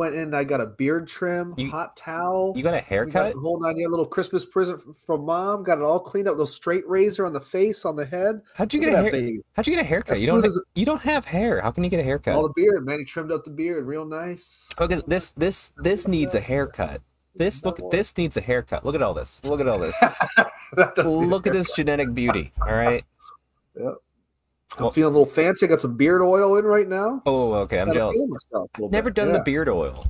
Went in. I got a beard trim, You- hot towel. You got a got haircut? the whole nine year little Christmas present from mom. Got it all cleaned up. Little straight razor on the face, on the head. How'd you Look get a hair? How'd you get a haircut? As You don't. as You don't have hair. How can you get a haircut? All the beard, man. He trimmed up the beard, real nice. Okay, this. This this needs a haircut. This look. This needs a haircut. Look at all this. Look at all this. That does need a look at this genetic beauty. All right. I'm feeling a little fancy. I got some beard oil in right now. Oh, oh, oh okay. I'm jealous. myself a little Never bit. done the beard oil.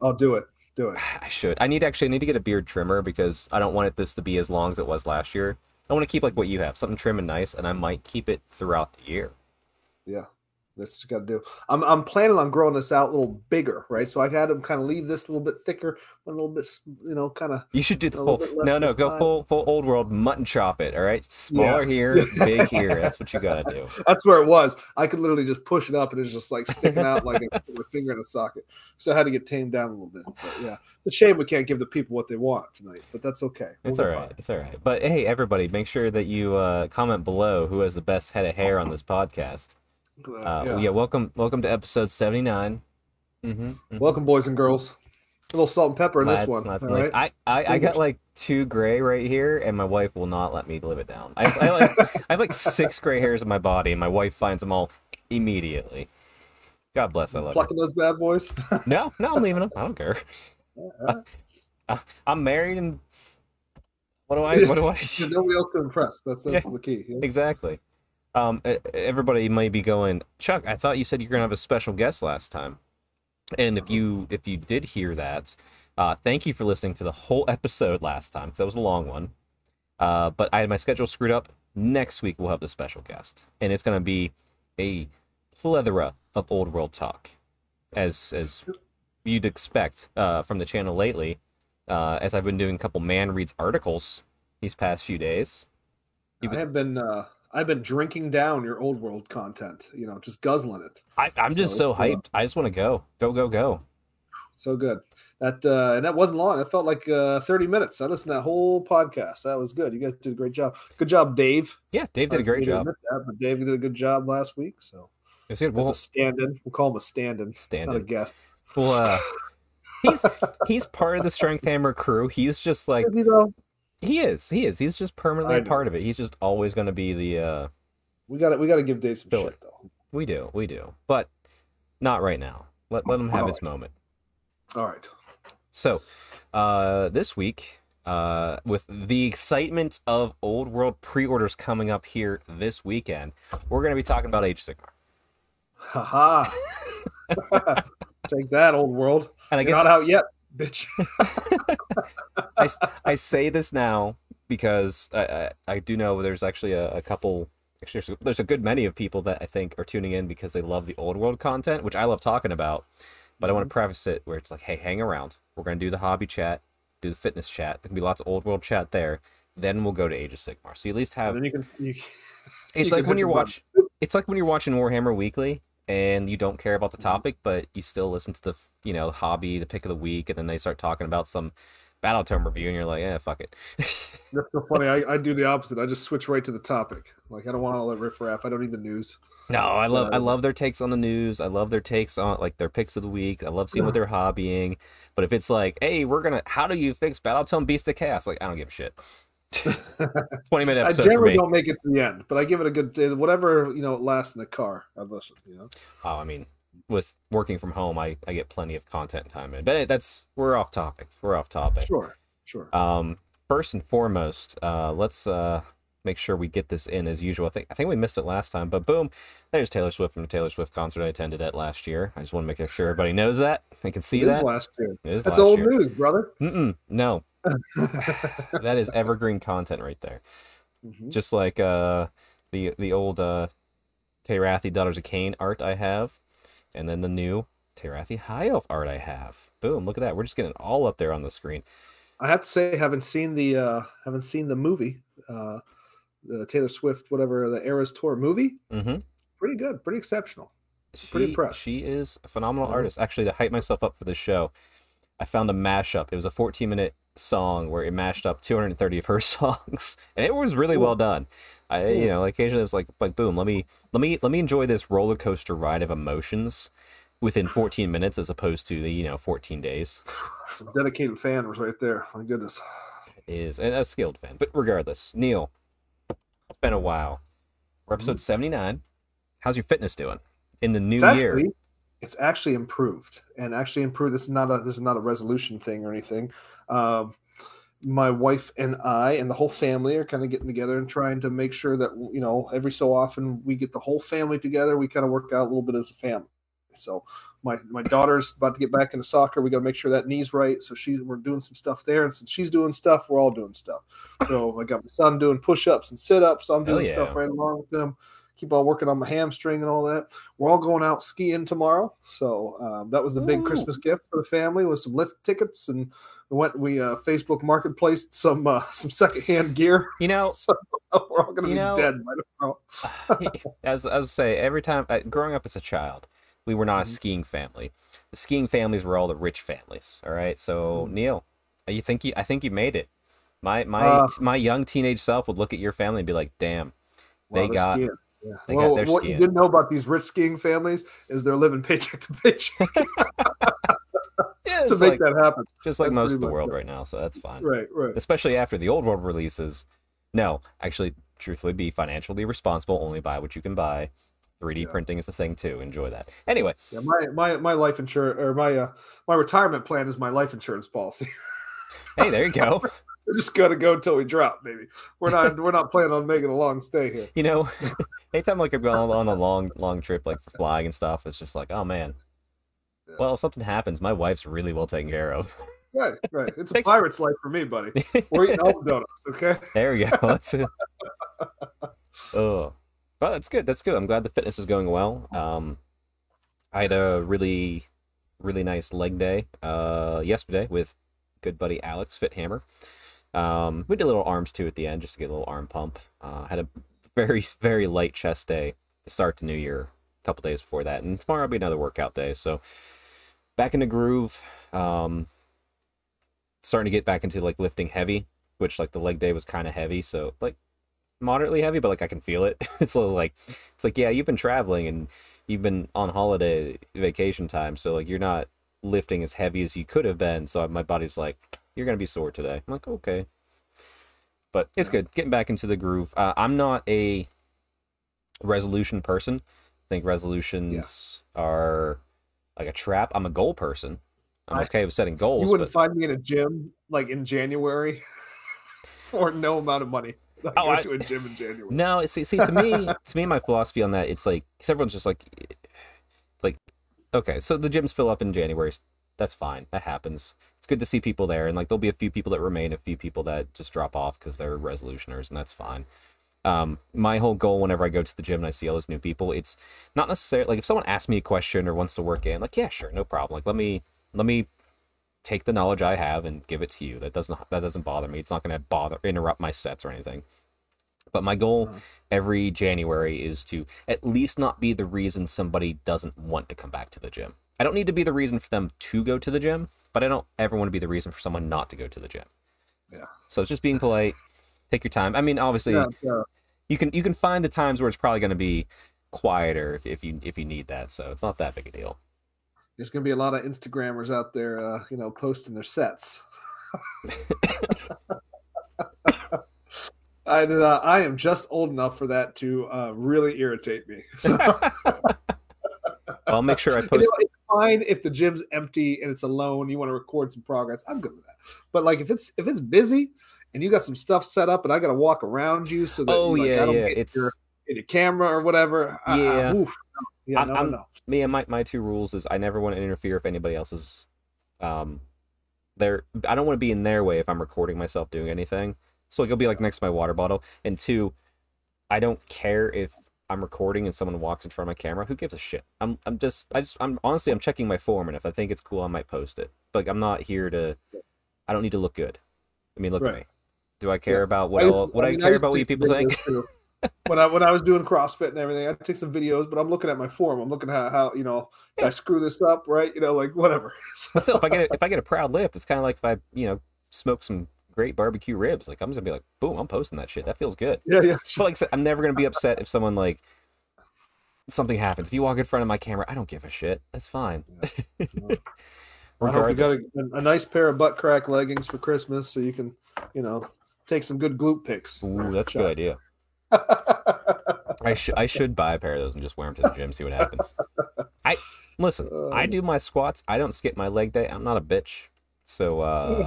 I'll do it. Do it. I should. I need actually. I need to get a beard trimmer because I don't want it, this to be as long as it was last year. I want to keep like what you have, something trim and nice, and I might keep it throughout the year. Yeah, that's what you got to do. I'm I'm planning on growing this out a little bigger, right? So I've had them kind of leave this a little bit thicker, a little bit, you know, kind of. You should do the full. No, no, go time. full full old world mutton chop it. All right, smaller here, big here. That's what you gotta do. That's where it was. I could literally just push it up, and it's just like sticking out like a, a finger in a socket. So I had to get tamed down a little bit. But yeah, it's a shame we can't give the people what they want tonight, but that's okay. It's We'll all get right. It's all right. But hey, everybody, make sure that you uh, comment below who has the best head of hair on this podcast. Uh, Yeah. yeah. welcome, welcome to episode seventy nine. Mm-hmm. Welcome, boys and girls. A little salt and pepper in this one. That's nice. right? I, I, I got like two gray right here, and my wife will not let me live it down. I, I, like, I have like six gray hairs in my body, and my wife finds them all immediately. God bless. I love her. Plucking those bad boys. No, no, I'm leaving them. I don't care. Uh, I'm married, and what do I? What do I? Nobody else to impress. That's that's the key. yeah. exactly. Um, everybody might be going, Chuck. I thought you said you're gonna have a special guest last time, and if you if you did hear that, uh, thank you for listening to the whole episode last time because that was a long one. Uh, but I had my schedule screwed up. Next week we'll have the special guest, and it's gonna be a plethora of old world talk, as as you'd expect uh, from the channel lately. Uh, as I've been doing a couple man reads articles these past few days. I have been uh, I've been drinking down your old world content. You know, just guzzling it. I, I'm just So, so uh, hyped. I just want to go, go, go, go. So good. That uh, and that wasn't long. It felt like uh, 30 minutes. I listened to that whole podcast. That was good. You guys did a great job. Good job, Dave. Yeah, Dave did a great job. That, but Dave did a good job last week. So It's good. Well, a stand-in, we'll call him a stand-in, stand not a guest. Well, uh, he's he's part of the Strength Hammer crew. He's just like Is he though? He is. He is. He's just permanently a part of it. He's just always going to be the. uh We got to we got to give Dave some shit though. We do, we do, but not right now. Let let him have his moment. All right. So, uh, this week, uh, with the excitement of Old World pre-orders coming up here this weekend, we're going to be talking about Age Sigmar. Ha ha. Take that, old world. And I You're get not out yet, bitch. I, I say this now because I, I, I do know there's actually a, a couple actually there's a, there's a good many of people that I think are tuning in because they love the old world content, which I love talking about. But I want to mm-hmm. preface it where it's like, hey, hang around. We're gonna do the hobby chat, do the fitness chat. There can be lots of old world chat there. Then we'll go to Age of Sigmar. So you at least have then you can you, it's like when you're watch it's like when you're watching Warhammer Weekly and you don't care about the mm-hmm. topic, but you still listen to the you know hobby, the pick of the week, and then they start talking about some battle tome review, and you're like, yeah, fuck it. That's so funny. I, I do the opposite. I just switch right to the topic. Like I don't want all that riffraff. I don't need the news. no, I love I Uh, love their takes on the news. I love their takes on like their picks of the week. I love seeing what they're hobbying. But if it's like, hey, we're gonna, how do you fix Battle Tome Beast of Chaos? Like, I don't give a shit. Twenty minute I episode for generally don't make it to the end, but I give it a good whatever you know it lasts in the car. I listen. You know. Oh, I mean, with working from home, I I get plenty of content time in. But that's we're off topic. We're off topic. Sure. Sure. Um, first and foremost, uh, let's uh, make sure we get this in as usual. I think I think we missed it last time, but boom, there's Taylor Swift from the Taylor Swift concert I attended at last year. I just want to make sure everybody knows that. They can see It is that. last year. It is That's old year. news, brother. Mm-mm, no, that is evergreen content right there. Mhm. Just like uh, the the old uh, Terathi Daughters of Khaine art I have, and then the new Terathi High Elf art I have. Boom! Look at that. We're just getting it all up there on the screen. I have to say, haven't seen the uh haven't seen the movie, uh the Taylor Swift, whatever the Eras Tour movie. Mm-hmm. Pretty good, pretty exceptional. Pretty impressed. she is a phenomenal Mhm. artist. Actually, to hype myself up for this show, I found a mashup. It was a 14 minute song where it mashed up 230 of her songs, and it was really Cool. well done. I, you know, occasionally it was like, like boom, let me, let me, let me enjoy this roller coaster ride of emotions, within 14 minutes as opposed to the you know 14 days. Some dedicated fan was right there. My goodness. It is and a skilled fan, but regardless, Neil, it's been a while. We're episode 79. How's your fitness doing in the new It's year? actually, it's actually improved, and actually improved. This is not a this is not a resolution thing or anything. Um, my wife and I and the whole family are kind of getting together and trying to make sure that you know every so often we get the whole family together. We kind of work out a little bit as a family. So my my daughter's about to get back into soccer. We got to make sure that knee's right. So she's we're doing some stuff there, and since she's doing stuff, we're all doing stuff. So I got my son doing push ups and sit ups. I'm doing yeah. stuff right along with them. Keep on working on my hamstring and all that. We're all going out skiing tomorrow, so um, that was a big. Christmas gift for the family with some lift tickets and went we uh, Facebook Marketplace some uh, some secondhand gear. You know, So we're all gonna be know- dead by tomorrow. as as I say, every time uh, growing up as a child, we were not a Mhm. skiing family. The skiing families were all the rich families. All right, so Mhm. Neil, you think you? I think you made it. My my Uh, my young teenage self would look at your family and be like, "Damn, They Well, they're got- skiing. Yeah. they well, got their what skiing. you didn't know about these rich skiing families is they're living paycheck to paycheck yeah, to make like that happen. just like that's most of the world it. right now. So that's fine. Right, right. Especially after the old world releases. No, actually, truthfully, be financially responsible. Only buy what you can buy. 3D Yeah. printing is a thing too. Enjoy that. Anyway, Yeah, my my my life insurance or my uh, my retirement plan is my life insurance policy. hey, there you go. We're just gonna go until we drop, baby. We're not we're not planning on making a long stay here. you know, anytime like I've gone on a long, long trip, like for flying and stuff, it's just like, oh man. Yeah. Well, if something happens, my wife's really well taken care of. Right, right. It's a pirate's life for me, buddy. We're eating all the donuts, okay? There we go. That's it. Oh, well, that's good. That's good. I'm glad the fitness is going well. Um, I had a really, really nice leg day uh yesterday with good buddy Alex Fithammer. Um, we did a little arms too at the end just to get a little arm pump. Uh, had a very, very light chest day to start the new year. A couple days before that, and tomorrow will be another workout day. So back in the groove. Um, starting to get back into like lifting heavy, which like the leg day was kind of heavy. So like moderately heavy, but like I can feel it. so like it's like yeah, you've been traveling and you've been on holiday vacation time, so like you're not lifting as heavy as you could have been. So my body's like, you're gonna be sore today. I'm like okay, but it's Yeah. good getting back into the groove. Uh, I'm not a resolution person. I think resolutions are like a trap. I'm a goal person. I'm I- okay with setting goals. You wouldn't but find me in a gym like in January for no amount of money. I Oh, I- to a gym in January. No, see, see, to me, to me, my philosophy on that, it's like, 'cause everyone's just like, it's like, okay, so the gyms fill up in January. That's fine. That happens. It's good to see people there, and like there'll be a few people that remain, a few people that just drop off because they're resolutioners, and that's fine. Um, my whole goal whenever I go to the gym and I see all those new people, it's not necessarily like if someone asks me a question or wants to work in, like, yeah, sure, no problem. Like, let me, let me take the knowledge I have and give it to you. That doesn't, that doesn't bother me. It's not going to bother, interrupt my sets or anything. But my goal Uh-huh. every January is to at least not be the reason somebody doesn't want to come back to the gym. I don't need to be the reason for them to go to the gym, but I don't ever want to be the reason for someone not to go to the gym. Yeah. So it's just being polite. Take your time. I mean, obviously, Yeah, yeah. you can you can find the times where it's probably going to be quieter if, if you if you need that. So it's not that big a deal. There's gonna be a lot of Instagrammers out there, uh, you know, posting their sets. I, uh, I am just old enough for that to uh, really irritate me. So, I'll make sure I you post. know, it's fine if the gym's empty and it's alone. You want to record some progress. I'm good with that. But like if it's if it's busy and you got some stuff set up and I got to walk around you so that Oh you, like, yeah, I don't yeah. get It's your, in your camera or whatever. I- I- Yeah. oof. yeah, no, I'm- no. me and my, my two rules is I never want to interfere if anybody else's um there I don't want to be in their way if I'm recording myself doing anything. So like it'll be like next to my water bottle. And two, I don't care if I'm recording and someone walks in front of my camera. Who gives a shit? I'm I'm just I just I'm honestly I'm checking my form and if I think it's cool I might post it. But like, I'm not here to I don't need to look good. I mean look at me. Do I care Yeah. about what I- all, what I, mean, care used to about what you people think? when I when I was doing CrossFit and everything, I take some videos, but I'm looking at my form. I'm looking at how you know did I screw this up, right? You know, like whatever. so. if I get a, if I get a proud lift, it's kind of like if I you know smoke some great barbecue ribs. Like I'm just gonna be like, boom, I'm posting that shit. That feels good. yeah, yeah. But like I said, I'm never gonna be upset if someone like something happens. If you walk in front of my camera, I don't give a shit. That's fine. I hope you got a, a, nice pair of butt crack leggings for Christmas, so you can, you know, take some good glute picks. Ooh, that's a good idea. I should I should buy a pair of those and just wear them to the gym, see what happens. I listen. I do my squats. I don't skip my leg day. I'm not a bitch. So uh,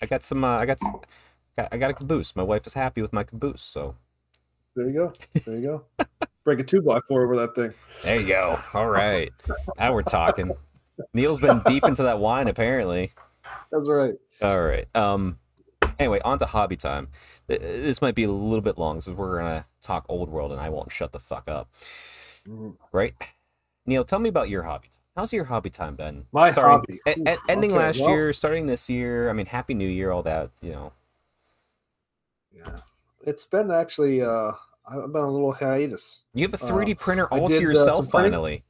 I got some. Uh, I got, I got a caboose. My wife is happy with my caboose. So there you go. There you go. Break a two block four over that thing. There you go. All right. Now we're talking. Neil's been deep into that wine apparently. That's right. All right. Um. Anyway, on to hobby time. This might be a little bit long because we're gonna talk old world, and I won't shut the fuck up. Mm-hmm. Right, Neil? Tell me about your hobby. How's your hobby time been? My starting, hobby. Ending okay, last well, year, starting this year. I mean, Happy New Year, all that. You know. Yeah, it's been actually. uh I've been a little hiatus. You have a 3D uh, printer all did, to uh, yourself uh, finally.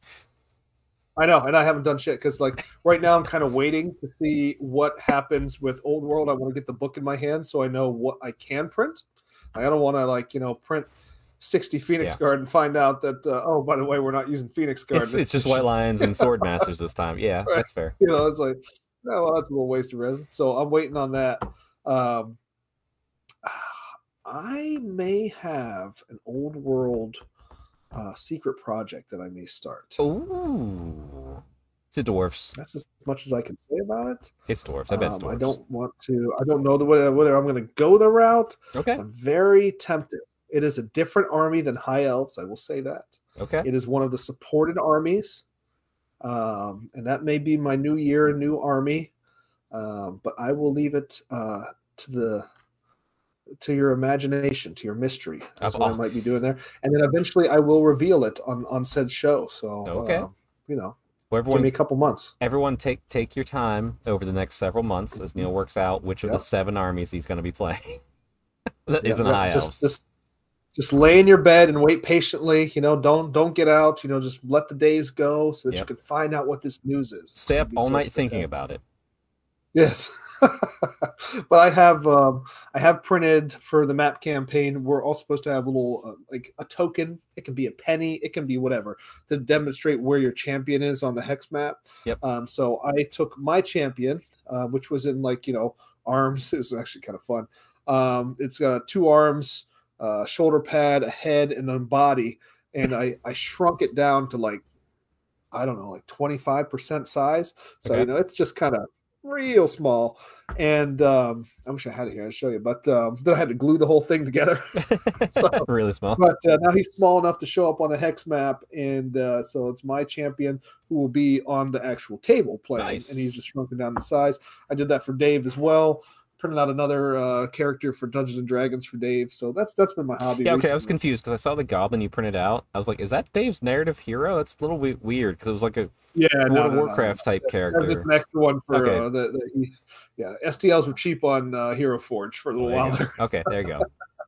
I know, and I haven't done shit because like right now I'm kind of waiting to see what happens with Old World. I want to get the book in my hand so I know what I can print. I don't want to like you know print 60 Phoenix yeah. Guard and find out that uh, oh by the way we're not using Phoenix Guard. It's, it's just White Lions and Sword Masters this time. Yeah, right. that's fair. You know, it's like oh, well that's a little waste of resin. So I'm waiting on that. Um, I may have an Old World uh, secret project that I may start. Ooh. It's a dwarfs. That's as much as I can say about it. It's dwarfs. I bet um, dwarfs. I don't want to. I don't know the whether, whether I'm going to go the route. Okay. I'm very tempted. It is a different army than High Elves. I will say that. Okay. It is one of the supported armies, um, and that may be my new year, new army. Um, but I will leave it uh, to the to your imagination, to your mystery. That's what I might be doing there, and then eventually I will reveal it on on said show. So okay, uh, you know, well, everyone, give me a couple months. Everyone, take take your time over the next several months as Neil works out which of yep. the seven armies he's going to be playing. that yeah, not high just, just just lay in your bed and wait patiently. You know, don't don't get out. You know, just let the days go so that yep. you can find out what this news is. Stay up all so night thinking about it. Yes. but I have um, I have printed for the map campaign. We're all supposed to have a little uh, like a token. It can be a penny. It can be whatever to demonstrate where your champion is on the hex map. Yep. Um, so I took my champion, uh, which was in like you know arms. It was actually kind of fun. Um, it's got two arms, uh, shoulder pad, a head, and a body. And I I shrunk it down to like I don't know like twenty five percent size. So okay. you know it's just kind of real small. And um, I wish I had it here. I'd show you, but um, then I had to glue the whole thing together. so, really small. But uh, now he's small enough to show up on the hex map, and uh, so it's my champion who will be on the actual table playing, nice. and he's just shrunken down in size. I did that for Dave as well printed out another uh, character for Dungeons and Dragons for Dave. So that's that's been my hobby. Yeah, okay. Recently. I was confused because I saw the goblin you printed out. I was like, is that Dave's narrative hero? That's a little we- weird because it was like a yeah World no, of no, Warcraft no. type character. That's an extra one for okay. uh, the, the, yeah STLs were cheap on uh, Hero Forge for a little while there. Okay, there you go.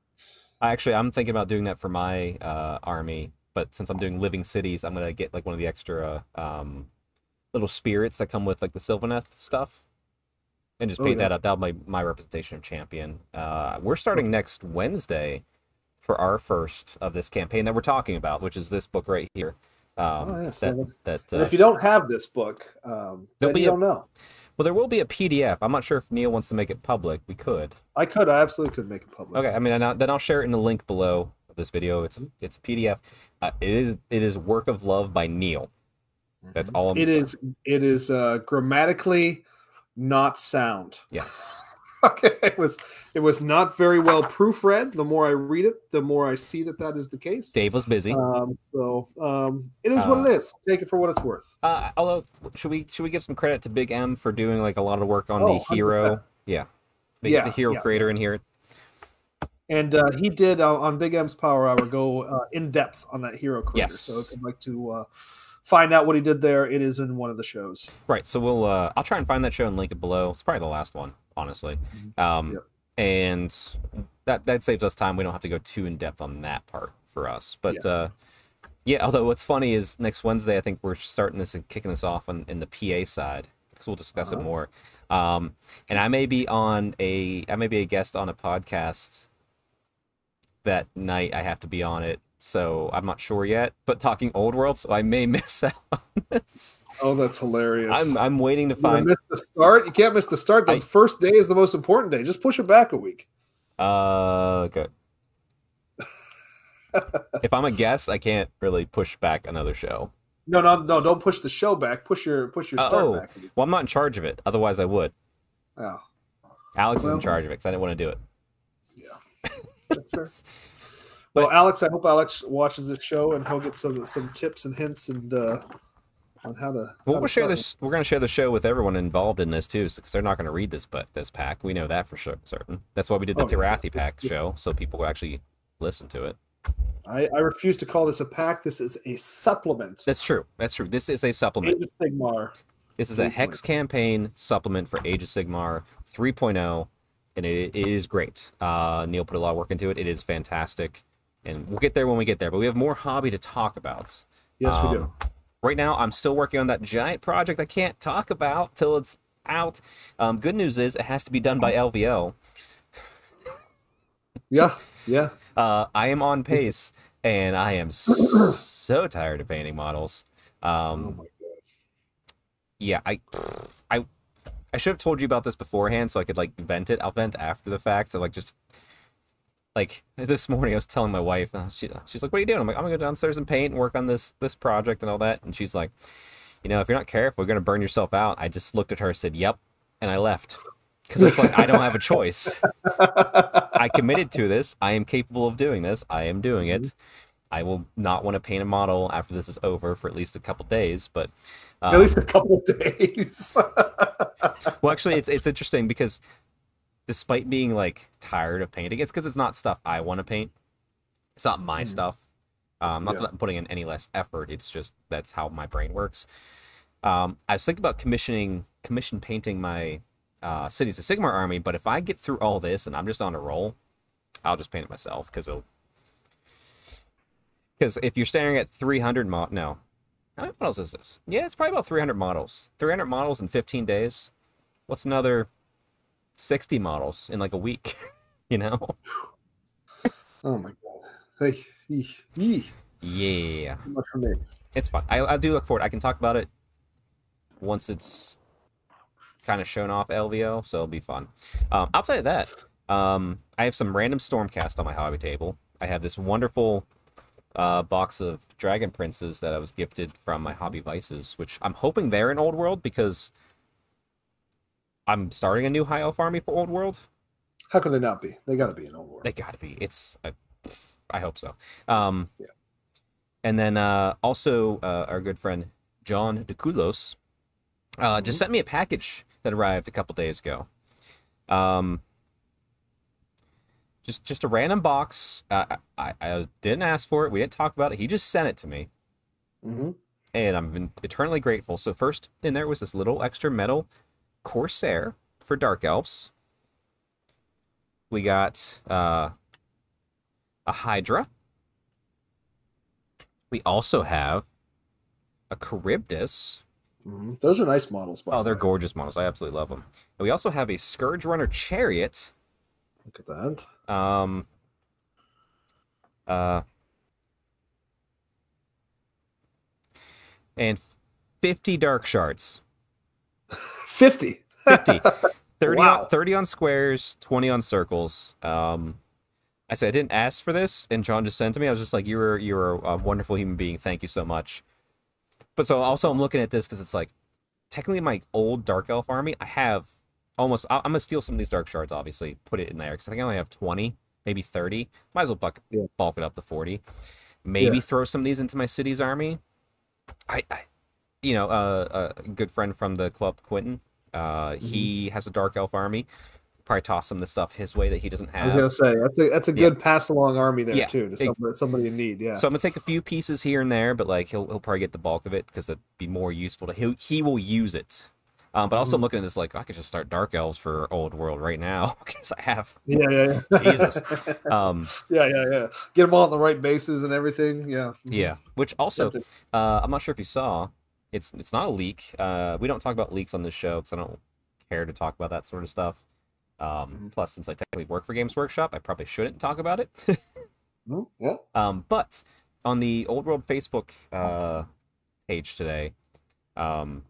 Actually, I'm thinking about doing that for my uh, army, but since I'm doing living cities, I'm gonna get like one of the extra um, little spirits that come with like the Sylvaneth stuff and just oh, paint yeah. that up. That'll be my representation of champion. Uh, we're starting next Wednesday for our first of this campaign that we're talking about, which is this book right here. Um, oh, yeah. So that, that uh, if you don't have this book, um, then you a, don't know. Well, there will be a PDF. I'm not sure if Neil wants to make it public. We could. I could. I absolutely could make it public. Okay. I mean, I, then I'll share it in the link below this video. It's a, it's a PDF. Uh, it is it is work of love by Neil. That's mm-hmm. all. I'm it is. It is uh, grammatically not sound. Yes. okay. It was it was not very well proofread. The more I read it, the more I see that that is the case. Dave was busy. Um, so um, it is uh, what it uh. Take it for what it's worth. Uh, although, should we should we give some credit to Big M for doing like a lot of work on oh, the hero? 100%. Yeah. The, yeah, the hero yeah. creator in here. And uh, he did uh, on Big M's Power Hour go uh, in depth on that hero creator. Yes. So if you'd like to uh, find out what he did there, it is in one of the shows. Right. So we'll uh, I'll try and find that show and link it below. It's probably the last one, honestly. Mm-hmm. Um, yep. and that that saves us time. We don't have to go too in depth on that part for us. But yes. uh, yeah, although what's funny is next Wednesday, I think we're starting this and kicking this off on in the PA side because we'll discuss uh-huh. it more. Um, and I may be on a I may be a guest on a podcast that night I have to be on it, so I'm not sure yet. But talking old world, so I may miss out on this. Oh, that's hilarious. I'm I'm waiting to find. miss the start. You can't miss the start. The I- first day is the most important day. Just push it back a week. Uh, good. if I'm a guest, I can't really push back another show. No, no, no! Don't push the show back. Push your push your start Oh, back. well, I'm not in charge of it. Otherwise, I would. Oh, Alex is in charge of it because I didn't want to do it. Yeah. That's well, Alex, I hope Alex watches this show and he'll get some some tips and hints and uh, on how to. Well, how we'll share this. We're going to share the show with everyone involved in this too, because they're not going to read this, but this pack, we know that for sure, certain. That's why we did the Oh, yeah. Pack show, so people will actually listen to it. I, I refuse to call this a pack. This is a supplement. That's true. That's true. This is a supplement. Age of Sigmar. This is a hex campaign supplement for Age of Sigmar 3.0, and it, it is great. Uh, Neil put a lot of work into it. It is fantastic, and we'll get there when we get there. But we have more hobby to talk about. Yes, we do. Um, Right now, I'm still working on that giant project I can't talk about till it's out. Um, good news is it has to be done by LVO. Yeah, yeah. Uh, I am on pace, and I am so tired of painting models. Oh Um, my god. yeah, I, I, I should have told you about this beforehand so I could like vent it. I'll vent after the fact. So like just like this morning, I was telling my wife, uh, she, she's like, "What are you doing?" I'm like, "I'm gonna go downstairs and paint and work on this this project and all that." And she's like, "You know, if you're not careful, you're gonna burn yourself out." I just looked at her, said, "Yep," and I left because it's like I don't have a choice. I committed to this. I am capable of doing this. I am doing it. I will not want to paint a model after this is over for at least a couple days, but At um, least a couple of days. well, actually, it's it's interesting because despite being like tired of painting, it's because it's not stuff I want to paint. It's not my Mhm. stuff. Um, not Yeah. that I'm putting in any less effort. It's just that's how my brain works. Um, I was thinking about commissioning commission painting my uh, cities of Sigmar army, but if I get through all this and I'm just on a roll, I'll just paint it myself because it'll. Because if you're staring at 300 mod, no, How- many models is this? Yeah, it's probably about 300 models. 300 models in 15 days. What's another 60 models in like a week? you know? oh my god. Hey, eesh. Yeah, Too much for me. it's fun. I, I do look forward. I can talk about it once it's kind of shown off LVO, so it'll be fun. Um, outside of that, um, I have some random Stormcast on my hobby table. I have this wonderful uh, box of Dragon Princes that I was gifted from my Hobby Vices, which I'm hoping they're in Old World because I'm starting a new High Elf army for Old World. How could they not be? They got to be in old World. They gotta be. It's. I, I hope so. Um, Yeah. And then uh, also uh, our good friend John DeCulos uh, just Mhm. sent me a package that arrived a couple days ago. Um, just just a random box. Uh, I, I didn't ask for it. We didn't talk about it. He just sent it to me, hmm and I'm been eternally grateful. So first in there was this little extra metal Corsair for Dark Elves. We got uh, a Hydra. We also have a Charybdis. hmm Those are nice models. By Oh, they're way. gorgeous models. I absolutely love them. And we also have a Scourge Runner Chariot. Look at that. Um, uh, and 50 Dark Shards. Fifty. 50. 30, Wow. on, 30 on squares, 20 on circles. Um, I said I didn't ask for this, and John just sent to me. I was just like, "You were you were a wonderful human being. Thank you so much." But so also I'm looking at this because it's like technically my old dark elf army. I have almost. I- I'm gonna steal some of these dark shards. Obviously, put it in there because I think I only have 20, maybe 30. Might as well bulk, Yeah. bulk it up to 40. Maybe Yeah. throw some of these into my city's army. I, I you know, uh, a good friend from the club, Quentin. Uh, Mm-hmm. he has a dark elf army. Probably toss some of the stuff his way that he doesn't have. I was gonna say that's a that's a Yeah. good pass along army there Yeah, too to somebody, somebody in need. Yeah. So I'm gonna take a few pieces here and there, but like he'll he'll probably get the bulk of it because it'd be more useful to he he will use it. Um, but also I'm Mhm. looking at this like I could just start Dark Elves for Old World right now because I have. yeah, yeah, yeah. Jesus. Um, yeah, yeah, yeah. Get them all on the right bases and everything. Yeah. yeah. Which also uh, I'm not sure if you saw. It's it's not a leak. Uh, we don't talk about leaks on this show because I don't care to talk about that sort of stuff. Um, Mhm. Plus, since I technically work for Games Workshop, I probably shouldn't talk about it. Mhm, Yeah. Um, but on the Old World Facebook uh, page today, um,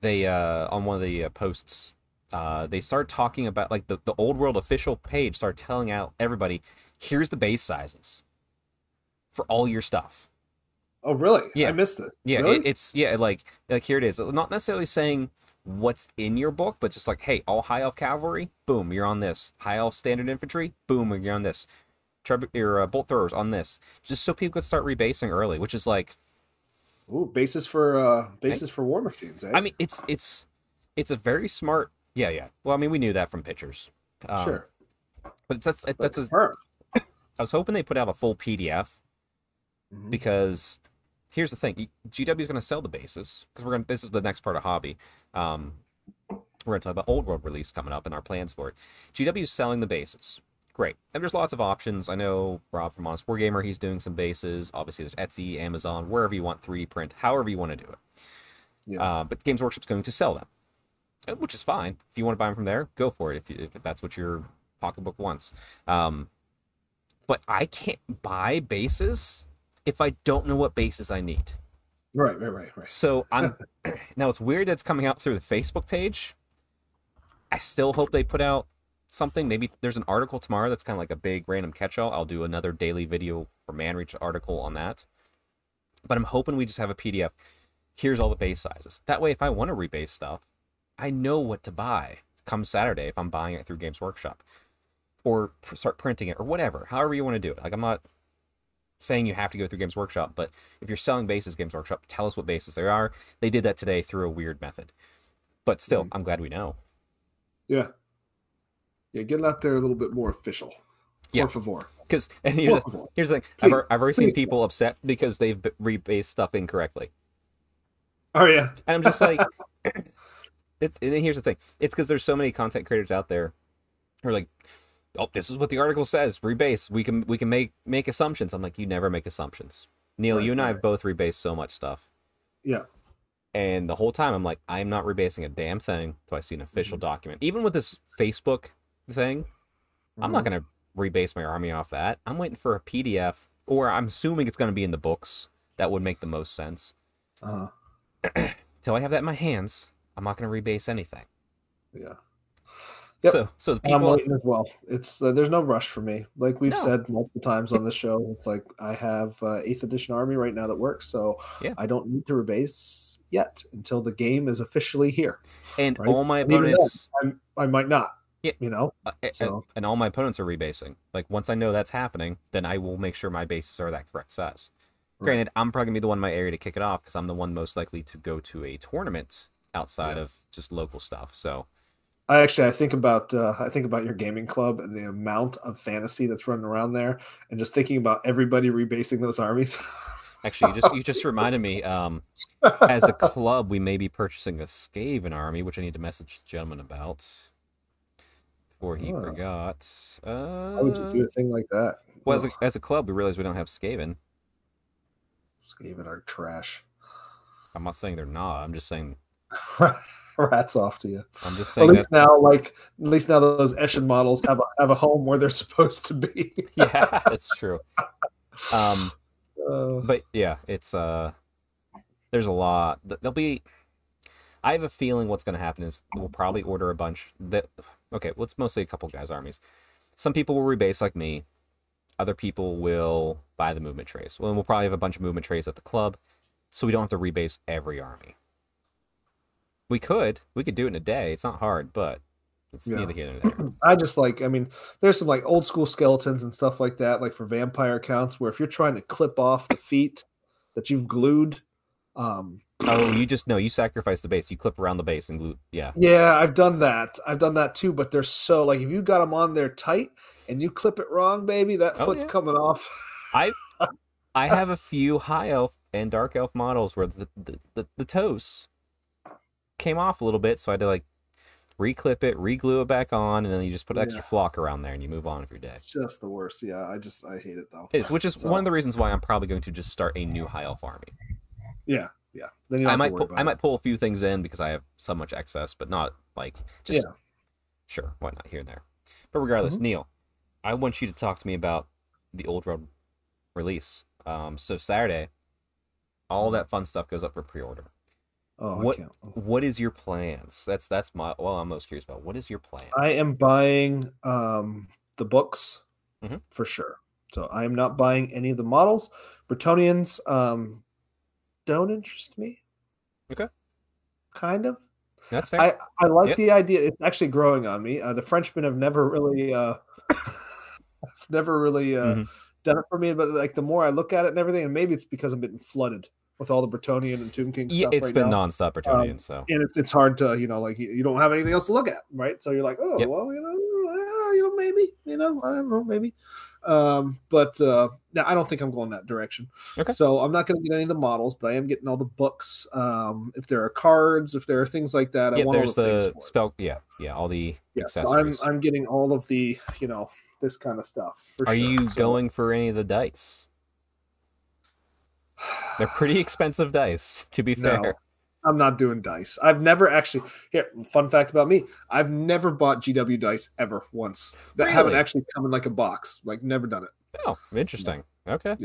they uh, on one of the uh, posts, uh, they start talking about like the, the Old World official page start telling out everybody, here's the base sizes for all your stuff. Oh, really? Yeah. I missed it. Yeah, Really? it, it's yeah, like like here it is. Not necessarily saying what's in your book, but just like, hey, all high elf cavalry, boom, you're on this. High elf standard infantry, boom, you're on this. Treb- your uh, bolt throwers on this, just so people could start rebasing early, which is like, Ooh, basis for uh basis for war machines. Eh? I mean, it's it's it's a very smart. Yeah, yeah. Well, I mean, we knew that from pictures. Um, sure. but that's that's. A, confirmed. I was hoping they put out a full PDF Mhm. because here's the thing GW is going to sell the bases because we're going to this is the next part of hobby um we're going to talk about old world release coming up and our plans for it GW is selling the bases great and there's lots of options I know Rob from Honest Wargamer he's doing some bases obviously there's Etsy Amazon wherever you want 3D print however you want to do it Yeah. uh, but Games Workshop's going to sell them uh, which is fine if you want to buy them from there go for it if, you, if that's what your pocketbook wants um but I can't buy bases if I don't know what bases I need. Right, right, right, right. So I'm now it's weird that it's coming out through the Facebook page. I still hope they put out something. Maybe there's an article tomorrow that's kind of like a big random catch-all. I'll do another daily video or Manreach article on that. But I'm hoping we just have a PDF. Here's all the base sizes. That way, if I want to rebase stuff, I know what to buy come Saturday if I'm buying it through Games Workshop, or pr- start printing it or whatever. However you want to do it. Like I'm not saying you have to go through Games Workshop, but if you're selling bases, Games Workshop, tell us what bases there are. They did that today through a weird method, but still, Mhm. I'm glad we know. Yeah. Yeah, get it out there a little bit more official. Yeah. Por favor. Because and here's Por the, here's the thing: I've, Please, I've already seen please. people upset because they've b- rebased stuff incorrectly, Oh yeah. and I'm just like, it, and then here's the thing: it's because there's so many content creators out there who are like, oh, this is what the article says. Rebase. We can we can make make assumptions. I'm like, you never make assumptions. Neil, Right, you and I have both rebased so much stuff. Yeah. And the whole time I'm like, I'm not rebasing a damn thing until I see an official Mm-hmm. document. Even with this Facebook thing, I'm not Mhm. going to rebase my army off that. I'm waiting for a PDF, or I'm assuming it's going to be in the books. That would make the most sense. Uh-huh. Till I have that in my hands, I'm not going to rebase anything. Yeah. Yep. So, so the I'm people, waiting as well. It's uh, there's no rush for me. Like we've No. said multiple times on the show, it's like I have uh, eighth edition army right now that works, so Yeah. I don't need to rebase yet until the game is officially here. and right? all my opponents, I'm, I might not. Yeah. You know. uh, So- and all my opponents are rebasing. Like once I know that's happening, then I will make sure my bases are that correct size. Right. Granted, I'm probably gonna be the one in my area to kick it off because I'm the one most likely to go to a tournament outside Yeah. of just local stuff. So I actually I think about uh, I think about your gaming club and the amount of fantasy that's running around there, and just thinking about everybody rebasing those armies. actually, you just you just reminded me. Um, as a club, we may be purchasing a Skaven army, which I need to message the gentleman about before he Ah. forgot. Uh, Why would you do a thing like that? well, as a, as a club, we realize we don't have Skaven. Skaven are trash. I'm not saying they're not. I'm just saying. Rats off to you. I'm just saying. At least that. now, like at least now those Eshin models have a have a home where they're supposed to be. Yeah, it's true. Um, Uh, but yeah, it's uh, there's a lot. th- There'll be. I have a feeling what's going to happen is we'll probably order a bunch that. Okay, well, it's mostly a couple guys' armies. Some people will rebase like me. Other people will buy the movement trays. Well, we'll probably have a bunch of movement trays at the club, so we don't have to rebase every army. We could. We could do it in a day. It's not hard, but it's Yeah. neither here nor there. I just like, I mean, there's some like old school skeletons and stuff like that, like for vampire counts, where if you're trying to clip off the feet that you've glued, um, Oh, you just no. You sacrifice the base. You clip around the base and glue. Yeah. yeah, I've done that. I've done that too, but they're so like if you got them on there tight and you clip it wrong, baby, that Oh, foot's yeah. coming off. I I have a few high elf and dark elf models where the the, the, the toes came off a little bit, so I had to like reclip it, reglue it back on, and then you just put extra Yeah. flock around there and you move on with your day. Just the worst. Yeah, I just I hate it though. It is, which is So- one of the reasons why I'm probably going to just start a new high elf army. Yeah, yeah. Then you I might pull, I might pull a few things in because I have so much excess, but not like just Yeah. sure, why not here and there. But regardless, Mm-hmm. Neil, I want you to talk to me about the old world release. Um, so Saturday, all that fun stuff goes up for pre-order. Oh, What- I can't. What is your plans? That's that's my well, I'm most curious about. What is your plan? I am buying um, the books Mhm. for sure. So I am not buying any of the models. Bretonnians um, don't interest me. Okay. Kind of. That's fair. I, I like Yep. the idea. It's actually growing on me. Uh, the Frenchmen have never really, uh, never really uh, Mhm. done it for me. But like the more I look at it and everything, and maybe it's because I'm getting flooded with all the Bretonnian and Tomb King yeah, stuff it's right been now. nonstop Bretonnian, so and it's it's hard to you know like you, you don't have anything else to look at, right? So you're like, oh Yep. well, you know, uh, you know, maybe, you know, I don't know, maybe. Um, but uh, I don't think I'm going that direction. Okay. So I'm not going to get any of the models, but I am getting all the books. Um, if there are cards, if there are things like that, I yeah, want all there's the, things the for it. spell. Yeah, yeah, all the Yeah, so I'm. I'm getting all of the you know this kind of stuff. For Are sure. you So- going for any of the dice? They're pretty expensive dice, to be No. I'm not doing dice. I've never actually. Here, fun fact about me: I've never bought GW dice ever once. That haven't actually come in like a box. Like never done it. Oh, interesting. Okay.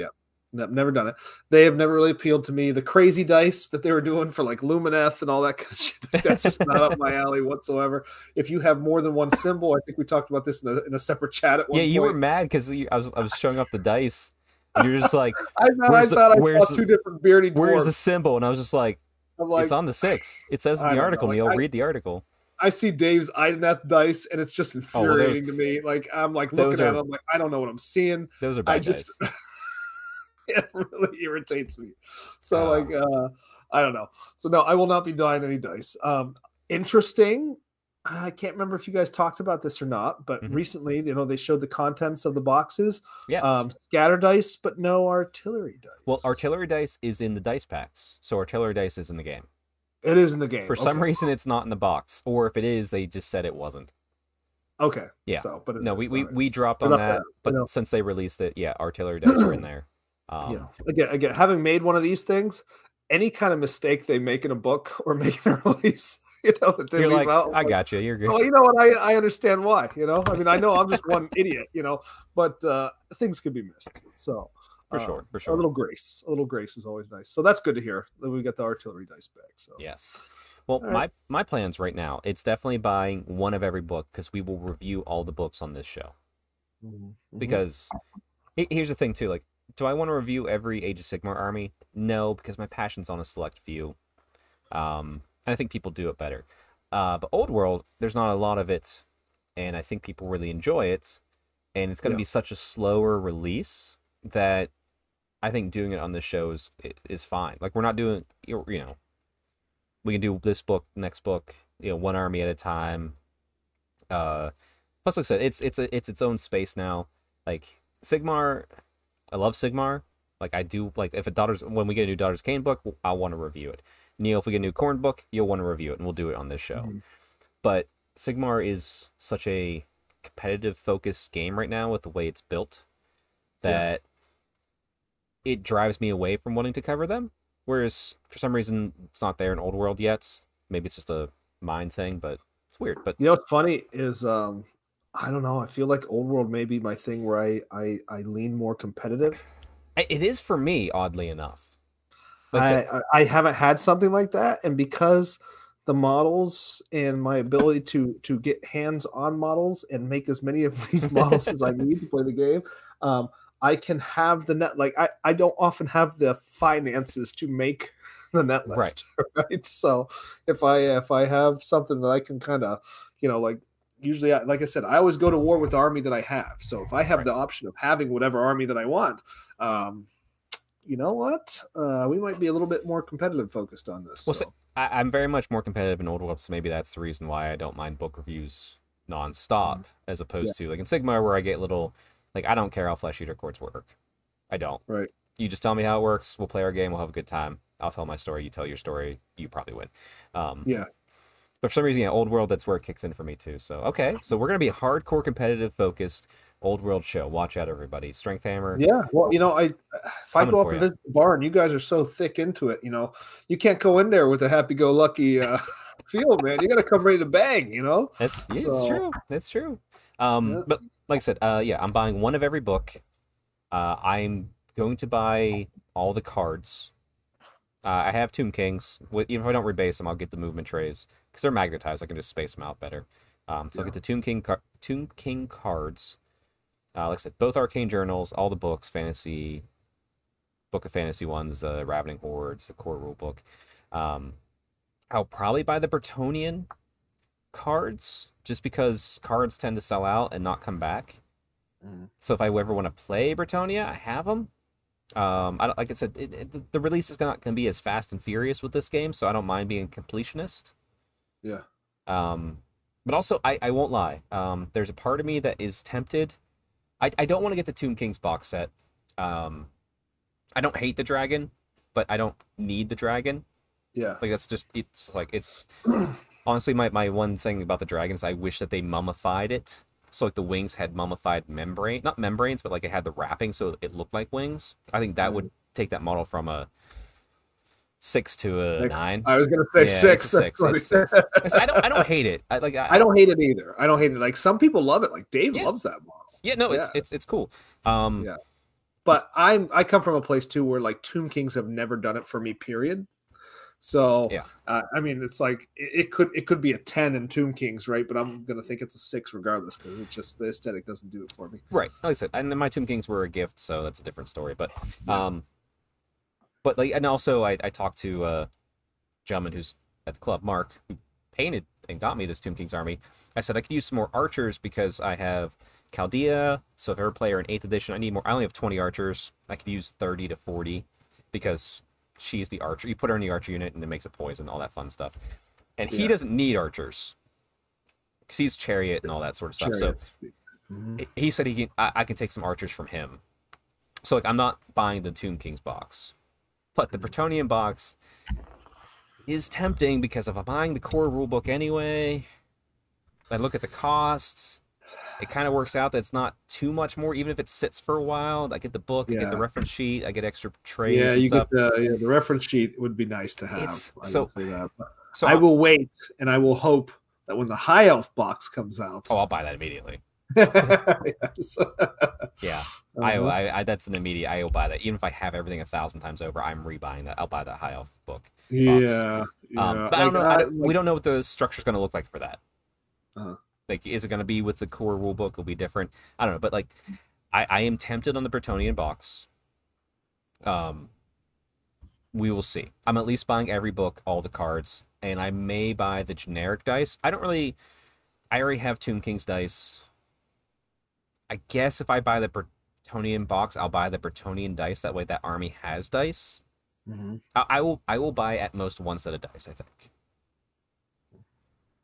I've never done it. They have never really appealed to me. The crazy dice that they were doing for like Lumineth and all that kind of shit. That's just not up my alley whatsoever. If you have more than one symbol, I think we talked about this in a, in a separate chat at one Yeah, you were mad because I was I was showing up the dice, and you're just like, I thought, I, Where's the- thought I saw two different beardy "Where's dwarves. the symbol?" And I was just like, like, "It's on the six. It says in the article." like, Neil, I- read the article. I see Dave's Idoneth dice, and it's just Oh, well, infuriating to me. Like I'm like looking at are- it, I'm like, I don't know what I'm seeing. Those are bad I just it really irritates me. So Oh. like uh I don't know. So no, I will not be buying any dice. Um interesting. I can't remember if you guys talked about this or not, but Mhm. recently, you know, they showed the contents of the boxes. Yes. Um scatter dice, but no artillery dice. well, artillery dice is in the dice packs, so artillery dice is in the game. it is in the game. For some reason, it's not in the box, or if it is, they just said it wasn't. Okay. Yeah. So but No, we we, we dropped on that, bad, but since they released it, yeah, artillery dice are in there. Um, you know, again, again, having made one of these things, any kind of mistake they make in a book or make in a release, you know, that they you're leave like, out. I got you. You're good. Well, you know what? I, I understand why. You know, I mean, I know I'm just one idiot. You know, but uh, things can be missed. So For um, sure, for sure, a little grace, a little grace is always nice. So that's good to hear that we got the artillery dice back. So Yes. Well, All my my plans right now, it's definitely buying one of every book because we will review all the books on this show. Mhm. Because here's the thing too, like, do I want to review every Age of Sigmar army? No, because my passion's on a select few. Um, and I think people do it better. Uh, but Old World, there's not a lot of it, and I think people really enjoy it. And it's going to Yeah. be such a slower release that I think doing it on this show is is fine. Like we're not doing, you know, we can do this book, next book, you know, one army at a time. Uh, plus, like I said, it's it's a, it's its own space now. Like Sigmar, I love Sigmar. Like I do. Like if a daughters when we get a new Daughters Khaine book, I want to review it. Neil, if we get a new Khorne book, you'll want to review it, and we'll do it on this show. Mhm. But Sigmar is such a competitive focused game right now with the way it's built Yeah. that it drives me away from wanting to cover them. Whereas for some reason it's not there in Old World yet. Maybe it's just a mind thing, but it's weird. But You know what's funny is um I don't know. I feel like old world may be my thing where I I, I lean more competitive. It is for me, oddly enough. Like I I, I I haven't had something like that, and because the models and my ability to to get hands on models and make as many of these models as I need to play the game, um, I can have the net. Like I I don't often have the finances to make the net list, Right. right? So if I if I have something that I can kind of you know like usually I, like i said i always go to war with the army that i have so if i have Right. the option of having whatever army that i want um you know what uh we might be a little bit more competitive focused on this Well, so. I, I'm very much more competitive in Old World, so maybe that's the reason why I don't mind book reviews nonstop, as opposed to like in Sigmar where I get little like I don't care how flesh eater courts work. I don't. right You just tell me how it works. We'll play our game. We'll have a good time. I'll tell my story. You tell your story. You probably win. Um, Yeah. But for some reason, yeah, Old World, that's where it kicks in for me too. So okay, so we're gonna be a hardcore competitive focused Old World show. Watch out, everybody. Strength Hammer. yeah well you know i if i go up and visit the barn, you guys are so thick into it you know you can't go in there with a happy-go-lucky uh feel man you gotta come ready to bang you know That's yeah, it's So- true. That's true. Um, Yeah. but like I said, uh, yeah, I'm buying one of every book. Uh, I'm going to buy all the cards. Uh, I have Tomb Kings. Even if I don't rebase them, I'll get the movement trays because they're magnetized. I can just space them out better. Um, so I'll get the Tomb King car- Tomb King cards. Uh, like I said, both arcane journals, all the books, fantasy, book of fantasy ones, the Ravening Hordes, the core rule book. Um, I'll probably buy the Bretonnian cards just because cards tend to sell out and not come back. Mhm. So if I ever want to play Bretonnia, I have them. Um, I don't, like I said, it, it, the- the release is not going to be as fast and furious with this game, so I don't mind being a completionist. Yeah. Um, but also, I, I won't lie. Um, there's a part of me that is tempted. I, I don't want to get the Tomb Kings box set. Um, I don't hate the dragon, but I don't need the dragon. Yeah. Like that's just it's like it's honestly my, my one thing about the dragons, I wish that they mummified it. So like the wings had mummified membrane not membranes, but like it had the wrapping so it looked like wings. I think that would take that model from a six to a Six. nine. I was gonna say Yeah, six. six, it's six. I don't I don't hate it. I like I, I don't hate it either. I don't hate it. Like some people love it. Like Dave Yeah. loves that model. Yeah, no, it's Yeah. it's it's cool. Um Yeah. But I'm I come from a place too where like Tomb Kings have never done it for me. Period. So Yeah. uh, I mean, it's like it, it could it could be a ten in Tomb Kings, right? But I'm gonna think it's a six regardless because it's just the aesthetic doesn't do it for me. Right. Like I said, and then my Tomb Kings were a gift, so that's a different story. But um but like and also I, I talked to uh gentleman who's at the club, Mark, who painted and got me this Tomb Kings army. I said I could use some more archers because I have Khalida. So if I ever play her in eighth edition, I need more I only have twenty archers. I could use thirty to forty because she's the archer. You put her in the archer unit and it makes it poison, all that fun stuff. And he doesn't need archers. Because he's chariot and all that sort of stuff. So Chariots. Mhm. he- he said he can I, I can take some archers from him so like i'm not buying the tomb kings box but the bretonnian box is tempting because if i'm buying the core rulebook anyway i look at the costs it kind of works out that it's not too much more even if it sits for a while i get the book i get the reference sheet i get extra trays Yeah, you stuff get the yeah, the reference sheet would be nice to have. It's- I so- say that. So I I'm- will wait and I will hope that when the high elf box comes out, oh i'll buy that immediately yes. yeah I, Uh-huh. I, I that's an immediate i will buy that even if i have everything a thousand times over i'm rebuying that i'll buy that high elf book yeah, yeah. Um, but I don't know. I I- don't- we don't know what the structure's going to look like for that. Uh-huh. Like, is it going to be with the core rule book? Will be different. I don't know. But like, I, I am tempted on the Bretonnian box. Um, we will see. I'm at least buying every book, all the cards, and I may buy the generic dice. I don't really. I already have Tomb King's dice. I guess if I buy the Bretonnian box, I'll buy the Bretonnian dice. That way, that army has dice. Mhm. I, I will I will buy at most one set of dice. I think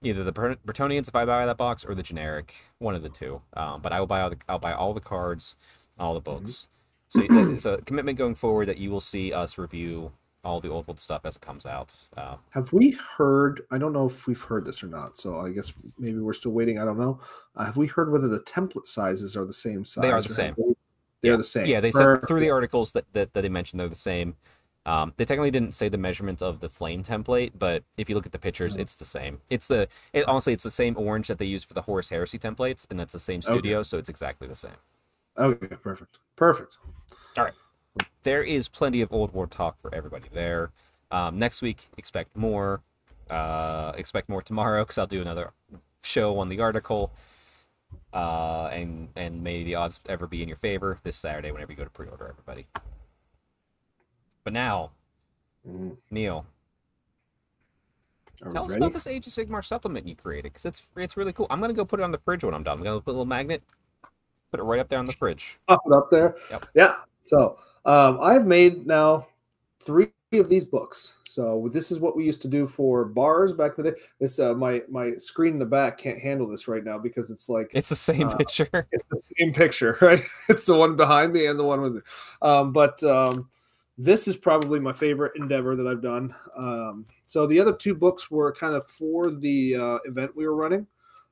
either the Bre- Bretonnians if I buy that box or the generic, one of the two. Um, but I will buy all the I'll buy all the cards, all the books. So it's a commitment going forward that you will see us review all the old world stuff as it comes out. Uh, Have we heard? I don't know if we've heard this or not. So I guess maybe we're still waiting. I don't know. Uh, have we heard whether the template sizes are the same size? They are the same. they- They're Yeah. the same. yeah, they said through the articles that, that, that they mentioned they're the same. Um, they technically didn't say the measurement of the flame template, but if you look at the pictures, Mhm. it's the same. It's the it, honestly, it's the same orange that they use for the Horus Heresy templates, and that's the same Okay. studio, so it's exactly the same. Okay, perfect. Perfect. There is plenty of old war talk for everybody there. Um, next week, expect more. Uh, expect more tomorrow because I'll do another show on the article. Uh, and and may the odds ever be in your favor this Saturday whenever you go to pre-order, everybody. But now, Mhm. Neil, Are tell us ready? about this Age of Sigmar supplement you created because it's it's really cool. I'm gonna go put it on the fridge when I'm done. I'm gonna put a little magnet, put it right up there on the fridge. Up it up there. Yep. Yeah. So um, I've made now three of these books. So this is what we used to do for bars back in the day. This uh, my my screen in the back can't handle this right now because it's like It's the same Uh, picture. it's the same picture, right? It's the one behind me and the one with it. Um, but um, this is probably my favorite endeavor that I've done. Um, so the other two books were kind of for the uh, event we were running.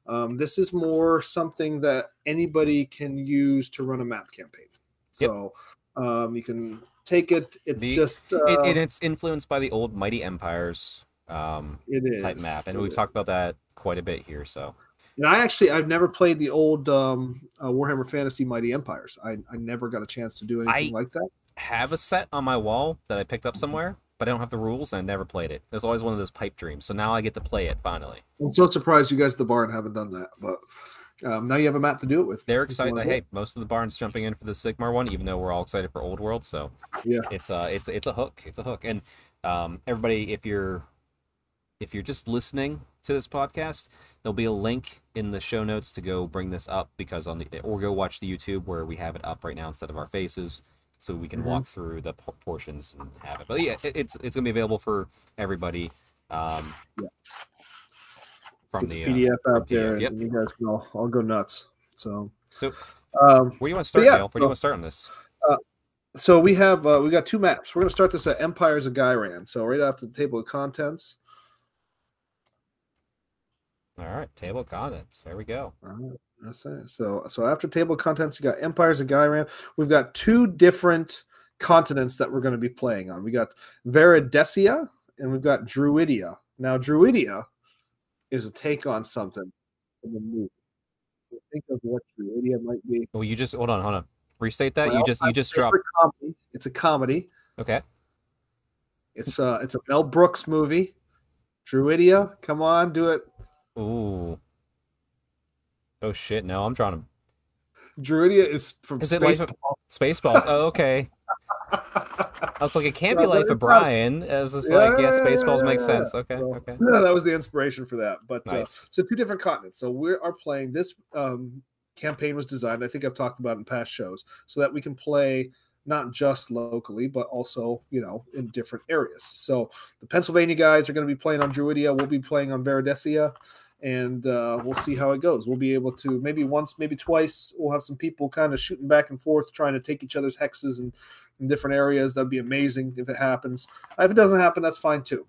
Um, this is more something that anybody can use to run a map campaign. So um, you can take it. It's The- just uh, it, and it's influenced by the old Mighty Empires um, it is type map, and It we've is. talked about that quite a bit here. So And I actually I've never played the old um, uh, Warhammer Fantasy Mighty Empires. I, I never got a chance to do anything I- like that. Have a set on my wall that I picked up somewhere, but I don't have the rules and I never played it. There's always one of those pipe dreams. So now I get to play it finally. I'm so surprised you guys at the barn haven't done that, but um, now you have a map to do it with. They're excited. Like, hey, most of the barns jumping in for the Sigmar one, even though we're all excited for Old World. So Yeah. it's uh it's it's a hook. It's a hook. And um, everybody, if you're if you're just listening to this podcast, there'll be a link in the show notes to go bring this up because on the or go watch the YouTube where we have it up right now instead of our faces, so we can Mhm. walk through the por- portions and have it. But yeah, it, it's it's gonna be available for everybody. Um, Yeah. From the the, uh, PDF out PDF, there, and yep. you guys can all, all go nuts. So, so um, where do you want to start, yeah, Dale? Where do you want to start on this? so we have uh, we got two maps. We're going to start this at Empires of Ghyran. So right after the table of contents. All right, table of contents. There we go. All right, that's it. So so after table of contents, you got Empires of Ghyran. We've got two different continents that we're going to be playing on. We got Veridesia and we've got Druidia. Now Druidia is a take on something in the movie. So think of what Druidia might be. Well, you just hold on, hold on. Restate that. you just you just dropped. comedy. It's a comedy. Okay. It's uh it's a Mel Brooks movie. Druidia, come on, do it. Ooh. Oh shit! No, I'm trying to. Druidia is from Is it Life of- Spaceballs. Oh, okay. I was like, it can't be Life of Brian. I was just like, yeah, Yeah, Spaceballs yeah, makes yeah, sense. Okay, So, okay. Yeah, that was the inspiration for that. But uh, Nice. so two different continents. So we are playing this um, campaign was designed. I think I've talked about in past shows, so that we can play not just locally, but also you know in different areas. So the Pennsylvania guys are going to be playing on Druidia. We'll be playing on Veridesia. And uh, we'll see how it goes. We'll be able to maybe once, maybe twice. We'll have some people kind of shooting back and forth, trying to take each other's hexes and in different areas. That'd be amazing if it happens. If it doesn't happen, that's fine too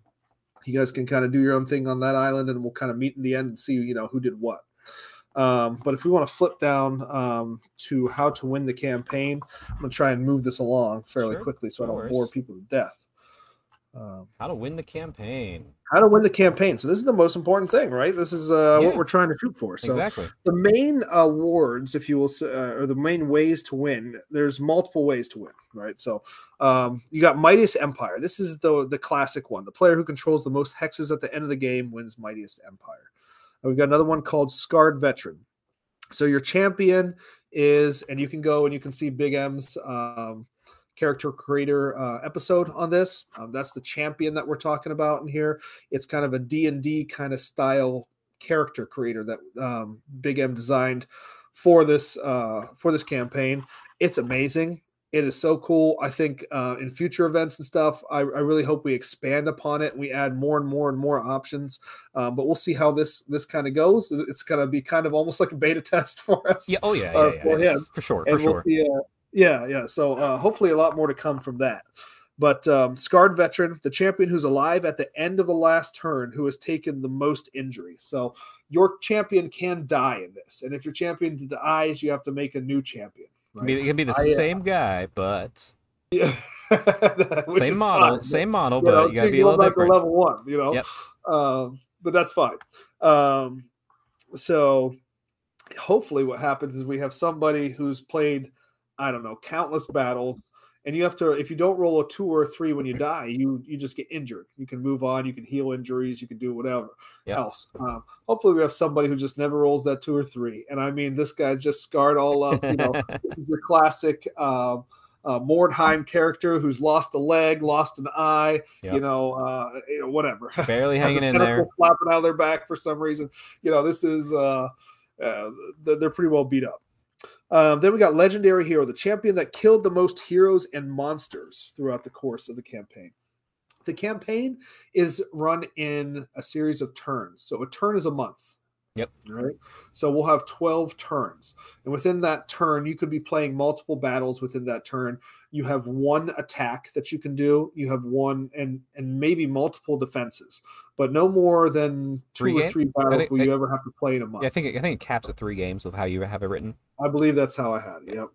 you guys can kind of do your own thing on that island and we'll kind of meet in the end and see you know who did what um, but if we want to flip down um, to how to win the campaign i'm going to try and move this along fairly Sure, quickly so i don't worries. bore people to death um, How to win the campaign? how to win the campaign so this is the most important thing right this is uh, Yeah. what we're trying to shoot for so exactly. the main awards, if you will, uh, or the main ways to win. There's multiple ways to win, right? So um, you got Mightiest Empire. This is the the classic one. The player who controls the most hexes at the end of the game wins Mightiest Empire. And we've got another one called Scarred Veteran. So your champion is, and you can go and you can see Big M's um, character creator uh, episode on this. Um, that's the champion that we're talking about in here. It's kind of a D and D kind of style character creator that um, Big M designed for this uh, for this campaign. It's amazing. It is so cool. I think uh, in future events and stuff, I, I really hope we expand upon it. We add more and more and more options. Um, but we'll see how this this kind of goes. It's going to be kind of almost like a beta test for us. Yeah. Oh yeah. Uh, Yeah. yeah, for him. For sure. For we'll sure. see. Uh, yeah, yeah. So uh, hopefully a lot more to come from that. But um, scarred veteran, the champion who's alive at the end of the last turn, who has taken the most injury. So your champion can die in this, and if your champion dies, you have to make a new champion. It can be, it can be the I, uh, same guy, but Yeah. Same model, fine, same model, you but know, you gotta be a little back different. level one, you know. Yep. Um, but that's fine. Um, so hopefully, what happens is we have somebody who's played, I don't know, countless battles, and you have to. If you don't roll a two or a three when you die, you you just get injured. You can move on. You can heal injuries. You can do whatever Yep. else. Um, hopefully, we have somebody who just never rolls that two or three. And I mean, this guy just scarred all up. You know, this is your classic. Um, uh, Mordheim character who's lost a leg, lost an eye, Yep. you know, uh, you know, whatever. Barely hanging in there. flapping out of their back for some reason. You know, this is uh, uh, they're pretty well beat up. Um, then we got legendary hero, the champion that killed the most heroes and monsters throughout the course of the campaign. The campaign is run in a series of turns. So a turn is a month. Yep. Right. So we'll have 12 turns. And within that turn, you could be playing multiple battles within that turn. You have one attack that you can do. You have one and and maybe multiple defenses, but no more than two Three or game? three battles think- will you ever have to play in a month. Yeah, I think I think it caps at three games with how you have it written. I believe that's how I had it. Yep.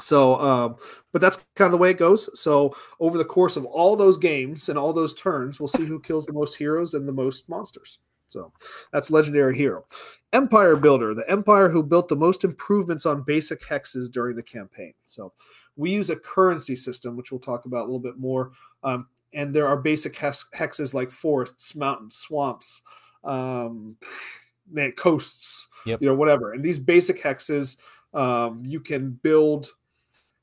So, um, but that's kind of the way it goes. So, over the course of all those games and all those turns, we'll see who kills the most heroes and the most monsters. So that's legendary hero. Empire Builder, the empire who built the most improvements on basic hexes during the campaign. So we use a currency system, which we'll talk about a little bit more. Um, and there are basic hex- hexes like forests, mountains, swamps, um, coasts, Yep. you know, whatever. And these basic hexes, um, you can build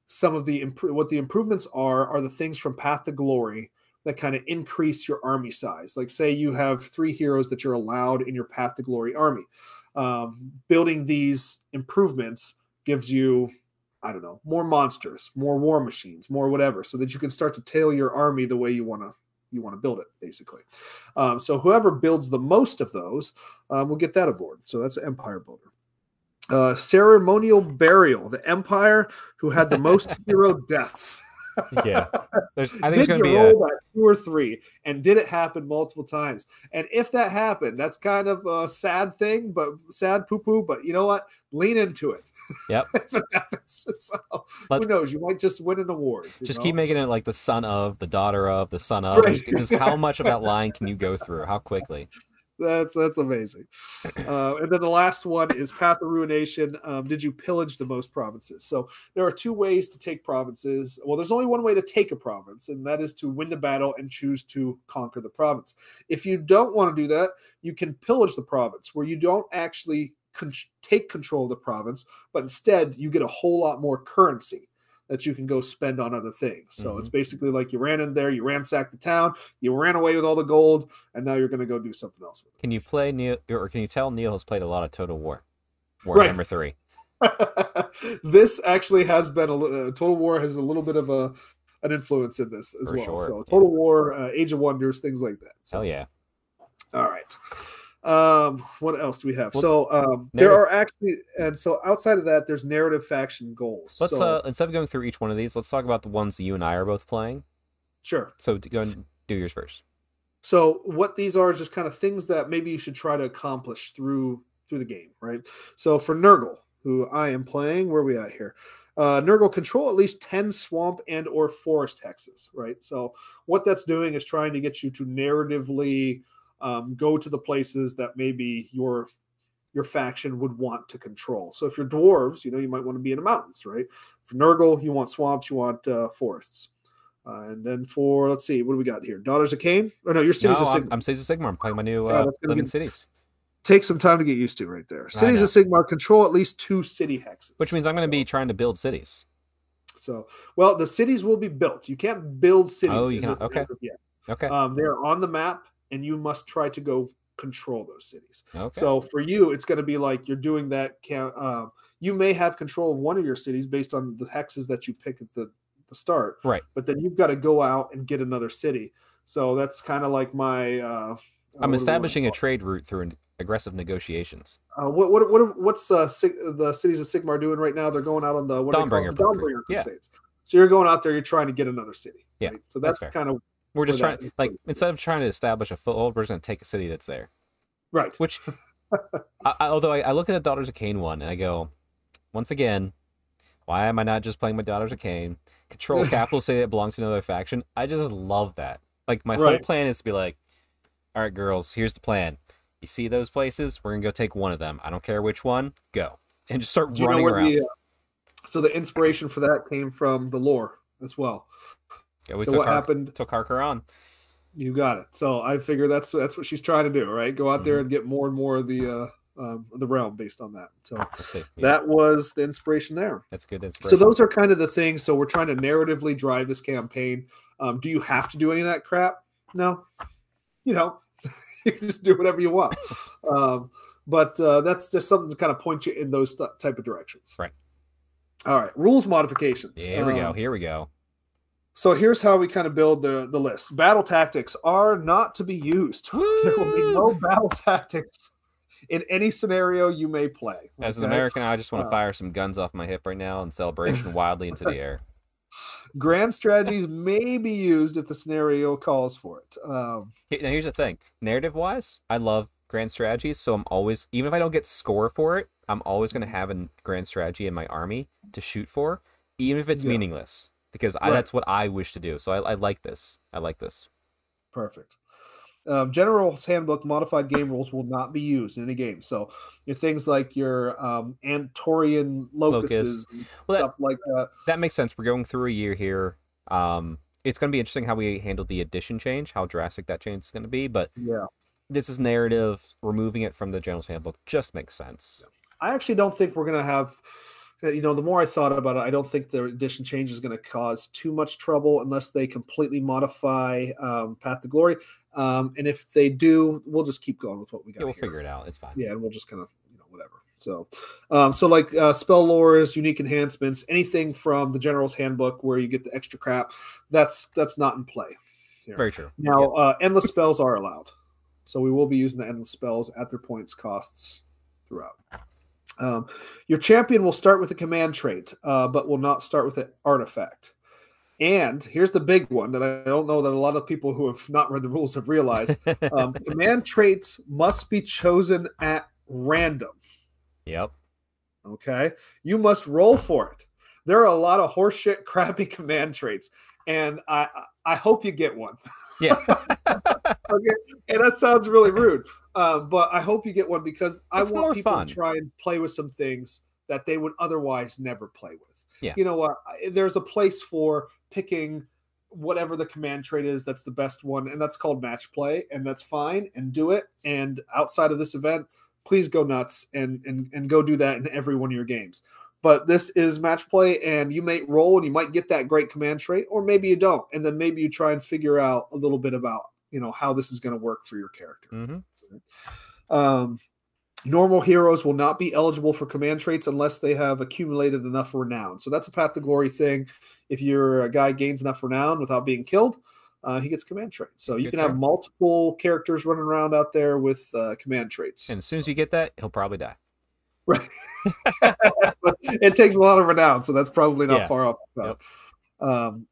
some of the impro- what the improvements are are the things from Path to Glory that kind of increase your army size. Like say you have three heroes that you're allowed in your Path to Glory army. Um, building these improvements gives you I don't know, more monsters, more war machines, more whatever, so that you can start to tailor your army the way you want to you want to build it, basically. Um, so whoever builds the most of those um, will get that award. So that's Empire Builder. Uh, ceremonial burial, the Empire who had the most hero deaths. Yeah. There's, I think did you to be a. two or three, and did it happen multiple times? And if that happened, that's kind of a sad thing, but sad poo poo. But you know what? Lean into it. Yep. if it happens, so Let- who knows? You might just win an award. Just know? keep making it like the son of, the daughter of, the son of. Right. Just, just how much of that line can you go through? How quickly? That's that's amazing. Uh, and then the last one is Path of Ruination. Um, did you pillage the most provinces? So there are two ways to take provinces. Well, there's only one way to take a province, and that is to win the battle and choose to conquer the province. If you don't want to do that, you can pillage the province, where you don't actually con- take control of the province, but instead you get a whole lot more currency that you can go spend on other things. So it's basically like you ran in there, you ransacked the town, you ran away with all the gold, and now you're going to go do something else with Can you play Neil, or can you tell Neil has played a lot of Total War? Right. Warhammer 3. this actually has been a uh, Total War has a little bit of a an influence in this as For well. sure, So yeah. Total War, uh, Age of Wonders, things like that. So, Hell yeah. all right. Um, what else do we have? Well, so um, there are actually, and so outside of that, there's narrative faction goals. Let's, so, uh, instead of going through each one of these, let's talk about the ones that you and I are both playing. sure. So go and do yours first. So what these are is just kind of things that maybe you should try to accomplish through through the game, right? So for Nurgle, who I am playing, where are we at here? Uh, Nurgle control at least 10 swamp and or forest hexes, right? So what that's doing is trying to get you to narratively um, go to the places that maybe your your faction would want to control. So if you're dwarves, you know, you might want to be in the mountains, right? For Nurgle, you want swamps, you want uh, forests. Uh, and then for let's see, what do we got here? Daughters of Khaine? Oh no, your cities no, of I'm, Sigmar. I'm Cities of Sigmar. I'm playing my new Yeah, uh, Living Cities, Take some time to get used to right there. Cities of Sigmar control at least two city hexes. which means I'm going to So- be trying to build cities. so well. The cities will be built. You can't build cities. Oh, you this okay. yet. Okay. Um, they're on the map, and you must try to go control those cities. okay. So for you, it's going to be like you're doing that. Count. Um, you may have control of one of your cities based on the hexes that you pick at the the start. Right. But then you've got to go out and get another city. So that's kind of like my. Uh, uh, what do we I'm establishing a trade route through an aggressive negotiations. Uh, what what what what's uh, Sig- the cities of Sigmar doing right now? They're going out on the what do they call Dawnbringer it? The Crusade. Dawnbringer Yeah. So you're going out there, you're trying to get another city. Yeah, right? So that's that's, kind of We're just that trying, like, instead of trying to establish a foothold, we're just going to take a city that's there. right. Which, I, I, although I, I look at the Daughters of Khaine one and I go, once again, why am I not just playing my Daughters of Khaine? Control capital city that belongs to another faction. I just love that. Like my whole plan is to be like, all right, girls, here's the plan. You see those places? We're gonna go take one of them. I don't care which one. Go and just start Do you know running around. the, uh, so the inspiration for that came from the lore as well. Yeah, we so took what Har- happened? Took Harker on. You got it. So I figure that's that's what she's trying to do, right? Go out Mm-hmm. there and get more and more of the uh, um, the realm based on that. So. Yeah, that was the inspiration there. that's good Inspiration. So those are kind of the things. So we're trying to narratively drive this campaign. Um, do you have to do any of that crap? No, you know, you can just do whatever you want. um, but uh, that's just something to kind of point you in those th- type of directions. Right. All right. Rules modifications. Here we go. Um, Here we go. So here's how we kind of build the the list. Battle tactics are not to be used. There will be no battle tactics in any scenario you may play. As an? American, I just want to Uh, fire some guns off my hip right now in celebration wildly into the air. grand strategies may be used if the scenario calls for it. Um, Now, here's the thing narrative wise, I love grand strategies. So I'm always, even if I don't get score for it, I'm always going to have a grand strategy in my army to shoot for, even if it's Yeah. meaningless, because I, that's what I wish to do. So I, I like this. I like this. Perfect. Um, General's Handbook modified game rules will not be used in any game. So your things like your um, Andtorian locusts, well, stuff like that. That makes sense. We're going through a year here. Um, it's going to be interesting how we handle the edition change, how drastic that change is going to be. But yeah, this is narrative. Removing it from the General's Handbook just makes sense. I actually don't think we're going to have you know, the more I thought about it, I don't think the edition change is going to cause too much trouble unless they completely modify um, Path to Glory. Um, and if they do, we'll just keep going with what we got. Yeah, we'll here. figure it out. It's fine. Yeah, and we'll just kind of you know whatever. So, um, so like uh, spell lores, unique enhancements, anything from the General's Handbook where you get the extra crap, that's that's not in play. Here. Very true. Now, yep. uh, endless spells are allowed, so we will be using the endless spells at their points costs throughout. Um, your champion will start with a command trait, uh, but will not start with an artifact. And here's the big one that I don't know that a lot of people who have not read the rules have realized. Um, command traits must be chosen at random. Yep. Okay. You must roll for it. There are a lot of horseshit, crappy command traits, and I I hope you get one. Yeah. okay. And that sounds really rude, um, but I hope you get one because I it's want people fun. to try and play with some things that they would otherwise never play with. Yeah. You know what? There's a place for picking whatever the command trait is that's the best one, and that's called match play, and that's fine, and do it. And outside of this event, please go nuts and and and go do that in every one of your games. But this is match play, and you might roll and you might get that great command trait, or maybe you don't, and then maybe you try and figure out a little bit about you know how this is going to work for your character. Mm-hmm. Um, normal heroes will not be eligible for command traits unless they have accumulated enough renown. So that's a path to glory thing. If your a guy gains enough renown without being killed, uh, he gets command traits. So you Good can have multiple characters running around out there with uh, command traits. And as soon as you get that, he'll probably die. Right. it takes a lot of renown, so that's probably not Yeah. far off. Yep. Um,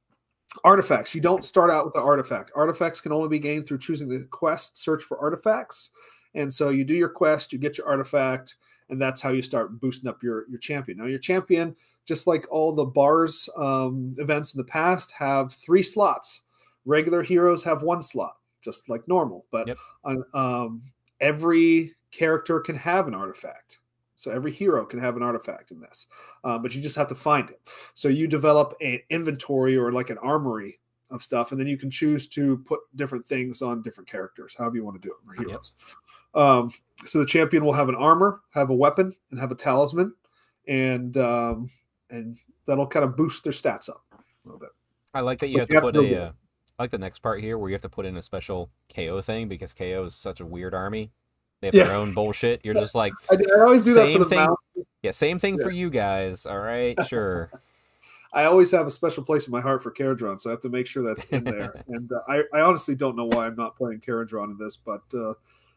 artifacts. You don't start out with an artifact. Artifacts can only be gained through choosing the quest search for artifacts. And so you do your quest, you get your artifact, and that's how you start boosting up your your champion. Now your champion, just like all the bars um, events in the past, have three slots. Regular heroes have one slot, just like normal. But Yep. on, um, every character can have an artifact. So every hero can have an artifact in this, uh, but you just have to find it. So you develop an inventory or like an armory of stuff, and then you can choose to put different things on different characters, however you want to do it, or heroes. Um, so the champion will have an armor, have a weapon, and have a talisman, and um, and that'll kind of boost their stats up a little bit. I like that you have you to have put to- a. Uh, I like the next part here where you have to put in a special KO thing because KO is such a weird army. They have Yeah. their own bullshit. You're just like, I, I always do that for the thing. yeah, same thing for you guys. All right, sure. I always have a special place in my heart for Kharadron, so I have to make sure that's in there. and uh, I, I honestly don't know why I'm not playing Kharadron in this, but uh,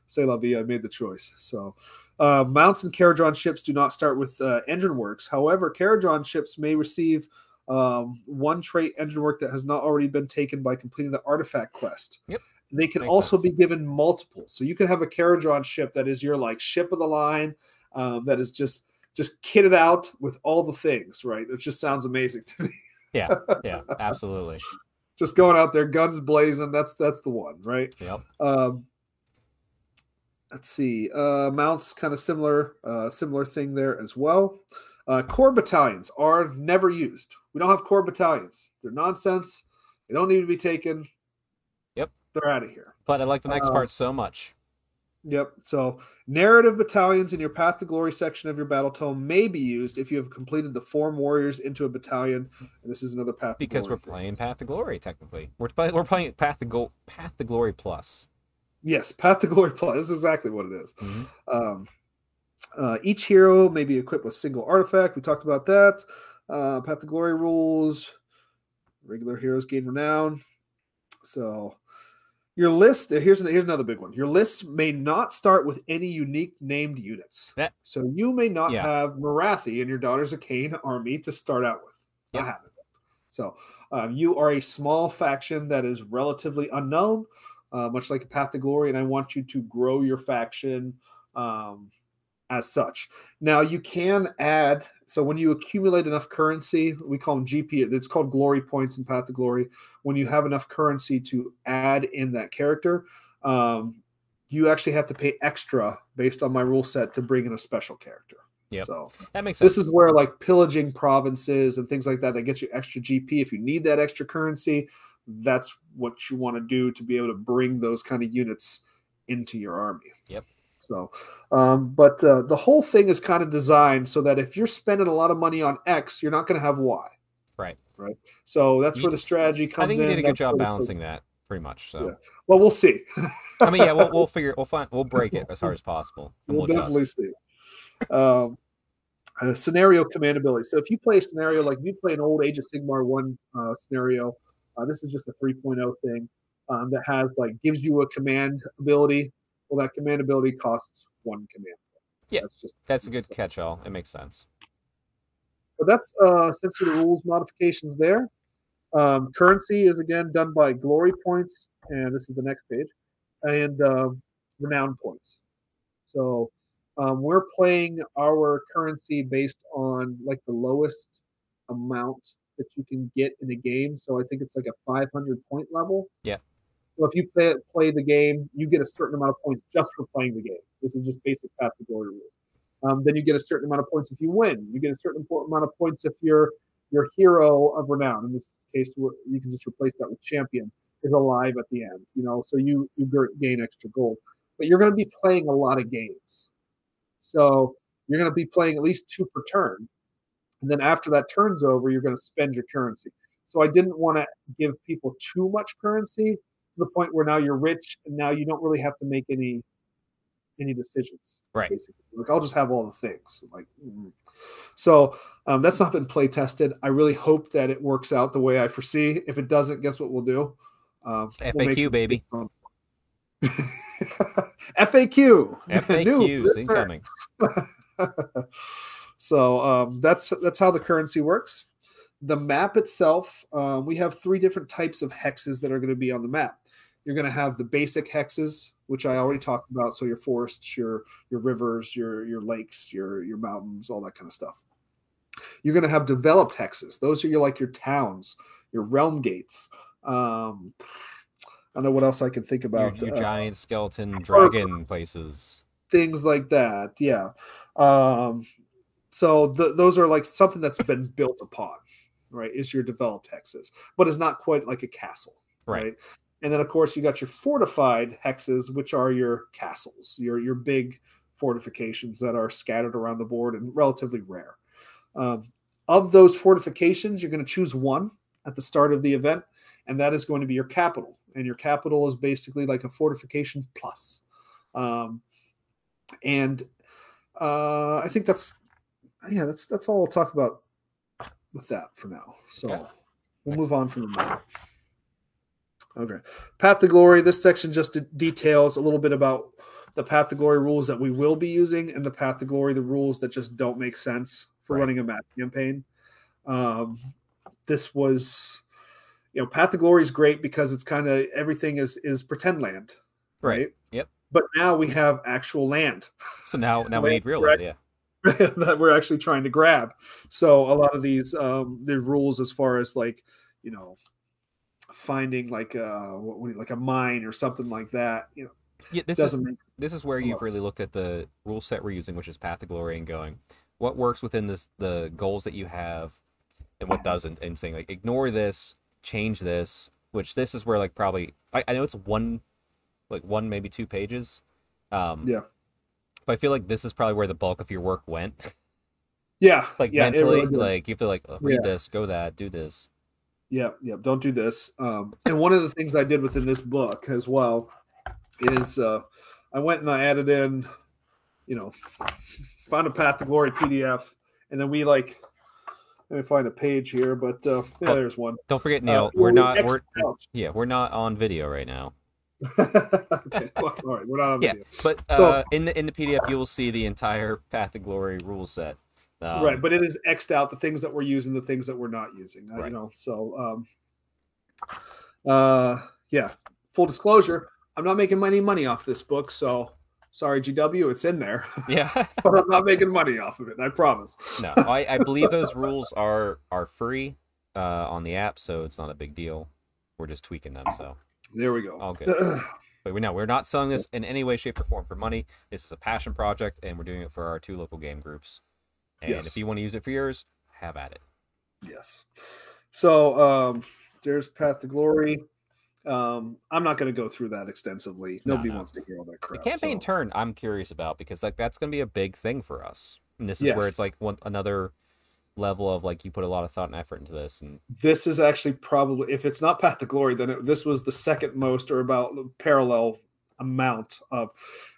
say la vie, I made the choice. So uh, mounts and Kharadron ships do not start with uh, engine works. However, Kharadron ships may receive um, one trait engine work that has not already been taken by completing the artifact quest. Yep. They can Makes also sense. be given multiple. So you can have a Kharadron ship that is your like ship of the line, um, that is just just kitted out with all the things. Right? It just sounds amazing to me. Yeah, yeah, absolutely. just going out there, guns blazing. That's that's the one, right? Yep. Um, let's see. Uh, mounts kind of similar, uh, similar thing there as well. Uh, core battalions are never used. We don't have core battalions. They're nonsense. They don't need to be taken. They're out of here. But I like the next Uh, part so much. Yep. So narrative battalions in your Path to Glory section of your battle tome may be used if you have completed the Form Warriors into a battalion. And this is another Path to Because Glory we're playing Path to Glory, technically. We're play- we're playing Path to Go Path to Glory Plus. Yes, Path to Glory Plus. This is exactly what it is. Mhm. Um, uh, each hero may be equipped with single artifact. We talked about that. Uh, Path to Glory rules. Regular heroes gain renown. So your list. uh, Here's here's another big one. Your lists may not start with any unique named units. That- so you may not Yeah. have Morathi and your Daughters of Khaine army to start out with. I haven't. So um, you are a small faction that is relatively unknown, uh, much like a Path to Glory, and I want you to grow your faction um, as such. Now you can add. So when you accumulate enough currency, we call them GP. It's called glory points in Path to Glory. When you have enough currency to add in that character, um, you actually have to pay extra based on my rule set to bring in a special character. Yep. So That makes sense. this is where like pillaging provinces and things like that that gets you extra GP. If you need that extra currency, that's what you want to do to be able to bring those kind of units into your army. Yep. So, um, but uh, the whole thing is kind of designed so that if you're spending a lot of money on X, you're not going to have Y. Right. Right. So that's You- where the strategy comes I think in. you did a good job balancing that, pretty much. So Yeah. Well, we'll see. I mean, yeah, we'll, we'll figure, we'll find, we'll break it as hard as possible, we'll we'll, definitely adjust. see. Um, uh, scenario command ability. So if you play a scenario like you play an old Age of Sigmar one uh, scenario, uh, this is just a 3.0 thing um, that has like gives you a command ability. Well, that command ability costs one command. Yeah, that's just That's a good catch-all. It makes sense. But that's uh, essentially the rules modifications there. Um, currency is again done by glory points, and this is the next page, and um, renown points. So um, we're playing our currency based on like the lowest amount that you can get in a game. So I think it's like a 500 point level. Yeah. So if you play, play the game, you get a certain amount of points just for playing the game. This is just basic Path to Glory rules. Um, then you get a certain amount of points if you win. You get a certain amount of points if you're your hero of renown. In this case, you can just replace that with champion is alive at the end. You know, so you you gain extra gold. But you're going to be playing a lot of games, so you're going to be playing at least two per turn. And then after that turn's over, you're going to spend your currency. So I didn't want to give people too much currency the point where now you're rich and now you don't really have to make any any decisions. Right. Basically, like I'll just have all the things. Like, mm. so um, that's not been play tested. I really hope that it works out the way I foresee. If it doesn't, guess what we'll do? Um, we'll FAQ, baby. FAQ. FAQs incoming. so um, that's that's how the currency works. The map itself, um, we have three different types of hexes that are going to be on the map. You're going to have the basic hexes, which I already talked about. So your forests, your your rivers, your your lakes, your your mountains, all that kind of stuff. You're going to have developed hexes. Those are your like your towns, your realm gates. Um, I don't know what else I can think Your, about. your uh, giant skeleton dragon places. things like that. Yeah. Um, so th- those are like something that's been built upon, right? Is your developed hexes, but it's not quite like a castle, Right. right? And then of course you got your fortified hexes, which are your castles, your your big fortifications that are scattered around the board and relatively rare. Um, of those fortifications, you're going to choose one at the start of the event, and that is going to be your capital. And your capital is basically like a fortification plus. Um, and uh, I think that's yeah, that's that's all I'll talk about with that for now. So Okay. we'll move on from that. Okay, Path to Glory. This section just details a little bit about the Path to Glory rules that we will be using, and the Path to Glory the rules that just don't make sense for Right. running a map campaign. Um, this was, you know, Path to Glory is great because it's kind of everything is is pretend land, Right. right? Yep. But now we have actual land So now now we need real land, yeah. that we're actually trying to grab. So a lot of these um the rules as far as like, you know, finding like uh what, like a mine or something like that, you know, Yeah, this is make this is where you've really looked at the rule set we're using, which is Path to Glory, and going, what works within this the goals that you have, and what doesn't, and saying like ignore this, change this. Which this is where like probably I, I know it's one, like one maybe two pages, um, Yeah. But I feel like this is probably where the bulk of your work went, yeah, like yeah, mentally, really like you have to like uh, read Yeah. this, go that, do this. Yeah, yeah. Don't do this. Um, and one of the things I did within this book as well is uh, I went and I added in, you know, found a Path to Glory PDF, and then we like. Let me find a page here, but uh, yeah, Oh, there's one. Don't forget, Uh, Neil, we're we not we're out. yeah we're not on video right now. okay, well, all right, we're not on Yeah, video. but uh, So- in the in the PDF you will see the entire Path to Glory rule set. Um, right, but it is xed out the things that we're using, the things that we're not using. uh, Right. You know, so um, uh, yeah. Full disclosure, I'm not making any money off this book, so sorry, GW, it's in there, yeah, but I'm not making money off of it. I promise. no, I, I believe those rules are are free uh, on the app, so it's not a big deal. We're just tweaking them, so There we go. all good. But But we know we're not selling this in any way, shape, or form for money. This is a passion project, and we're doing it for our two local game groups. And Yes. if you want to use it for yours, have at it. Yes. So um, there's Path to Glory. Um, I'm not going to go through that extensively. Nobody no. wants to hear all that crap. the campaign so- turn, I'm curious about because like that's going to be a big thing for us. And this is where it's like one another level of like you put a lot of thought and effort into this, and this is actually probably if it's not Path to Glory, then it, this was the second most or about parallel amount of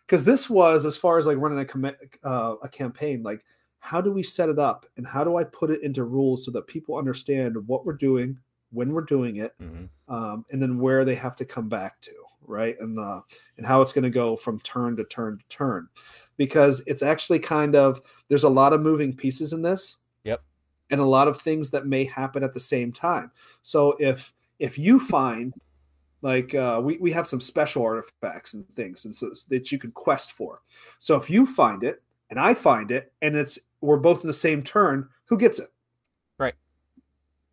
because this was as far as like running a comm- uh, a campaign like how do we set it up and how do I put it into rules so that people understand what we're doing when we're doing it mhm. um, and then where they have to come back to right and uh, and how it's going to go from turn to turn to turn because it's actually kind of there's a lot of moving pieces in this Yep. and a lot of things that may happen at the same time so if if you find like uh, we, we have some special artifacts and things and so that you can quest for so if you find it and i find it and it's we're both in the same turn who gets it? Right.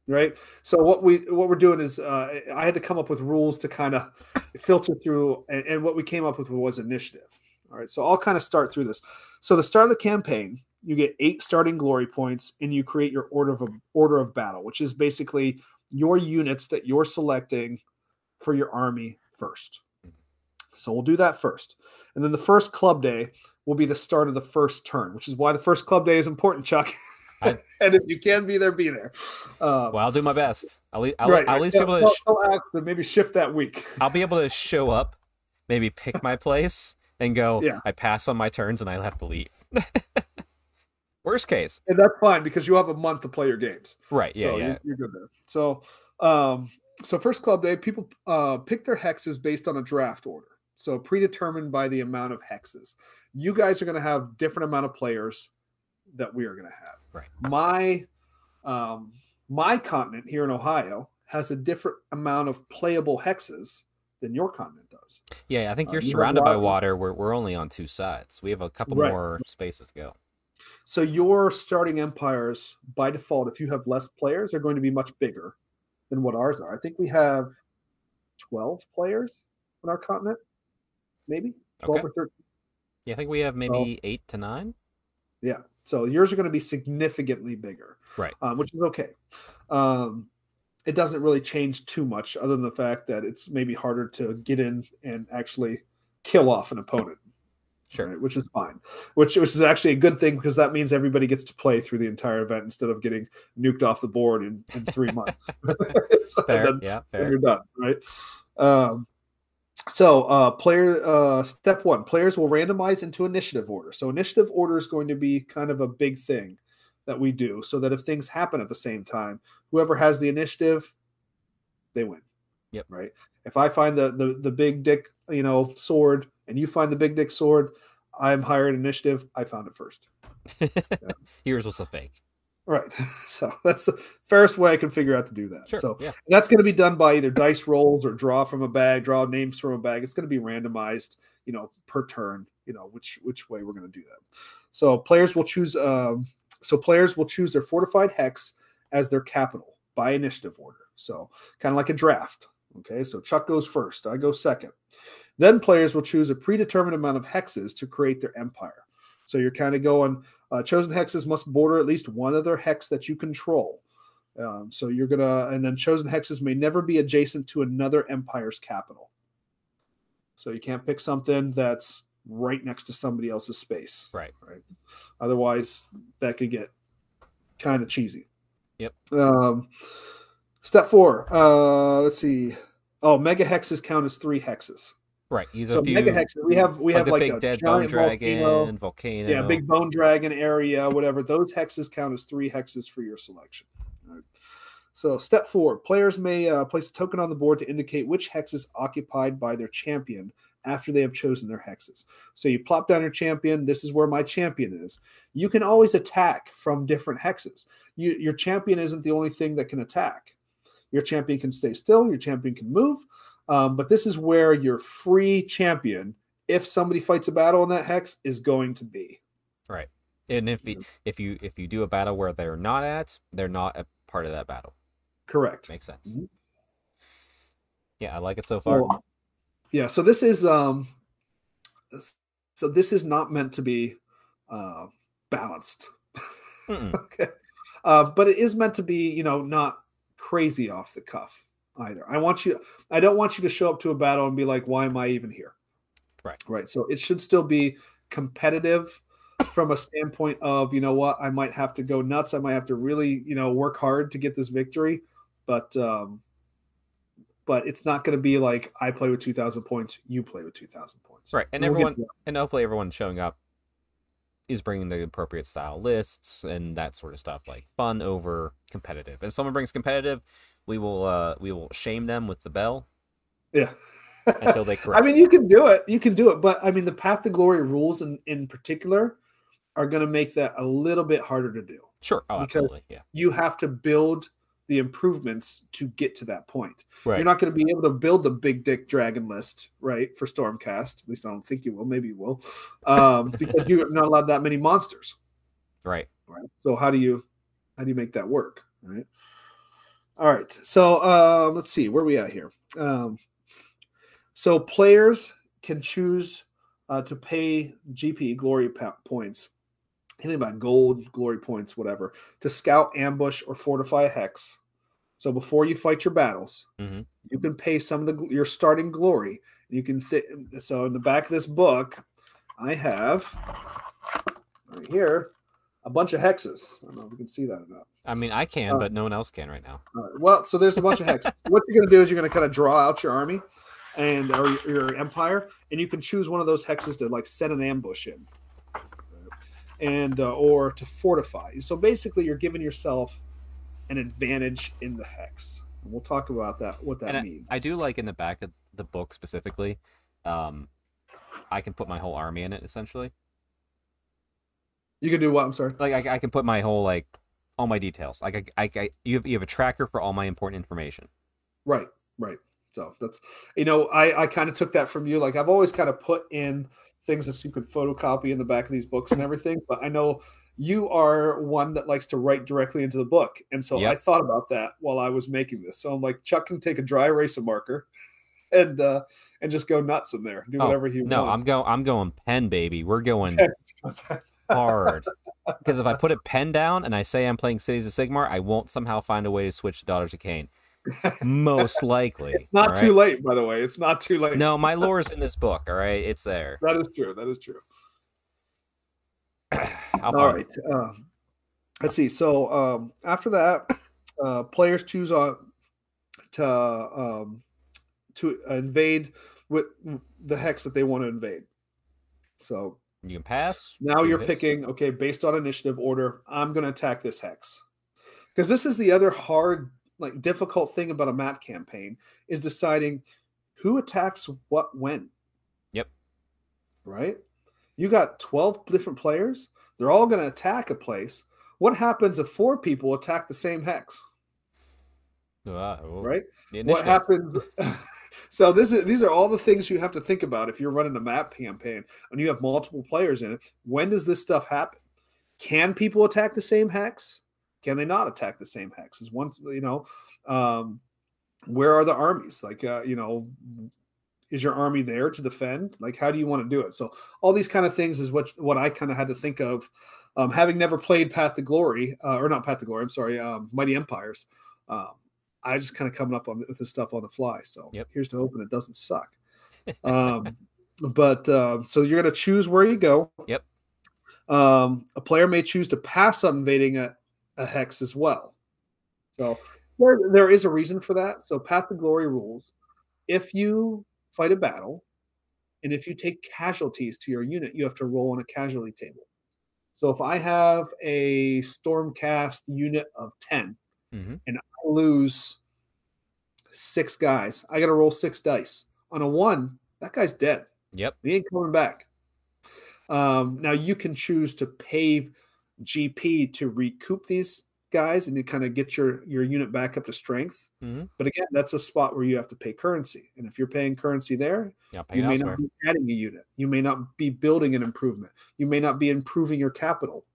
right? So what we what we're doing is uh, i had to come up with rules to kind of filter through and, and what we came up with was initiative. All right so i'll kind of start through this. So the start of the campaign you get eight starting glory points and you create your order of order of battle which is basically your units that you're selecting for your army first. So we'll do that first. And then the first club day will be the start of the first turn which is why the first club day is important chuck I- and if you can be there be there um, well, I'll do my best. I'll, I'll, right, I'll at least be able to. sh- maybe shift that week I'll be able to show up, maybe pick my place, and go. Yeah. I pass on my turns, and I have to leave. Worst case, and that's fine because you have a month to play your games right? Yeah, so yeah. You're, you're good there. So, um, so first club day, people uh, pick their hexes based on a draft order, so predetermined by the amount of hexes. You guys are going to have different amount of players that we are going to have. Right. My, um, my continent here in Ohio has a different amount of playable hexes than your continent does. Yeah, I think Uh, you're surrounded by water. water. We're we're only on two sides. We have a couple Right. more spaces to go. So your starting empires, by default, if you have less players, are going to be much bigger than what ours are. I think we have twelve players on our continent, maybe twelve Okay. or thirteen. Yeah, I think we have maybe eight to nine. Yeah. So yours are going to be significantly bigger, Right. Um, which is okay. Um, it doesn't really change too much, other than the fact that it's maybe harder to get in and actually kill off an opponent. Sure. right, which is fine. Which which is actually a good thing because that means everybody gets to play through the entire event instead of getting nuked off the board in, in three months. So Fair. then- yeah, fair. you're done, right? Um, so uh, player uh, step one: players will randomize into initiative order. So initiative order is going to be kind of a big thing that we do, so that if things happen at the same time, whoever has the initiative, they win. Yep. Right. If I find the the the big dick, you know, sword, and you find the big dick sword, I'm higher in initiative. I found it first. Yours was a fake. Right. So that's the fairest way I can figure out to do that. Sure. So yeah. that's going to be done by either dice rolls or draw from a bag, draw names from a bag. It's going to be randomized, you know, per turn, you know, which which way we're going to do that. So players will choose um so players will choose their fortified hex as their capital by initiative order. So kind of like a draft. Okay? So Chuck goes first, I go second. Then players will choose a predetermined amount of hexes to create their empire. So you're kind of going uh, chosen hexes must border at least one other hex that you control. Um, so you're gonna, and then chosen hexes may never be adjacent to another empire's capital. So you can't pick something that's right next to somebody else's space. Right. Right. Otherwise, that could get kind of cheesy. Yep. Um, step four. Uh, let's see. Oh, mega hexes count as three hexes. Right. Use So a few. mega hexes. We have we like have the like big a dead bone giant dragon, volcano. volcano. Yeah, big bone dragon area, whatever. Those hexes count as three hexes for your selection. All right. So, step four players may uh, place a token on the board to indicate which hex is occupied by their champion after they have chosen their hexes. So, you plop down your champion. This is where my champion is. You can always attack from different hexes. You, your champion isn't the only thing that can attack. Your champion can stay still, your champion can move. Um, but this is where your free champion, if somebody fights a battle in that hex, is going to be. Right. And if you, if you if you do a battle where they're not at, they're not a part of that battle. Correct. Makes sense. Mhm. Yeah, I like it so far. So, Yeah, so this is um so this is not meant to be uh balanced. okay. Uh, but it is meant to be, you know, not crazy off the cuff either. I want you I don't want you to show up to a battle and be like, why am I even here? Right. Right. So it should still be competitive from a standpoint of, you know what, I might have to go nuts. I might have to really, you know, work hard to get this victory. But um but it's not going to be like I play with 2000 points, you play with 2000 points. Right. And, we'll everyone and hopefully everyone showing up is bringing the appropriate style lists and that sort of stuff like fun over competitive. If someone brings competitive, we will uh we will shame them with the bell. Yeah. until they correct. I mean, you can do it. You can do it, but I mean, the Path to Glory rules in in particular are going to make that a little bit harder to do. Sure. Oh, absolutely. Yeah. You have to build the improvements to get to that point. Right. You're not going to be able to build the big dick dragon list, right? For Stormcast. At least I don't think you will. Maybe you will. Um, because you're not allowed that many monsters. Right. Right. So how do you how do you make that work? Right. All right. So um, let's see where we at here. Um, so players can choose uh, to pay GP glory points, anything about gold, glory points, whatever, to scout, ambush, or fortify a hex. So before you fight your battles, Mhm. you can pay some of the your starting glory. You can th- so in the back of this book, I have right here a bunch of hexes. I don't know if we can see that or not. I mean, I can, Uh, but no one else can right now. Right. Well, so there's a bunch of hexes. what you're going to do is you're going to kind of draw out your army and or your, your empire, and you can choose one of those hexes to like set an ambush in, and uh, or to fortify. So basically, you're giving yourself an advantage in the hex. And we'll talk about that. What that And means. I do like in the back of the book specifically, um, I can put my whole army in it essentially. You can do what? I'm sorry. Like I, I can put my whole like all my details. Like I, I, I you have you have a tracker for all my important information. Right, right. So that's you know, I I kind of took that from you. Like I've always kind of put in things that you could photocopy in the back of these books and everything, but I know you are one that likes to write directly into the book. And so I thought about that while I was making this. So I'm like, Chuck can take a dry eraser marker and uh and just go nuts in there, do Oh, whatever he No, I'm going. I'm going pen, baby. We're going. hard. Because if I put a pen down and I say I'm playing Cities of Sigmar, I won't somehow find a way to switch to Daughters of Khaine. Most likely. Not all too late, by the way. It's not too late. No, my lore is in this book. All right, it's there. That is true. That is true. All right. Uh, let's see. So um, after that, uh, players choose on to um, to invade with the hex that they want to invade. So You can pass. now you're this. picking. Okay, based on initiative order, I'm going to attack this hex because this is the other hard, like difficult thing about a map campaign is deciding who attacks what when. Yep. Right. You got 12 different players. They're all going to attack a place. What happens if four people attack the same hex? Uh, oh, Right. What happens? so this is these are all the things you have to think about if you're running a map campaign and you have multiple players in it. When does this stuff happen? Can people attack the same hex? Can they not attack the same hex? Is once you know, um, where are the armies? Like uh, you know, is your army there to defend? Like how do you want to do it? So all these kind of things is what what I kind of had to think of, um, having never played Path to Glory uh, or not Path to Glory. I'm sorry, um, Mighty Empires. Um, I just kind of coming up on with this stuff on the fly. So Yep. here's to hoping it doesn't suck. Um, but uh, so you're going to choose where you go. Yep. Um, a player may choose to pass on invading a, a hex as well. So there, there is a reason for that. So Path to Glory rules: if you fight a battle, and if you take casualties to your unit, you have to roll on a casualty table. So if I have a Stormcast unit of ten, Mhm. and I lose six guys, I got to roll six dice. On a one, that guy's dead. Yep. He ain't coming back. Um, now you can choose to pay GP to recoup these guys and you kind of get your your unit back up to strength. Mhm. But again, that's a spot where you have to pay currency, and if you're paying currency there, Yeah, you may elsewhere. not be adding a unit. You may not be building an improvement. You may not be improving your capital.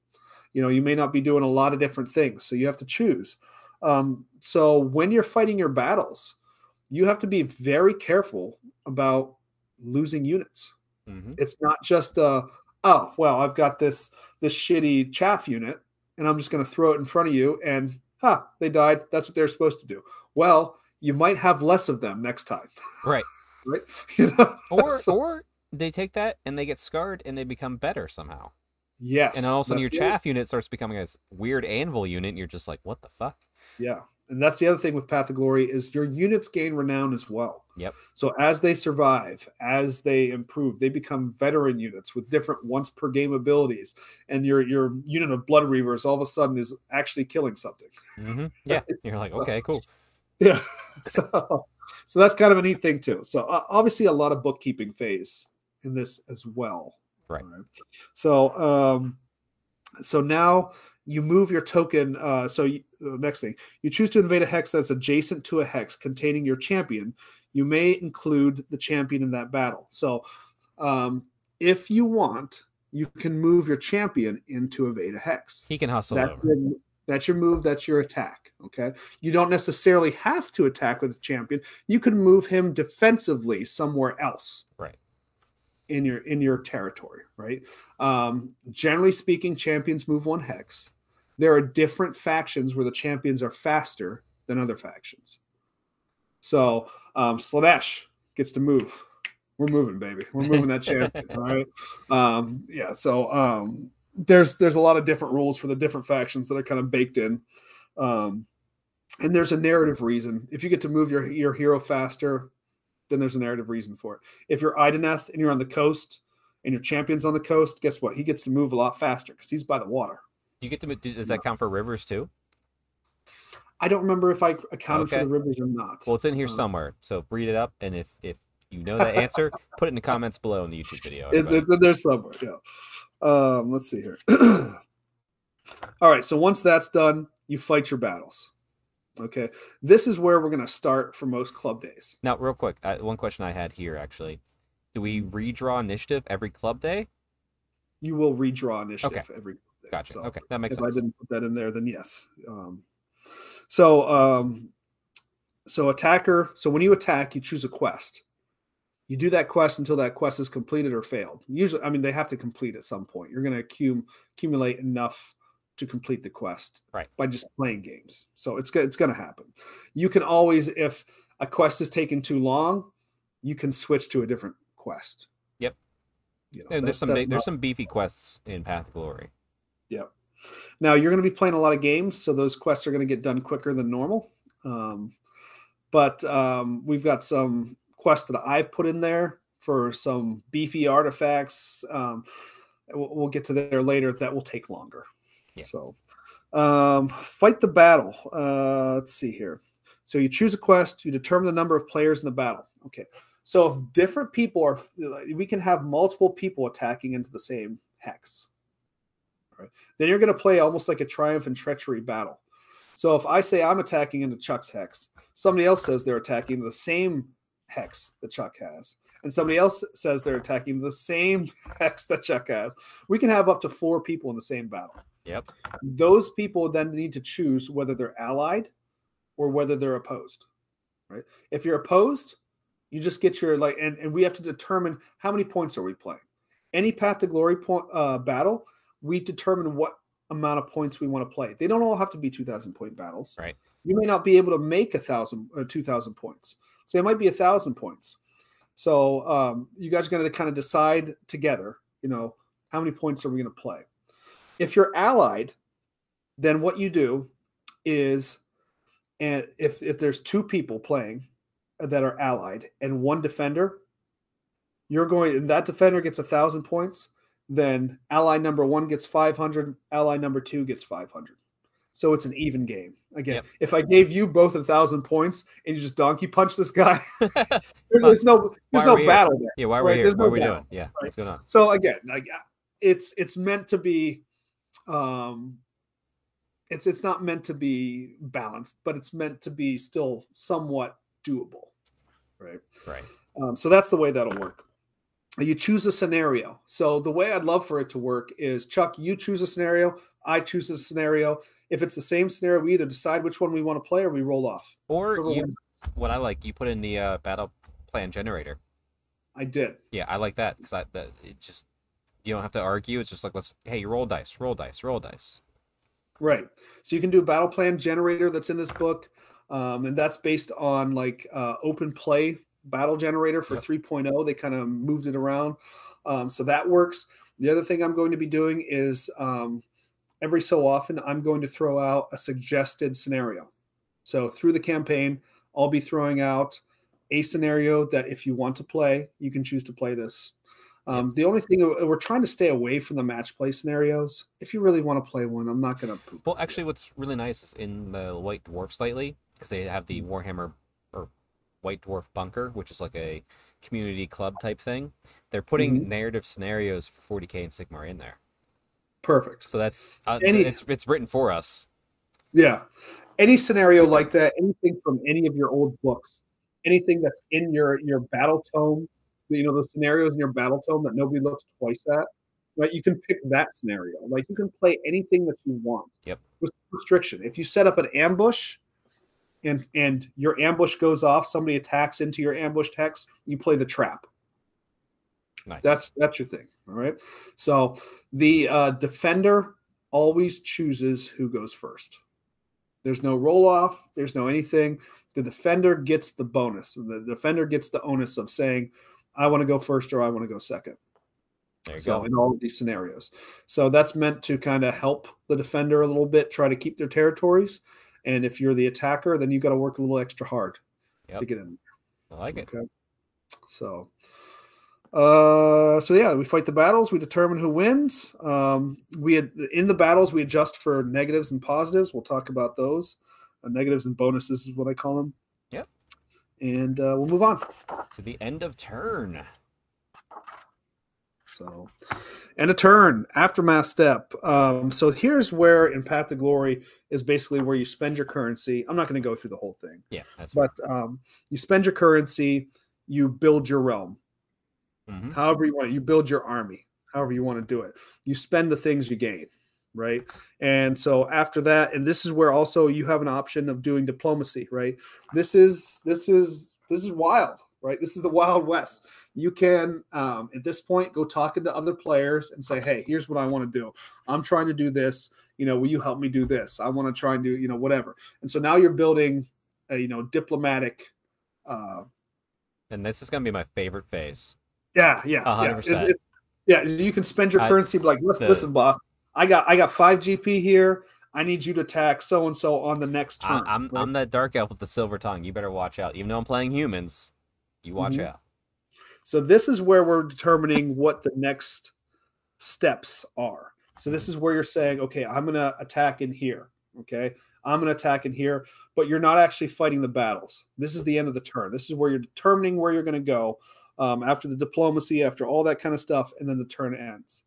You know, you may not be doing a lot of different things. So you have to choose. Um, so when you're fighting your battles, you have to be very careful about losing units. Mhm. It's not just uh oh well I've got this this shitty chaff unit and I'm just going to throw it in front of you and huh they died. That's what they're supposed to do. Well, you might have less of them next time, Right. right? You know? Or So- or they take that and they get scarred and they become better somehow. yes, And all of a sudden your that's the other- chaff unit starts becoming this weird anvil unit and you're just like, what the fuck? Yeah. And that's the other thing with Path of Glory is your units gain renown as well. Yep. So as they survive, as they improve, they become veteran units with different once per game abilities. And your your unit of Blood Reavers all of a sudden is actually killing something. hmm Yeah. Right. You're like, okay, cool. Yeah. So so that's kind of a neat thing too. So uh, obviously a lot of bookkeeping phase in this as well. Right. All So um so now you move your token uh so you, the next thing you choose to invade a hex that's adjacent to a hex containing your champion you may include the champion in that battle so um if you want you can move your champion into evade a hex He can hustle that's over. your, that's your move. That's your attack. Okay. You don't necessarily have to attack with a champion. You can move him defensively somewhere else. Right. In your in your territory, right? Um, generally speaking, champions move one hex. There are different factions where the champions are faster than other factions. So um, Slaanesh gets to move. We're moving, baby. We're moving that champion. all right. Um, yeah. So um, there's there's a lot of different rules for the different factions that are kind of baked in um and there's a narrative reason if you get to move your your hero faster then there's a narrative reason for it if you're Idoneth and you're on the coast and your champion's on the coast guess what he gets to move a lot faster because he's by the water Do you get to does that count for rivers too? i don't remember if i accounted Okay. for the rivers or not Well, it's in here Uh, somewhere. So read it up, and if if you know the answer, put it in the comments below in the YouTube video. it's, it's in there somewhere yeah um let's see here all right so once that's done you fight your battles okay this is where we're going to start for most club days Now, real quick, uh, one question I had here actually: Do we redraw initiative every club day? you will redraw initiative every day. Gotcha. So okay, that makes sense. if I didn't put that in there, then yes. Um, so um, so attacker. So when you attack, you choose a quest. You do that quest until that quest is completed or failed. Usually, I mean, they have to complete at some point. You're going to accumulate enough to complete the quest Right. by just playing games. So it's it's going to happen. You can always, if a quest is taking too long, you can switch to a different quest. Yep. You know, that- there's some there's some beefy quests in Path of Glory. Yep. Now you're going to be playing a lot of games, so those quests are going to get done quicker than normal. Um, but um, we've got some quests that I've put in there for some beefy artifacts. Um, we'll, we'll get to there later. That will take longer. Yeah. So, um, fight the battle. Uh, let's see here. So you choose a quest. You determine the number of players in the battle. Okay. So if different people are, we can have multiple people attacking into the same hex. Right. Then you're going to play almost like a triumph and treachery battle. So if I say I'm attacking into Chuck's hex, somebody else says they're attacking the same hex that Chuck has, and somebody else says they're attacking the same hex that Chuck has. We can have up to four people in the same battle. Yep. Those people then need to choose whether they're allied or whether they're opposed. Right? If you're opposed, you just get your like, and, and we have to determine how many points are we playing. Any Path to Glory point uh, battle, we determine what amount of points we want to play. They don't all have to be 2,000 point battles. Right. You may not be able to make a thousand or 2,000 points. So it might be a thousand points. So um, you guys are going to kind of decide together, you know, how many points are we going to play? If you're allied, then what you do is, and if if there's two people playing that are allied and one defender, you're going and that defender gets a thousand points. Then ally number one gets 500, ally number two gets 500. So it's an even game. Again, Yep. if I gave you both a thousand points and you just donkey punch this guy, there's, there's no there's no we here? battle there. Yeah, why are Right, we here? there's What no are we battle. doing? Yeah, what's going on? So again, like it's it's meant to be um it's it's not meant to be balanced, but it's meant to be still somewhat doable. Right. Right. Um, so that's the way that'll work. You choose a scenario. So the way I'd love for it to work is Chuck, you choose a scenario, I choose a scenario. If it's the same scenario, we either decide which one we want to play or we roll off. Or you, what I like, you put in the uh, battle plan generator. I did. Yeah, I like that because I that it just you don't have to argue. It's just like let's hey, roll dice, roll dice, roll dice. Right. So you can do a battle plan generator that's in this book, um, and that's based on like uh, open play battle generator for Yep. 3.0. They kind of moved it around, um, so that works. The other thing I'm going to be doing is um, every so often I'm going to throw out a suggested scenario. So through the campaign, I'll be throwing out a scenario that if you want to play, you can choose to play this. Um, The only thing uh, we're trying to stay away from the match play scenarios. If you really want to play one, I'm not going to. Well, actually, what's really nice is in the White Dwarf slightly because they have Mm-hmm. the Warhammer or White Dwarf Bunker, which is like a community club type thing. They're putting Mhm. narrative scenarios for 40k and Sigmar in there, perfect. so that's uh, Any- it's it's written for us. Yeah. Any scenario like that, anything from any of your old books, anything that's in your your battle tome, you know, the scenarios in your battle tome that nobody looks twice at, right? You can pick that scenario. Like you can play anything that you want. Yep. With restriction. If you set up an ambush and and your ambush goes off, somebody attacks into your ambush hex, you play the trap. Nice. That's that's your thing. All right. So the uh, defender always chooses who goes first. There's no roll off. There's no anything. The defender gets the bonus. The defender gets the onus of saying, "I want to go first or I want to go second. there you So go. in all of these scenarios, so that's meant to kind of help the defender a little bit, try to keep their territories. And if you're the attacker, then you've got to work a little extra hard to get in. I like it. So, uh, so yeah, we fight the battles. We determine who wins. Um, we had in the battles we adjust for negatives and positives. We'll talk about those. Uh, negatives and bonuses is what I call them. And uh, we'll move on. To the end of turn. So, and a turn aftermath step. Um, so here's where in Path to Glory is basically where you spend your currency. I'm not going to go through the whole thing, Yeah, that's but um, you spend your currency, you build your realm. hmm however you want you build your army however you want to do it you spend the things you gain right? And so after that and this is where also you have an option of doing diplomacy right? This is this is this is wild right? This is the wild west. You can um, at this point go talking to other players and say hey here's what i want to do. I'm trying to do this. You know will you help me do this? I want to try and do you know whatever. And so now you're building a you know diplomatic uh, And this is gonna be my favorite phase. Yeah, yeah, A hundred yeah. percent. It- yeah, you can spend your currency, be like, listen, the- listen, boss, I got I got five GP here. I need you to attack so and so on the next I, turn. I'm right? I'm that dark elf with the silver tongue. You better watch out. Even though I'm playing humans, you watch Mhm. out. So this is where we're determining what the next steps are. So this is where you're saying, okay, I'm going to attack in here. Okay, I'm going to attack in here, but you're not actually fighting the battles. This is the end of the turn. This is where you're determining where you're going to go um, after the diplomacy, after all that kind of stuff, and then the turn ends.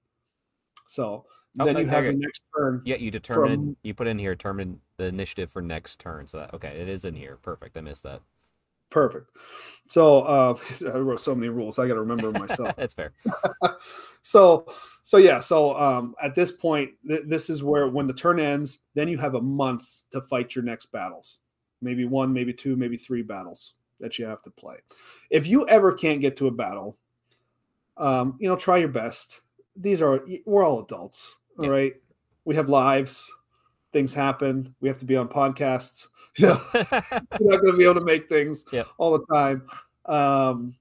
So Oh, then you have the next turn. Yeah, you determine From- you put in here determine the initiative for next turn. So that okay, it is in here. Perfect. I missed that. Perfect. So uh, I wrote so many rules. I got to remember myself. That's fair. so so yeah so um at this point th- this is where when the turn ends then you have a month to fight your next battles maybe one maybe two maybe three battles that you have to play if you ever can't get to a battle um you know try your best these are we're all adults all Yeah. right we have lives things happen we have to be on podcasts you know you're not going to be able to make things Yep. all the time. Um,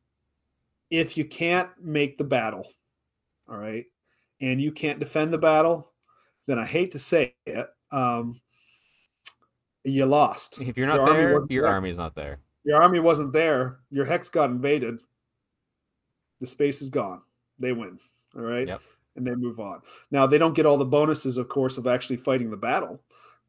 if you can't make the battle, all right, and you can't defend the battle, then I hate to say it, um, you lost. if you're not Your there, wasn't your there. army's not there. Your army wasn't there. Your hex got invaded. The space is gone. They win. All right. Yep. And they move on. Now they don't get all the bonuses, of course, of actually fighting the battle,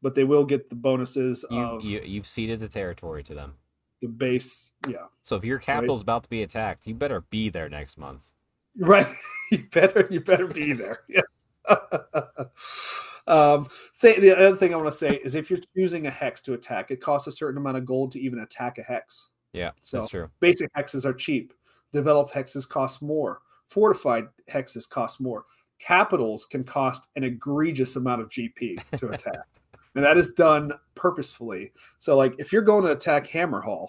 but they will get the bonuses You, of you you've ceded the territory to them. the base. Yeah. So if your capital's about to be attacked, you better be there next month. Right. you better you better be there. Yes. um, th- the other thing I want to say is if you're choosing a hex to attack, it costs a certain amount of gold to even attack a hex. Yeah, So that's true. basic hexes are cheap. Developed hexes cost more. Fortified hexes cost more. Capitals can cost an egregious amount of GP to attack. and that is done purposefully. So like if you're going to attack Hammerhal,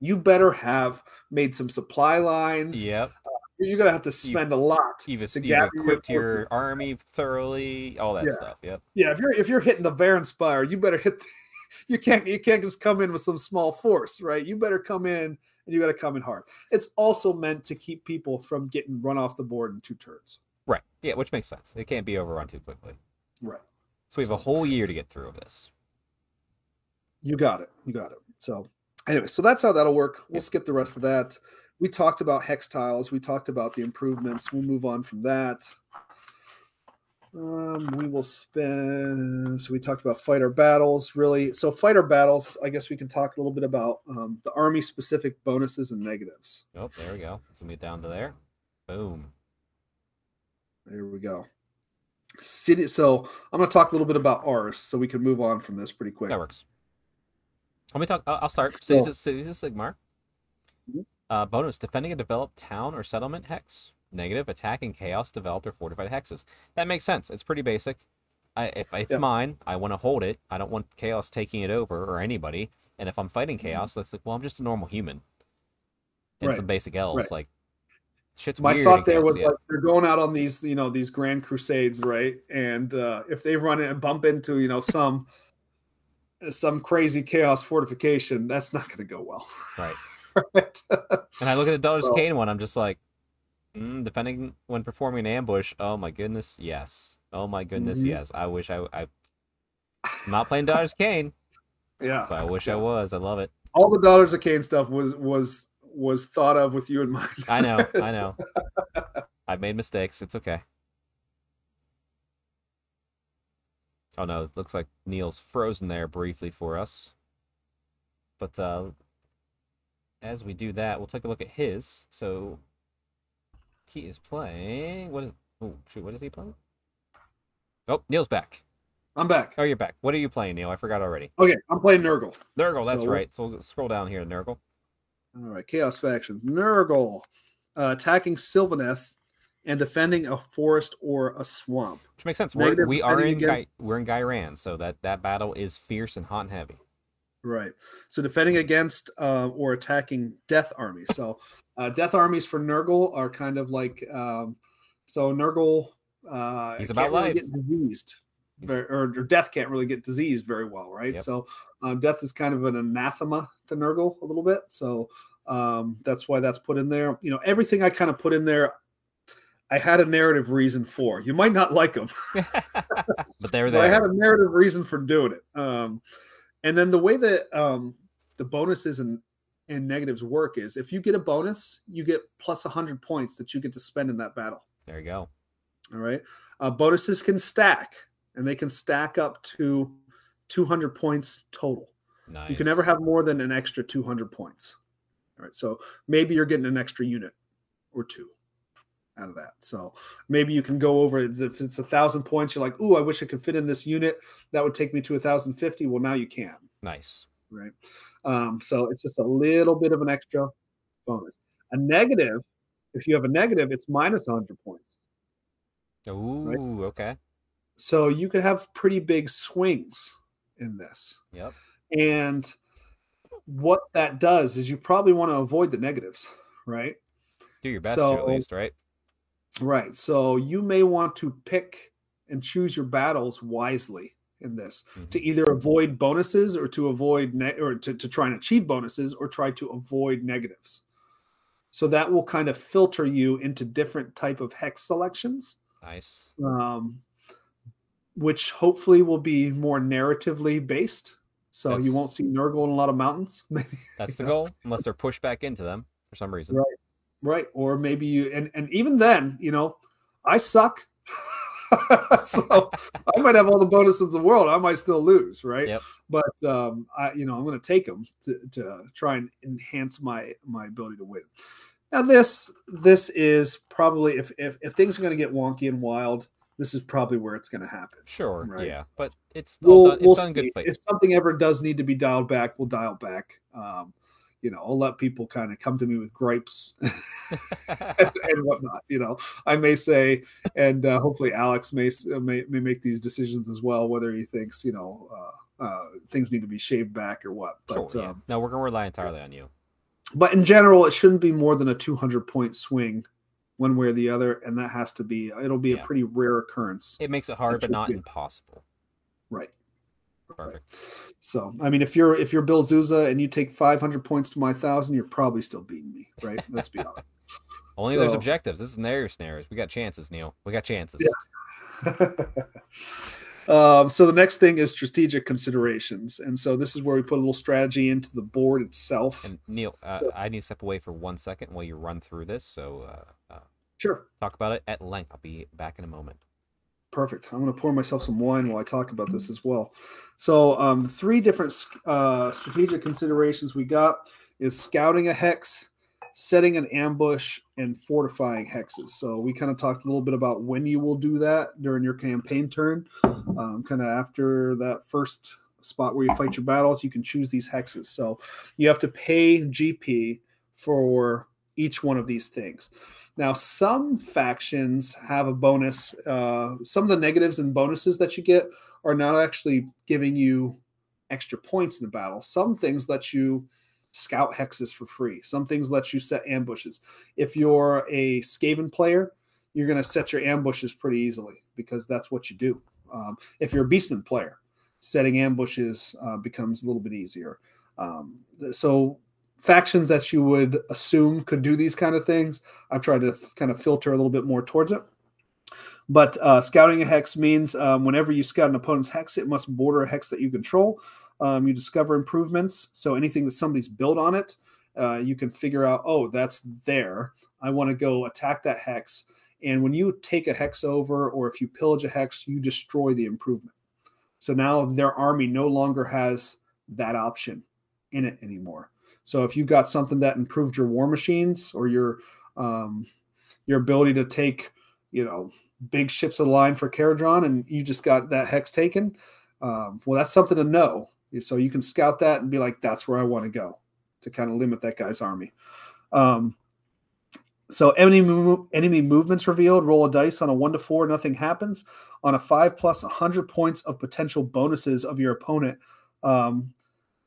you better have made some supply lines. Yep. Uh, you're gonna have to spend a lot. You've, to you've equipped your your army thoroughly, all that Yeah. stuff. Yep. Yeah, if you're if you're hitting the Varanspire, you better hit. The, you can't you can't just come in with some small force, right? You better come in and you got to come in hard. It's also meant to keep people from getting run off the board in two turns. Right. Yeah, which makes sense. It can't be overrun too quickly. Right. So we have a whole year to get through of this. You got it. You got it. So anyway, so that's how that'll work. We'll skip the rest of that. We talked about hex tiles. We talked about the improvements. We'll move on from that. Um, we will spend. So we talked about fighter battles. Really, so fighter battles. I guess we can talk a little bit about um, the army specific bonuses and negatives. Oh, there we go. Let's get down to there. Boom. There we go. City. So I'm going to talk a little bit about ours, so we can move on from this pretty quick. That works. Let me talk. I'll start. So- Cities, of, Cities of Sigmar. Mhm. Uh, bonus: defending a developed town or settlement hex. Negative: attacking chaos developed or fortified hexes. That makes sense. It's pretty basic. I, if it's Yeah. mine, I want to hold it. I don't want chaos taking it over or anybody. And if I'm fighting chaos, that's like, well, I'm just a normal human. And Mm-hmm. Right. some basic elves, Right. like shit's My thought there was yeah. like they're going out on these, you know, these grand crusades, right? And uh, if they run it and bump into, you know, some some crazy chaos fortification, that's not going to go well. right. right? And I look at the Daughter's So- Khaine one, I'm just like, mm, defending when performing an ambush. Oh my goodness, yes. Oh my goodness, Mhm. yes. I wish I. I I'm not playing Daughter's Khaine, yeah. but I wish I was. I love it. All the Daughters of Khaine stuff was was was thought of with you in mind. I know. I know. I've made mistakes. It's okay. Oh no, it looks like Neil's frozen there briefly for us. But uh as we do that, we'll take a look at his. So he is playing what is oh shoot, what is he playing? Oh, Neil's back. I'm back. Oh, you're back. What are you playing, Neil? I forgot already. Okay, I'm playing Nurgle. Nurgle, that's So- right. So we'll scroll down here to Nurgle. All right, Chaos Factions. Nurgle uh, attacking Sylvaneth and defending a forest or a swamp. Which makes sense. We're, we are in Gy- we're in Ghyran, so that that battle is fierce and hot and heavy. Right. So defending against uh, or attacking death armies. So uh, death armies for Nurgle are kind of like um, so Nurgle. Uh, He's can't about really life. get diseased, very, or, or death can't really get diseased very well, right? Yep. So uh, death is kind of an anathema to Nurgle a little bit. So um, that's why that's put in there. You know, everything I kind of put in there. I had a narrative reason for. You might not like them, but they're but I had a narrative reason for doing it. Um, and then the way that um, the bonuses and and negatives work is if you get a bonus, you get plus 100 points that you get to spend in that battle. There you go. All right. Uh, bonuses can stack, and they can stack up to 200 points total. Nice. You can never have more than an extra 200 points. All right. So maybe you're getting an extra unit or two out of that. So maybe you can go over if it's a thousand points. You're like, ooh, I wish I could fit in this unit. That would take me to a thousand fifty. Well, now you can. nice. Right. Um, so it's just a little bit of an extra bonus. A negative, if you have a negative, it's minus 100 points. Ooh, okay. So you could have pretty big swings in this. Yep. And what that does is you probably want to avoid the negatives, right? Do your best to at least, right? Right. So you may want to pick and choose your battles wisely in this Mhm. to either avoid bonuses or to avoid ne- or to, to try and achieve bonuses or try to avoid negatives. So that will kind of filter you into different type of hex selections, Nice. um, which hopefully will be more narratively based. So That's- you won't see Nurgle in a lot of mountains, maybe. That's the goal, unless they're pushed back into them for some reason. Right. Right or maybe you and and even then you know i suck so i might have all the bonuses in the world i might still lose right Yep. but um i you know i'm going to take them to, to try and enhance my my ability to win now this this is probably if if, if things are going to get wonky and wild this is probably where it's going to happen Sure. Right. Yeah, but it's we'll, done, we'll it's good see. if something ever does need to be dialed back we'll dial back um you know i'll let people kind of come to me with gripes and whatnot. You know, I may say, and uh, hopefully Alex may, may may make these decisions as well, whether he thinks you know uh, uh, things need to be shaved back or what. But sure. Yeah. um, No, we're gonna rely entirely on you. but in general, it shouldn't be more than a 200 point swing one way or the other, and that has to be it'll be Yeah. a pretty rare occurrence. It makes it hard, but not be- impossible. Perfect. So I mean, if you're if you're Bill Zuza and you take 500 points to my thousand, you're probably still beating me, right? Let's be honest. Only there's objectives. This is narrow snares. We got chances, Neil. We got chances. um, so the next thing is strategic considerations, and so this is where we put a little strategy into the board itself. And Neil, uh, So- I need to step away for one second while you run through this. So uh, uh, sure, talk about it at length. I'll be back in a moment. Perfect. I'm going to pour myself some wine while I talk about this as well. So um, three different uh, strategic considerations we got is scouting a hex, setting an ambush, and fortifying hexes. So we kind of talked a little bit about when you will do that during your campaign turn. Um, kind of after that first spot where you fight your battles, you can choose these hexes. So you have to pay GP for each one of these things. Now, some factions have a bonus. Uh, some of the negatives and bonuses that you get are not actually giving you extra points in the battle. Some things let you scout hexes for free. Some things let you set ambushes. If you're a Skaven player, you're going to set your ambushes pretty easily because that's what you do. Um, if you're a Beastman player, setting ambushes uh, becomes a little bit easier. Um, so factions that you would assume could do these kind of things, I've tried to f- kind of filter a little bit more towards it. But uh, scouting a hex means um, whenever you scout an opponent's hex, it must border a hex that you control. Um, you discover improvements. So anything that somebody's built on it, uh, you can figure out, oh, that's there. I want to go attack that hex. And when you take a hex over, or if you pillage a hex, you destroy the improvement. So now their army no longer has that option in it anymore. So if you've got something that improved your war machines or your um, your ability to take, you know, big ships of the line for Kharadron, and you just got that hex taken, um, well, that's something to know. So you can scout that and be like, that's where I want to go to kind of limit that guy's army. Um, so enemy enemy movements revealed. Roll a dice on a one to four, nothing happens. On a five plus, hundred points of potential bonuses of your opponent um,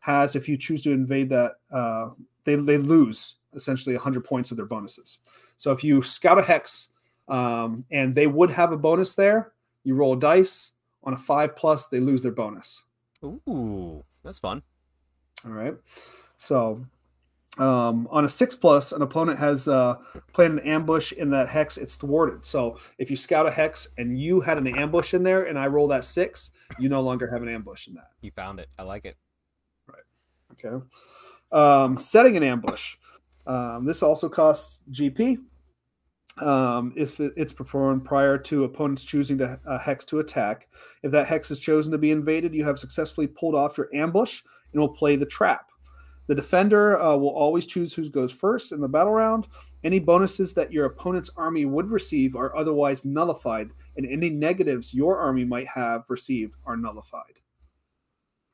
has if you choose to invade that. Uh, they they lose essentially hundred points of their bonuses. So if you scout a hex um, and they would have a bonus there, you roll a dice on a five plus, they lose their bonus. Ooh, that's fun. All right. So um, on a six plus, an opponent has uh, planned an ambush in that hex. It's thwarted. So if you scout a hex and you had an ambush in there, and I roll that six, you no longer have an ambush in that. You found it. I like it. Okay. Um, setting an ambush. Um, this also costs GP. Um, if it's performed prior to opponents choosing to a hex to attack, if that hex is chosen to be invaded, you have successfully pulled off your ambush and will play the trap. The defender uh, will always choose who goes first in the battle round. Any bonuses that your opponent's army would receive are otherwise nullified, and any negatives your army might have received are nullified.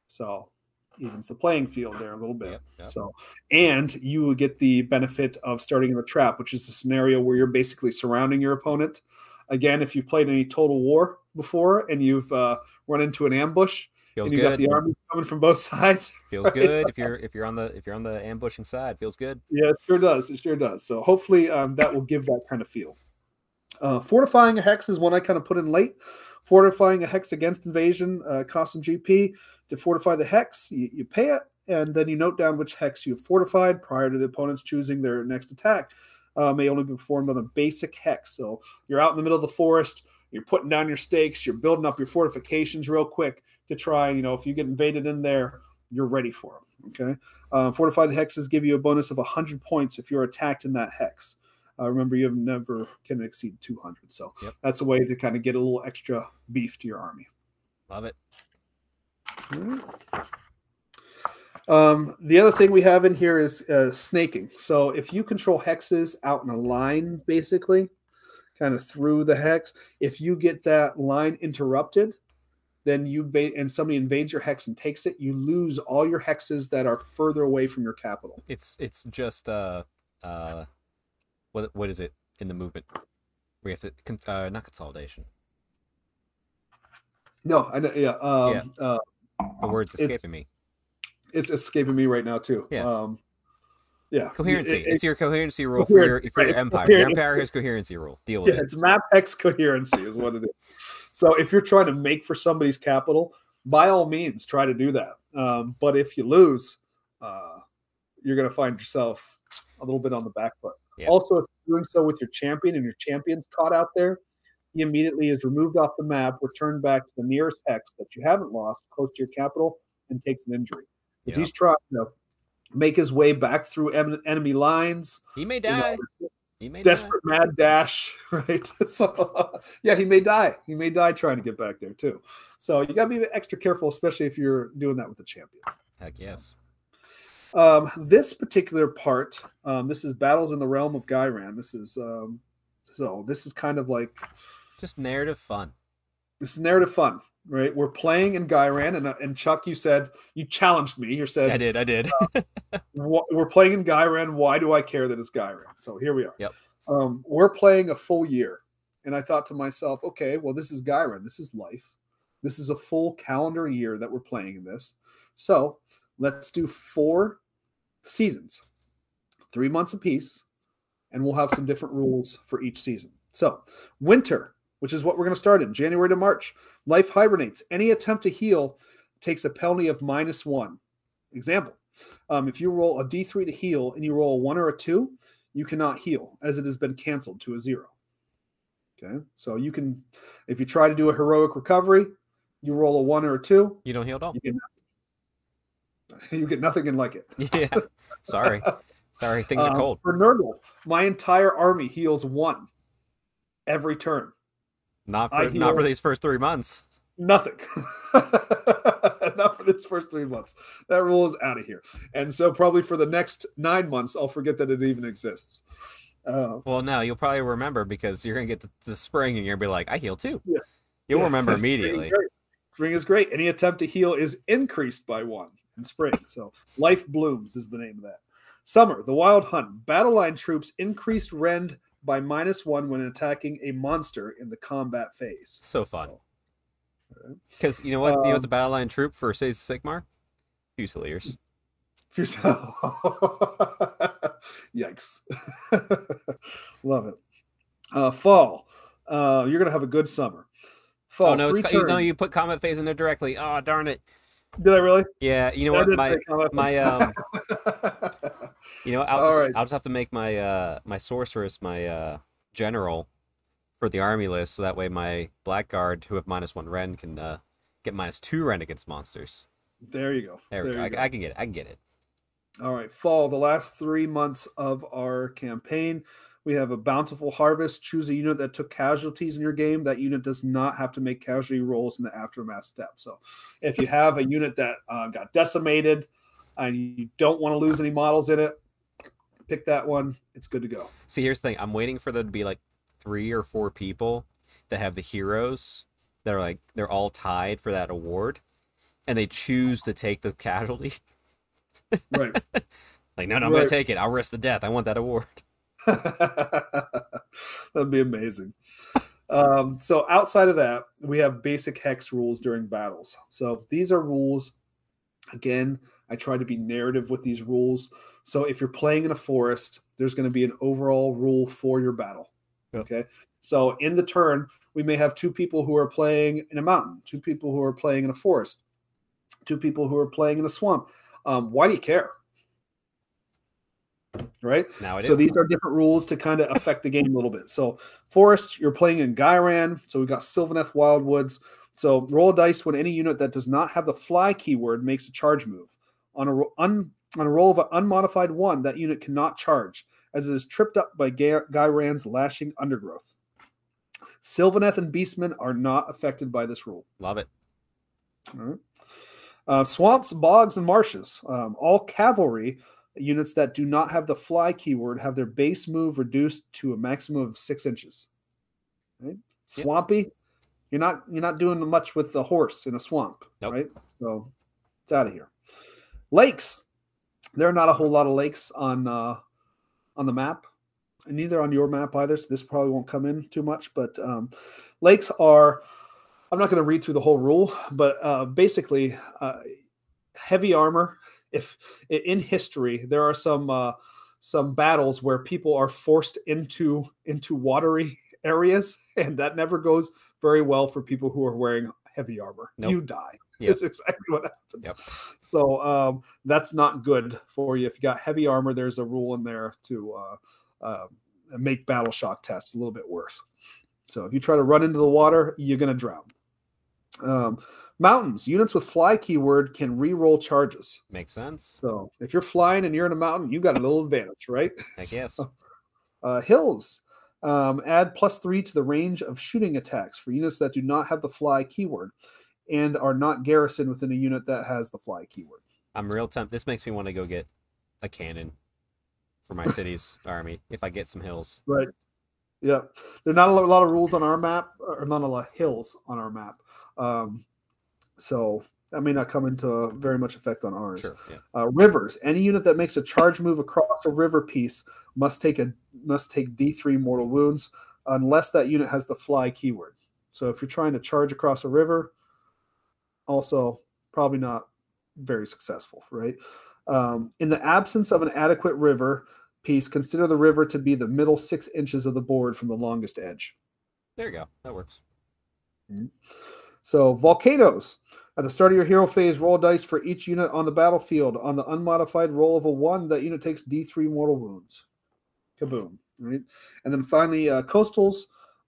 So, evens the playing field there a little bit. Yep, yep. So, and you will get the benefit of starting in the trap, which is the scenario where you're basically surrounding your opponent. Again, if you've played any Total War before and you've uh, run into an ambush Feels and you got the army coming from both sides, Feels right? good if you're if you're on the if you're on the ambushing side. Feels good. Yeah, it sure does. It sure does. So hopefully um, that will give that kind of feel. Uh, fortifying a hex is one I kind of put in late. Fortifying a hex against invasion uh, costs some GP. To fortify the hex, you, you pay it, and then you note down which hex you have fortified prior to the opponents choosing their next attack. Uh, may only be performed on a basic hex. So you're out in the middle of the forest, you're putting down your stakes, you're building up your fortifications real quick to try, you know, if you get invaded in there, you're ready for them. Okay. Uh, fortified hexes give you a bonus of 100 points if you're attacked in that hex. Uh, remember, you have never can exceed 200. So Yep. that's a way to kind of get a little extra beef to your army. Love it. Um, the other thing we have in here is uh, snaking. So if you control hexes out in a line, basically, kind of through the hex, if you get that line interrupted, then you ba- and somebody invades your hex and takes it, you lose all your hexes that are further away from your capital. It's it's just uh uh what what is it in the movement? We have to uh, not consolidation. No, I know. Yeah. Um, Uh, The word's It's- escaping me. it's escaping me right now too. Yeah. Um, Yeah, Coherency. It- it- it's your coherency rule for your Coherent- for your right, empire. coherent. Your empire has coherency rule. Deal with yeah, it. it's map X coherency is what it is. So if you're trying to make for somebody's capital, by all means, try to do that. Um, but if you lose, uh, you're going to find yourself a little bit on the back foot. Yeah. Also, if you're doing so with your champion and your champion's caught out there, he immediately is removed off the map, returned back to the nearest hex that you haven't lost, close to your capital, and takes an injury. If Yeah. he's trying to make his way back through em- enemy lines, He may you know, die. He may die. desperate mad dash, right? So yeah, he may die. He may die trying to get back there too. So you got to be extra careful, especially if you're doing that with the champion. Heck yes. Um, this particular part, um, this is battles in the realm of Ghyran. This is um, so this is kind of like Just narrative fun. this is narrative fun, right? We're playing in Ghyran, and uh, and Chuck, you said you challenged me. You said I did. I did. wh- we're playing in Ghyran. Why do I care that it's Ghyran? So here we are. Yep. Um, we're playing a full year, and I thought to myself, okay, well, this is Ghyran. This is life. This is a full calendar year that we're playing in this. So let's do four seasons, three months apiece, and we'll have some different rules for each season. So winter, which is what we're going to start in January to March. Life hibernates. Any attempt to heal takes a penalty of minus one. Example um, if you roll a d3 to heal and you roll a one or a two, you cannot heal as it has been canceled to a zero. Okay, so you can, if you try to do a heroic recovery, you roll a one or a two, You don't heal at all. you get nothing. You get nothing and like it. Yeah. Sorry. Sorry. Things are Um, cold. For Nurgle, my entire army heals one every turn. Not for not for these first three months. Nothing. Not for this first three months. That rule is out of here. And so probably for the next nine months, I'll forget that it even exists. Uh, Well, no, you'll probably remember because you're gonna get to, to spring and you're gonna be like, I heal too. Yeah. You'll yes, remember spring is immediately. Spring is great. Any attempt to heal is increased by one in spring. So life blooms is the name of that. Summer, the wild hunt. Battle line troops increased rend by minus one when attacking a monster in the combat phase. So fun. Because you know what? you know what's a Um, battle line troop for Says Sigmar? Fusiliers. Fusiliers. Yikes. Love it. Uh, fall. Uh, you're going to have a good summer. Fall. oh no, it's you turns. you put combat phase in there directly. Oh darn it. Did I really? Yeah, you know I what? My my um you know I'll All just, right. I'll just have to make my uh my sorceress my uh general for the army list so that way my blackguard who have minus one rend can uh get minus two rend against monsters. there you go. There, we you go. I. I can get it. I can get it. All right, fall, the last three months of our campaign. We have a bountiful harvest. Choose a unit that took casualties in your game. That unit does not have to make casualty rolls in the aftermath step. So, if you have a unit that uh, got decimated and you don't want to lose any models in it, pick that one. It's good to go. See, here's the thing. I'm waiting for there to be like three or four people that have the heroes that are like they're all tied for that award, and they choose to take the casualty. Right. Like, no, no, I'm Right. gonna take it. I'll risk the death. I want that award. That'd be amazing. Um, so outside of that, we have basic hex rules during battles. So these are rules. Again, I try to be narrative with these rules. So if you're playing in a forest, there's going to be an overall rule for your battle. Yep. Okay. So in the turn, we may have two people who are playing in a mountain, two people who are playing in a forest, two people who are playing in a swamp. Um, why do you care? Right. Now. So these are different rules to kind of affect the game a little bit. So Forest, you're playing in Ghyran. So we've got Sylvaneth Wildwoods. So roll a dice when any unit that does not have the fly keyword makes a charge move. On a un, on a roll of an unmodified one, that unit cannot charge, as it is tripped up by Ga- Ghyran's lashing undergrowth. Sylvaneth and Beastmen are not affected by this rule. Love it. All right. Uh, swamps, bogs, and marshes. Um, all cavalry units that do not have the fly keyword have their base move reduced to a maximum of six inches. Right? Yep. Swampy, you're not you're not doing much with the horse in a swamp, Nope. right? So it's out of here. Lakes. There are not a whole lot of lakes on uh, on the map, and neither on your map either. So this probably won't come in too much. But um, lakes are. I'm not going to read through the whole rule, but uh, basically, uh, heavy armor. If in history there are some uh, some battles where people are forced into into watery areas, and that never goes very well for people who are wearing heavy armor. Nope. You die. Yep. That's exactly what happens. Yep. So um, that's not good for you. If you got heavy armor, there's a rule in there to uh, uh, make battle shock tests a little bit worse. So if you try to run into the water, you're going to drown. Um, mountains units with fly keyword can re-roll charges. Makes sense. So if you're flying and you're in a mountain, you got a little advantage, right? I guess. Uh, hills um, add plus three to the range of shooting attacks for units that do not have the fly keyword and are not garrisoned within a unit that has the fly keyword. I'm real tempted. This makes me want to go get a cannon for my city's army if I get some hills. Right. Yeah. There are not a lot of rules on our map, or not a lot of hills on our map. Um, so that may not come into very much effect on ours. Sure. Yeah. Uh, rivers. Any unit that makes a charge move across a river piece must take a must take D3 mortal wounds unless that unit has the fly keyword. So if you're trying to charge across a river, also probably not very successful, right? Um, in the absence of an adequate river piece, consider the river to be the middle six inches of the board from the longest edge. There you go. That works. So volcanoes. At the start of your hero phase, roll dice for each unit on the battlefield. On the unmodified roll of a one, that unit takes D3 mortal wounds. Kaboom! Right, and then finally, uh, coastals.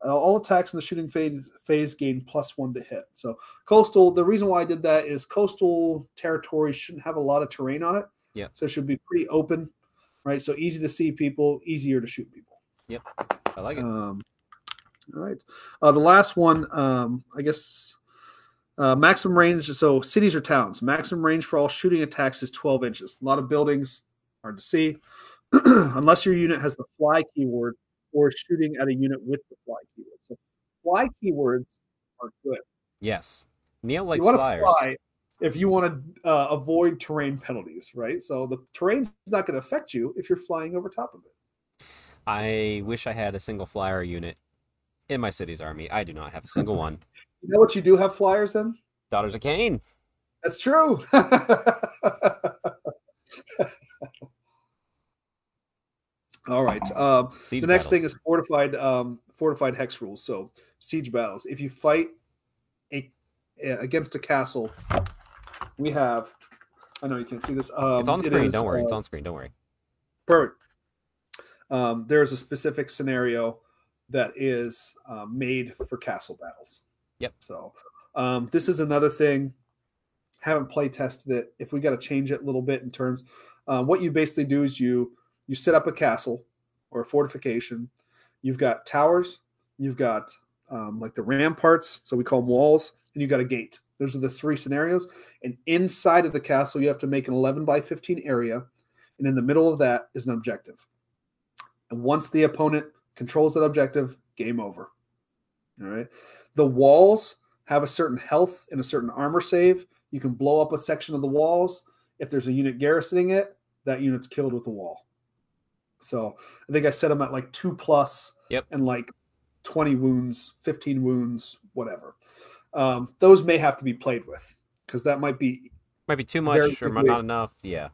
Uh, all attacks in the shooting phase, phase gain plus one to hit. So coastal. The reason why I did that is coastal territory shouldn't have a lot of terrain on it. Yeah. So it should be pretty open, right? So easy to see people, easier to shoot people. Yep. I like it. Um, all right. Uh, the last one, um, I guess, uh, maximum range. So cities or towns, maximum range for all shooting attacks is 12 inches. A lot of buildings, hard to see, unless your unit has the fly keyword or shooting at a unit with the fly keyword. So fly keywords are good. yes. Neil you likes want flyers. fly if you want to uh, avoid terrain penalties, right? So the terrain's not going to affect you if you're flying over top of it. I wish I had a single flyer unit in my city's army. I do not have a single one. You know what you do have flyers in? Daughters of Khaine. That's true. All right. Um, the next thing is fortified um, fortified hex rules. So siege battles. If you fight a, a- against a castle, we have. I know you can't see this. Um, it's on screen. is, don't worry. uh, it's on screen. Don't worry. Perfect. Um, there's a specific scenario that is uh, made for castle battles. Yep. So um, this is another thing. Haven't play tested it. If we got to change it a little bit in terms, uh, what you basically do is you you set up a castle or a fortification. You've got towers. You've got um, like the ramparts, so we call them walls, and you've got a gate. Those are the three scenarios. And inside of the castle, you have to make an 11 by 15 area and in the middle of that is an objective. And once the opponent controls that objective, game over. All right. The walls have a certain health and a certain armor save. You can blow up a section of the walls. If there's a unit garrisoning it, that unit's killed with the wall. So I think I set them at like two plus Yep. and like 20 wounds, 15 wounds, whatever. Um, those may have to be played with because that might be Might be too much or not enough. Yeah.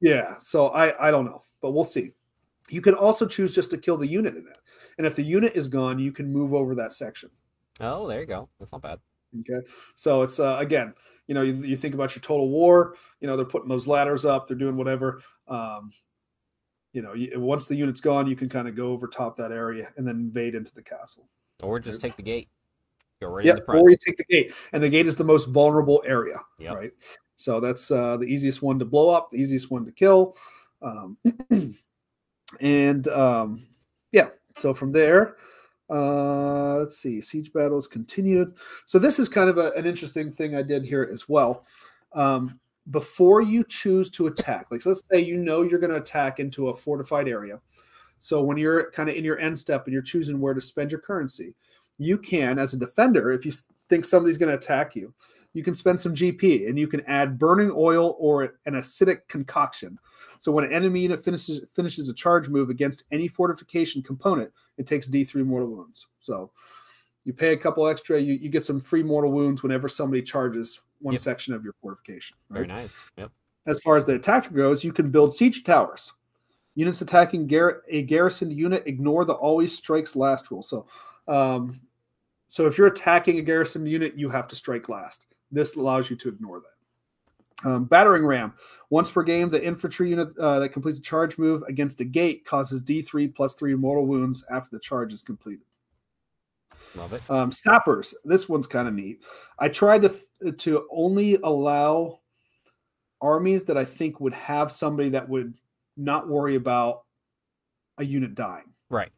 yeah, so I I don't know, but we'll see. You can also choose just to kill the unit in it, and if the unit is gone, you can move over that section. Oh, there you go. That's not bad. Okay, so it's uh, again, you know, you, you think about your total war. You know, they're putting those ladders up, they're doing whatever. Um, you know, once the unit's gone, you can kind of go over top that area and then invade into the castle. Or just take the gate. Go right in Yep, the front. or you take the gate, and the gate is the most vulnerable area, Yep. right? So that's uh, the easiest one to blow up, the easiest one to kill, um, and um, yeah. So from there, uh, let's see, siege battles continued. So this is kind of a, an interesting thing I did here as well. Um, before you choose to attack, like so let's say you know you're going to attack into a fortified area. So when you're kind of in your end step and you're choosing where to spend your currency, you can, as a defender, if you think somebody's going to attack you, you can spend some GP and you can add burning oil or an acidic concoction. So when an enemy unit finishes finishes a charge move against any fortification component, it takes D3 mortal wounds. So you pay a couple extra, you, you get some free mortal wounds whenever somebody charges one Yep. section of your fortification. Very nice. Yep. as far as the attack goes, you can build siege towers. Units attacking gar- a garrisoned unit ignore the always strikes last rule. So, um, so if you're attacking a garrisoned unit, you have to strike last. This allows you to ignore that. Um, battering ram. Once per game, the infantry unit uh, that completes a charge move against a gate causes D3 plus three mortal wounds after the charge is completed. Love it. Um, sappers. This one's kind of neat. I tried to to only allow armies that I think would have somebody that would not worry about a unit dying. Right.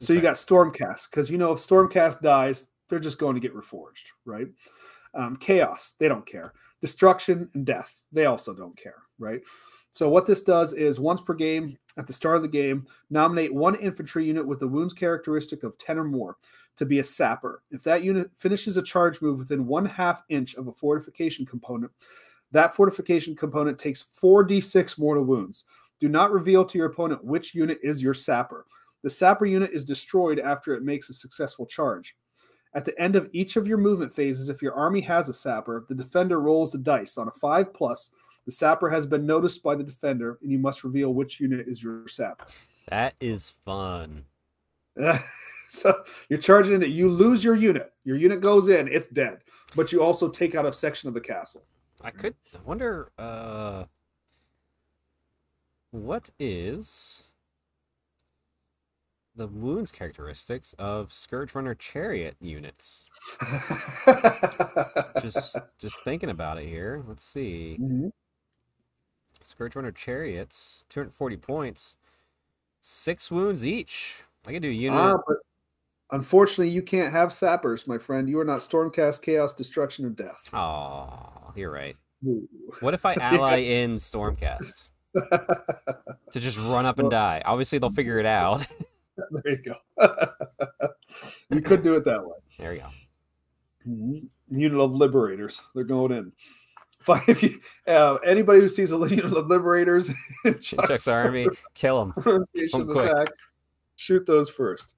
So you got Stormcast because you know if Stormcast dies, they're just going to get reforged, right? Um, chaos, they don't care. Destruction and death, they also don't care, right? So what this does is once per game, at the start of the game, nominate one infantry unit with a wounds characteristic of 10 or more to be a sapper. If that unit finishes a charge move within one half inch of a fortification component, that fortification component takes 4d6 mortal wounds. Do not reveal to your opponent which unit is your sapper. The sapper unit is destroyed after it makes a successful charge. At the end of each of your movement phases, if your army has a sapper, the defender rolls the dice. On a 5 plus, the sapper has been noticed by the defender, and you must reveal which unit is your sapper. That is fun. so you're charging into you lose your unit. Your unit goes in, it's dead. But you also take out a section of the castle. I could I wonder uh what is the wounds characteristics of Scourge Runner chariot units? Just just thinking about it here. Let's see. Mhm. Scourge Runner chariots, 240 points. Six wounds each. I could do a unit. Ah, but unfortunately, you can't have sappers, my friend. You are not Stormcast, Chaos, Destruction, or Death. Oh, you're right. Ooh. What if I ally in Stormcast to just run up and Well- die? Obviously, they'll figure it out. there you go. you could do it that way. there you go. Mhm. Unit of Liberators. They're going in. If, you uh, anybody who sees a unit of Liberators Chuck's army, kill him. rotation Come quick. attack, shoot those first.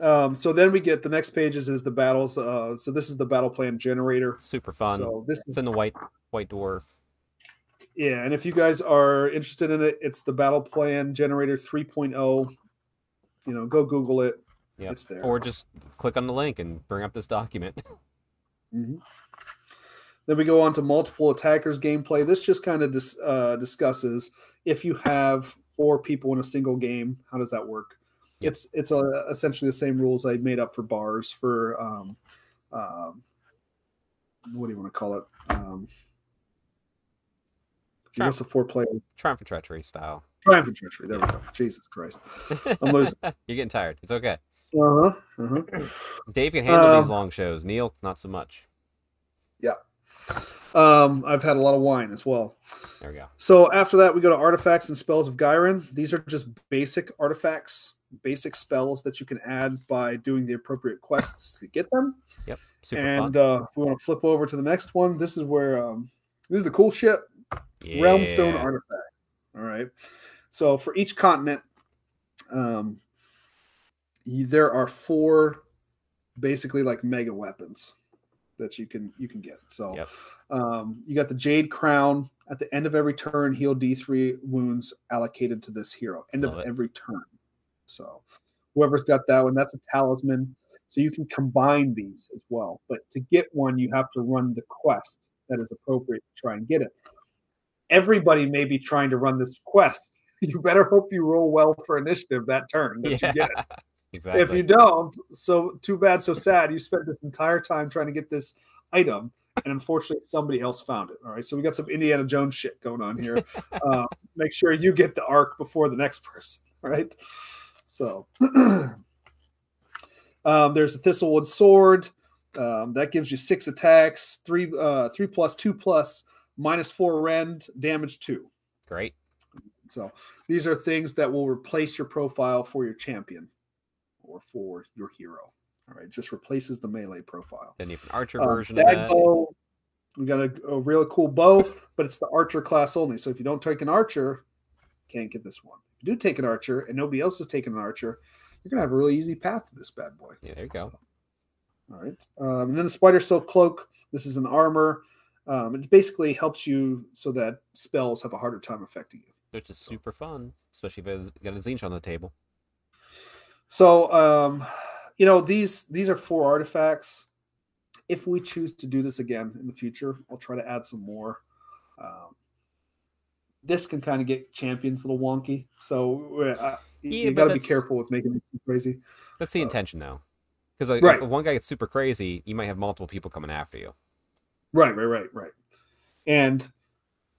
Um, so then we get the next pages is the battles. Uh, so this is the battle plan generator. Super fun. So this It's is in the white white dwarf. yeah, and if you guys are interested in it, it's the battle plan generator 3.0. You know, go Google it. Yep. It's there. Or just click on the link and bring up this document. Mhm. Then we go on to multiple attackers gameplay. This just kind of dis, uh, discusses if you have four people in a single game, how does that work? Yep. It's it's uh, essentially the same rules I made up for bars for um, um, what do you want to call it? Um, Triumph. what's the four player Triumph and treachery style. triumph and treachery? There we go. Jesus Christ. I'm losing. You're getting tired. It's okay. Uh huh. Uh-huh. Dave can handle these Um, long shows. Neil, not so much. Yeah. Um, I've had a lot of wine as well. There we go. So after that, we go to artifacts and spells of Ghyran. These are just basic artifacts, basic spells that you can add by doing the appropriate quests to get them. Super and uh, if we want to flip over to the next one, this is where um, this is the cool shit. Realmstone Yeah. artifact. All right. So for each continent, um, there are four basically like mega weapons that you can you can get. So Yep. um, you got the Jade Crown. At the end of every turn, heal D3 wounds allocated to this hero. End Love of it. every turn. So whoever's got that one, that's a talisman. So you can combine these as well. But to get one, you have to run the quest that is appropriate to try and get it. Everybody may be trying to run this quest. You better hope you roll well for initiative that turn that you get. Exactly. If you don't, so too bad, so sad. You spent this entire time trying to get this item, and unfortunately, somebody else found it. All right, so we got some Indiana Jones shit going on here. uh, make sure you get the arc before the next person. All right, so um, there's a Thistlewood sword um, that gives you six attacks, three, uh, three plus, two plus, minus four rend, damage two. Great. So these are things that will replace your profile for your champion or for your hero. All right, just replaces the melee profile. Then you have an archer Um, version of that. bow. We got a, a real cool bow, but it's the archer class only. So if you don't take an archer, can't get this one. If you do take an archer and nobody else is taking an archer, you're gonna have a really easy path to this bad boy. Yeah, there you go. So, all right. Um, and then the spider silk cloak. This is an armor. Um, it basically helps you so that spells have a harder time affecting you. which is super fun, especially if it's got a Tzeentch on the table. So, um, you know, these these are four artifacts. If we choose to do this again in the future, I'll try to add some more. Um, this can kind of get champions a little wonky, so uh, you, Yeah, you got to be careful with making it too crazy. That's the Uh, intention, though. Because like, right. if one guy gets super crazy, you might have multiple people coming after you. Right, right, right, right. And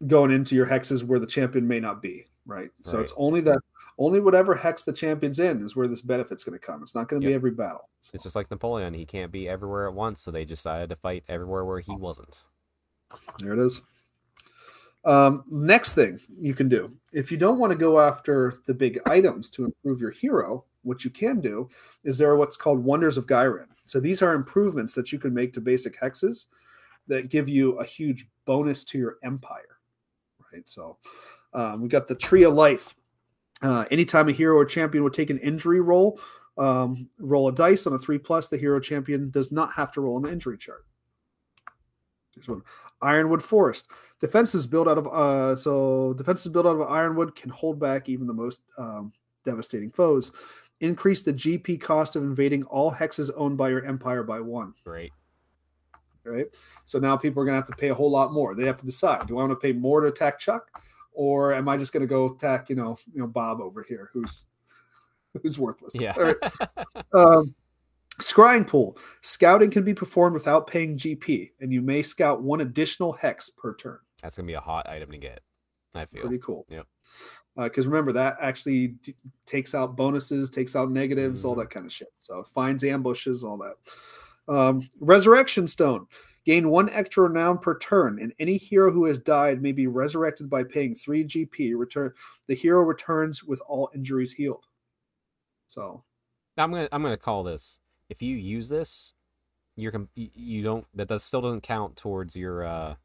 going into your hexes where the champion may not be, right? So Right. it's only that only whatever hex the champion's in is where this benefit's going to come. It's not going to be every battle. So, It's just like Napoleon; he can't be everywhere at once, so they decided to fight everywhere where he wasn't. there it is. Um, next thing you can do if you don't want to go after the big items to improve your hero, what you can do is there are what's called wonders of Ghyran. So these are improvements that you can make to basic hexes that give you a huge bonus to your empire. Right. So um, we got the tree of life. Uh, anytime a hero or champion would take an injury roll, um, roll a dice on a three plus, the hero champion does not have to roll on the injury chart. Here's one. Ironwood Forest. Defenses built out of uh, so defenses built out of ironwood can hold back even the most um, devastating foes. Increase the GP cost of invading all hexes owned by your empire by one. Great. Right. So now people are gonna have to pay a whole lot more. They have to decide: Do I want to pay more to attack Chuck, or am I just gonna go attack you know you know Bob over here, who's who's worthless? Yeah. All right. Um, scrying pool. Scouting can be performed without paying GP, and you may scout one additional hex per turn. That's gonna be a hot item to get. I feel. Pretty cool. Yeah, Because remember that actually d- takes out bonuses, takes out negatives, all Mhm. that kind of shit. So finds ambushes, all that. Um, Resurrection Stone. Gain one extra renown per turn, and any hero who has died may be resurrected by paying three GP. Return the hero returns with all injuries healed. So I'm gonna I'm gonna call this. If you use this, you're you, don't that does still doesn't count towards your uh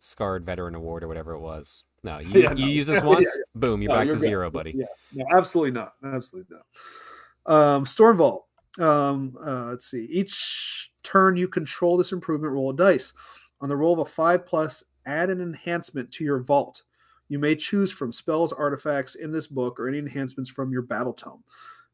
scarred veteran award or whatever it was. No, you, Yeah, you no. use this Yeah, once, yeah. boom, you're No, back you're to good. zero, buddy. Yeah, no, absolutely not. Absolutely not. Um, Storm Vault. Um, uh, let's see. Each turn you control this improvement, roll a dice. On the roll of a five plus, add an enhancement to your vault. You may choose from spells, artifacts in this book, or any enhancements from your battle tome.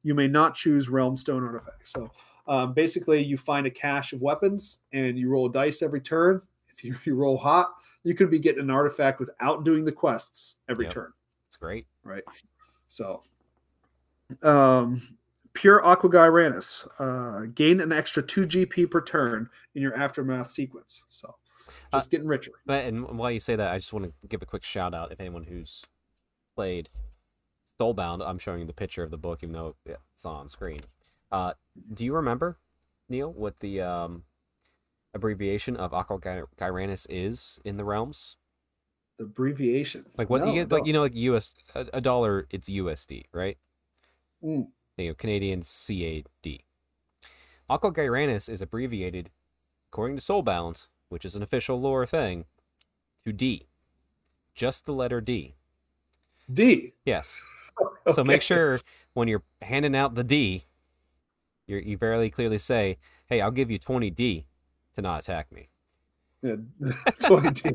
You may not choose realm stone artifacts. So um, basically, you find a cache of weapons and you roll a dice every turn. If you, you roll hot, you could be getting an artifact without doing the quests every Yep. turn It's great. right? So, um, pure Aqua Ghyranis, uh, gain an extra two GP per turn in your aftermath sequence. So, just getting richer. But and while you say that, I just want to give a quick shout out if anyone who's played Soulbound. I'm showing you the picture of the book, even though it's not on screen. Uh, do you remember, Neil, what the um, abbreviation of Aqua Gy- Ghyranis is in the realms? The abbreviation, Like what No, you get, like you know, like US a, a dollar, it's USD, right? Mm. You know, Canadian CAD. Aqua Ghyranis is abbreviated, according to Soulbound, which is an official lore thing, to D. Just the letter D. D. Yes. So make sure when you're handing out the D, you you very clearly say, "Hey, I'll give you 20 D to not attack me." Yeah, 20 D.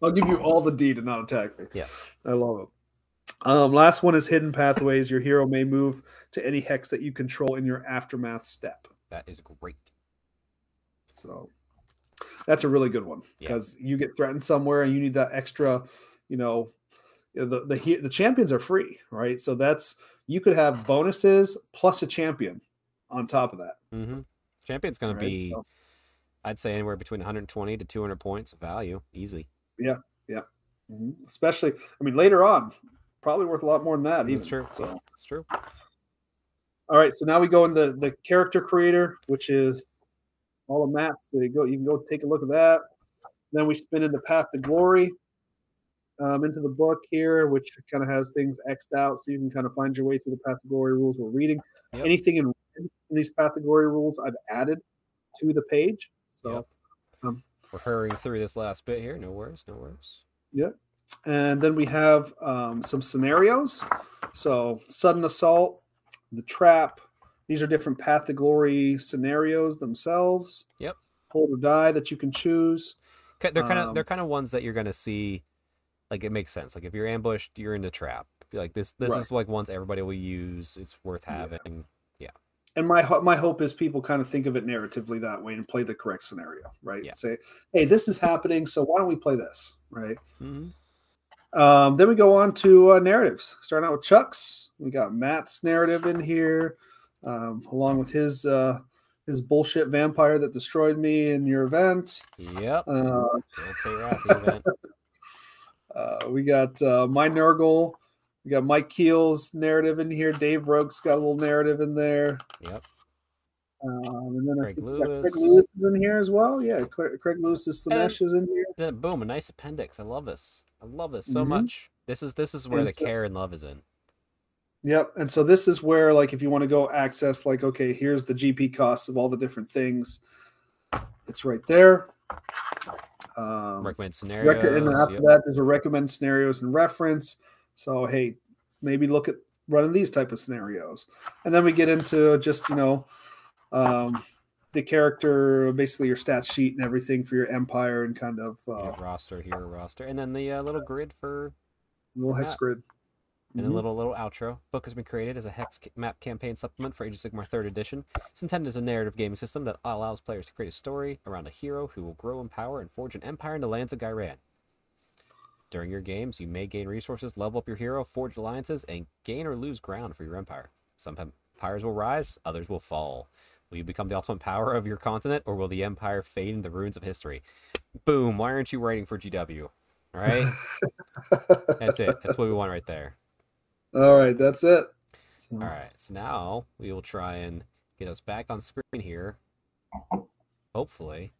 I'll give you all the D to not attack me. Yes. I love it. Um, last one is hidden pathways. Your hero may move to any hex that you control in your aftermath step. That is great. So that's a really good one Yeah. because you get threatened somewhere and you need that extra, you know, the the the champions are free, right? So that's you could have bonuses plus a champion on top of that. Mm-hmm. Champion's going right? to be, So, I'd say, anywhere between 120 to 200 points of value, easy. mhm. especially, I mean, later on, probably worth a lot more than that. That's even. true. So It's true. all right, so now we go in the the character creator, which is all the maps. So you go, you can go take a look at that. Then we spin in the Path to Glory um, into the book here, which kind of has things xed out, so you can kind of find your way through the Path to Glory rules we're reading. Yep. Anything in, in these Path to Glory rules, I've added to the page. So, Yep. We're hurrying through this last bit here. No worries. No worries. And then we have um, some scenarios. So, sudden assault, the trap. These are different Path to Glory scenarios themselves. Yep. Hold or die that you can choose. They're kind of Um, they're kind of ones that you're going to see like it makes sense. Like if you're ambushed, you're in the trap. Like this, this Right. is like ones everybody will use. It's worth having. Yeah. and my my hope is people kind of think of it narratively that way and play the correct scenario, right? Yeah. Say, hey, this is happening, so why don't we play this, right? Mhm. Um, then we go on to uh, narratives. Starting out with Chuck's, we got Matt's narrative in here, um, along with his uh, his bullshit vampire that destroyed me in your event. Yep. Uh, event. uh, we got uh, my Nurgle. We got Mike Keel's narrative in here. Dave Roke's got a little narrative in there. Yep. Um, and then Craig think we got Lewis. Craig Lewis is in here as well. Yeah, Craig, Craig Lewis's Slaanesh is in here. Boom, a nice appendix. I love this. I love this so Mhm. much. This is this is where And the so- care and love is in. Yep. And so this is where, like, if you want to go access, like, okay, here's the GP costs of all the different things. It's right there. Um, Recommend scenarios. rec- and after yep. that, there's a recommend scenarios and reference. So hey, maybe look at running these type of scenarios, and then we get into just you know um, the character, basically your stat sheet and everything for your empire, and kind of uh, Yeah, roster hero roster, and then the uh, little grid for little hex map. grid. and a Mhm. little little outro. Book has been created as a hex map campaign supplement for Age of Sigmar Third Edition. It's intended as a narrative gaming system that allows players to create a story around a hero who will grow in power and forge an empire in the lands of Ghyran. During your games, you may gain resources, level up your hero, forge alliances, and gain or lose ground for your empire. Some empires will rise, others will fall. Will you become the ultimate power of your continent, or will the empire fade in the ruins of history? Boom! Why aren't you writing for GW? All right, that's it. That's what we want right there. All right, that's it. So, All right, so now we will try and get us back on screen here. Hopefully,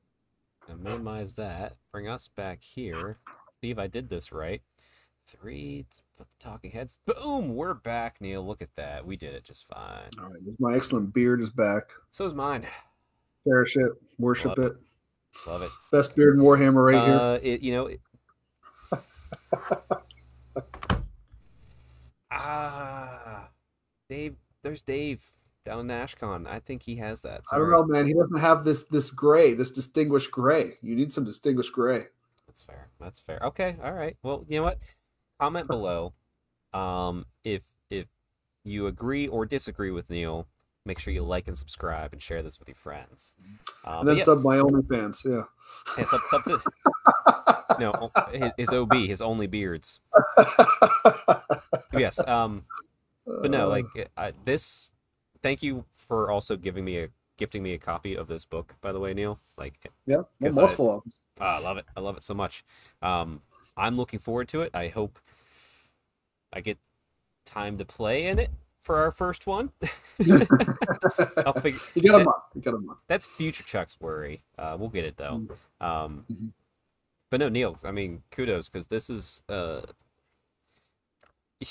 and minimize that. Bring us back here. See if I did this right. Three. Put the talking heads. Boom! We're back, Neil. Look at that. We did it just fine. All right, my excellent beard is back. So is mine. Cherish it, worship Love it. Love it. Best beard in Warhammer right here. uh, It, you know. It... ah, Dave. There's Dave down in Ashcon. I think he has that. I don't know, man. He doesn't have this this gray, this distinguished gray. You need some distinguished gray. That's fair. That's fair. Okay. All right. Well, you know what? Comment below. Um, if if you agree or disagree with Neil, make sure you like and subscribe and share this with your friends. Um, and then yeah, sub my OnlyFans. Yeah. yeah, sub, sub to, no, his, his OB, his only beards. Yes. Um, but no, like I, this. Thank you for also giving me a gifting me a copy of this book. By the way, Neil. Like yeah, 'cause I- of them. I love it. I love it so much. Um, I'm looking forward to it. I hope I get time to play in it for our first one. I'll figure. You got a month. You got a month. That's future Chuck's worry. Uh, we'll get it though. Um, Mhm. but no, Neil. I mean, kudos because this is. Uh,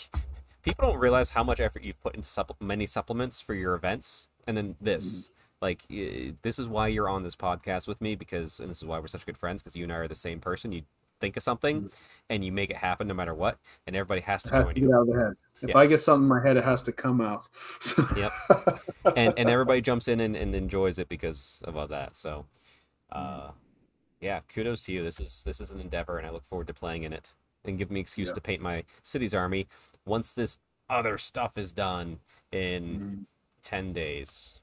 people don't realize how much effort you've put into supple- many supplements for your events, and then this. Like eh, this is why you're on this podcast with me because, and this is why we're such good friends because you and I are the same person. You think of something, and you make it happen no matter what, and everybody has to join you. get out of the head. If Yeah. I get something in my head, it has to come out. Yep. and and everybody jumps in and, and enjoys it because of all that. So, uh, yeah, kudos to you. This is this is an endeavor, and I look forward to playing in it and give me excuse Yeah. to paint my city's army once this other stuff is done in Mhm. ten days.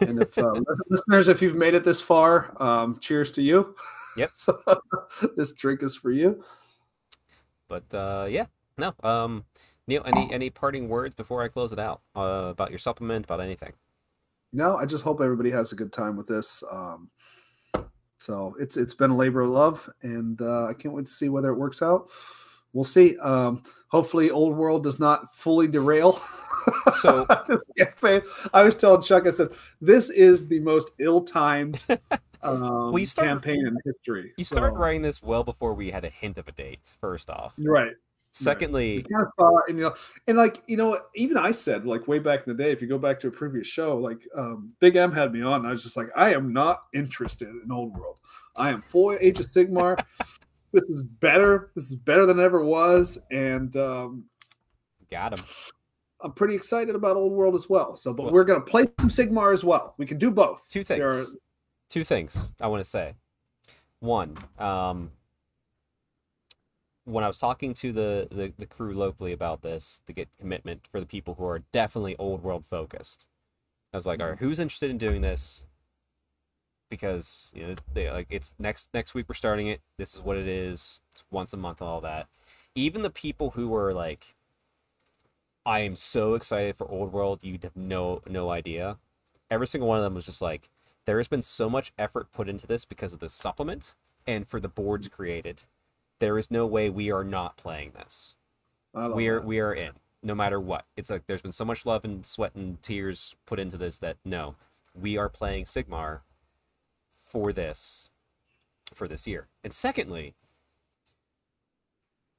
And if uh, listeners, if you've made it this far, um, cheers to you. Yep. so, this drink is for you. But uh, yeah, no. Um, Neil, any any parting words before I close it out uh, about your supplement, about anything? No, I just hope everybody has a good time with this. Um, so it's it's been a labor of love, and uh, I can't wait to see whether it works out. We'll see. Um, hopefully, Old World does not fully derail. So- this campaign. I was telling Chuck, I said this is the most ill-timed um, you start- campaign in history. You started So- writing this well before we had a hint of a date. First off, right. secondly, of thought, and you know, and like you know, even I said like way back in the day, if you go back to a previous show, like um, Big M had me on, and I was just like, I am not interested in Old World. I am for Age of Sigmar. This is better. This is better than it ever was, and um, got him. I'm pretty excited about Old World as well. So, but Well- we're gonna play some Sigmar as well. We can do both. Two There things. are- Two things I want to say. One, um, when I was talking to the, the the crew locally about this to get commitment for the people who are definitely old world focused, I was like, all right, who's interested in doing this? Because you know, they like it's next next week we're starting it. This is what it is. It's once a month and all that. Even the people who were like, I am so excited for Old World. You have no no idea. Every single one of them was just like, there has been so much effort put into this because of the supplement and for the boards mm-hmm. created. There is no way we are not playing this. We are that. we are in no matter what. It's like there's been so much love and sweat and tears put into this that no, we are playing Sigmar for this for this year. And secondly,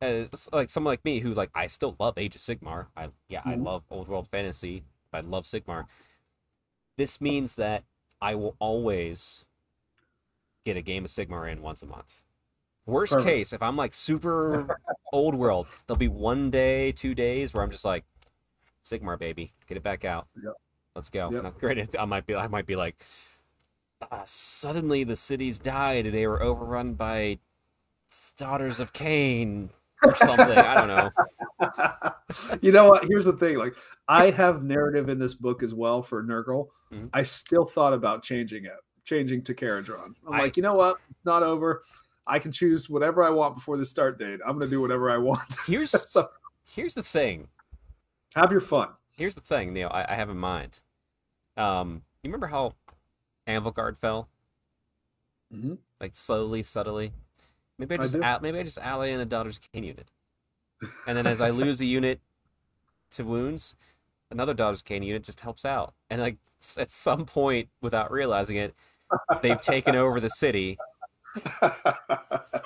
as like someone like me who like I still love Age of Sigmar. I yeah, I Mhm. love old world fantasy. I love Sigmar. This means that I will always get a game of Sigmar in once a month. Worst Perfect. case, if I'm like super old world, there'll be one day, two days where I'm just like, Sigmar baby, get it back out. Yep. Let's go. Yep. Now, granted, I might be I might be like uh, suddenly the cities died and they were overrun by daughters of Khaine or something. I don't know. you know what? Here's the thing. Like, I have narrative in this book as well for Nurgle. Mhm. I still thought about changing it, changing to Kharadron. I'm I- like, you know what? It's not over. I can choose whatever I want before the start date. I'm going to do whatever I want. Here's so here's the thing. have your fun. Here's the thing, Neil. I, I have in mind. Um, you remember how Anvilgard fell? Mhm. Like slowly, subtly. Maybe I I just do. a- maybe I just ally in a daughter's Khaine unit, and then as I lose a unit to wounds, another daughter's Khaine unit just helps out. And like at some point, without realizing it, they've taken over the city,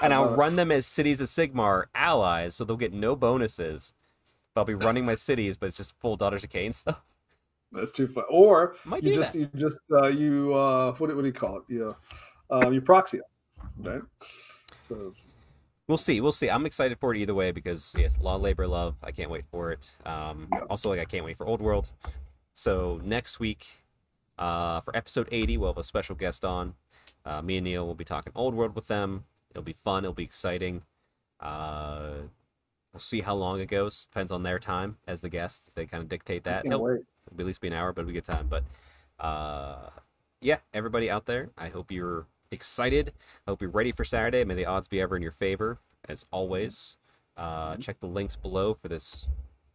and I'll run them as cities of Sigmar allies, so they'll get no bonuses. But I'll be running my cities, but it's just full daughters of Khaine stuff. That's too fun. Or Might you just that. you just uh, you uh, what, do- what do you call it? You uh, you proxy it, right? So We'll see. We'll see. I'm excited for it either way because yes, law, labor, love. I can't wait for it. Um, Yeah. also, like I can't wait for Old World. So next week, uh, for episode 80, we'll have a special guest on. Uh, me and Neil will be talking Old World with them. It'll be fun. It'll be exciting. Uh, we'll see how long it goes. Depends on their time as the guest. They kind of dictate that. can't wait. It'll at least be an hour, but it'll be a good time. But uh, yeah, everybody out there, I hope you're excited. I hope you're ready for Saturday. May the odds be ever in your favor, as always. Uh, mm-hmm. check the links below for this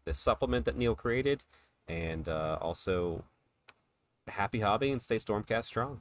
this supplement that Neil created, and uh, also happy hobby and stay Stormcast strong.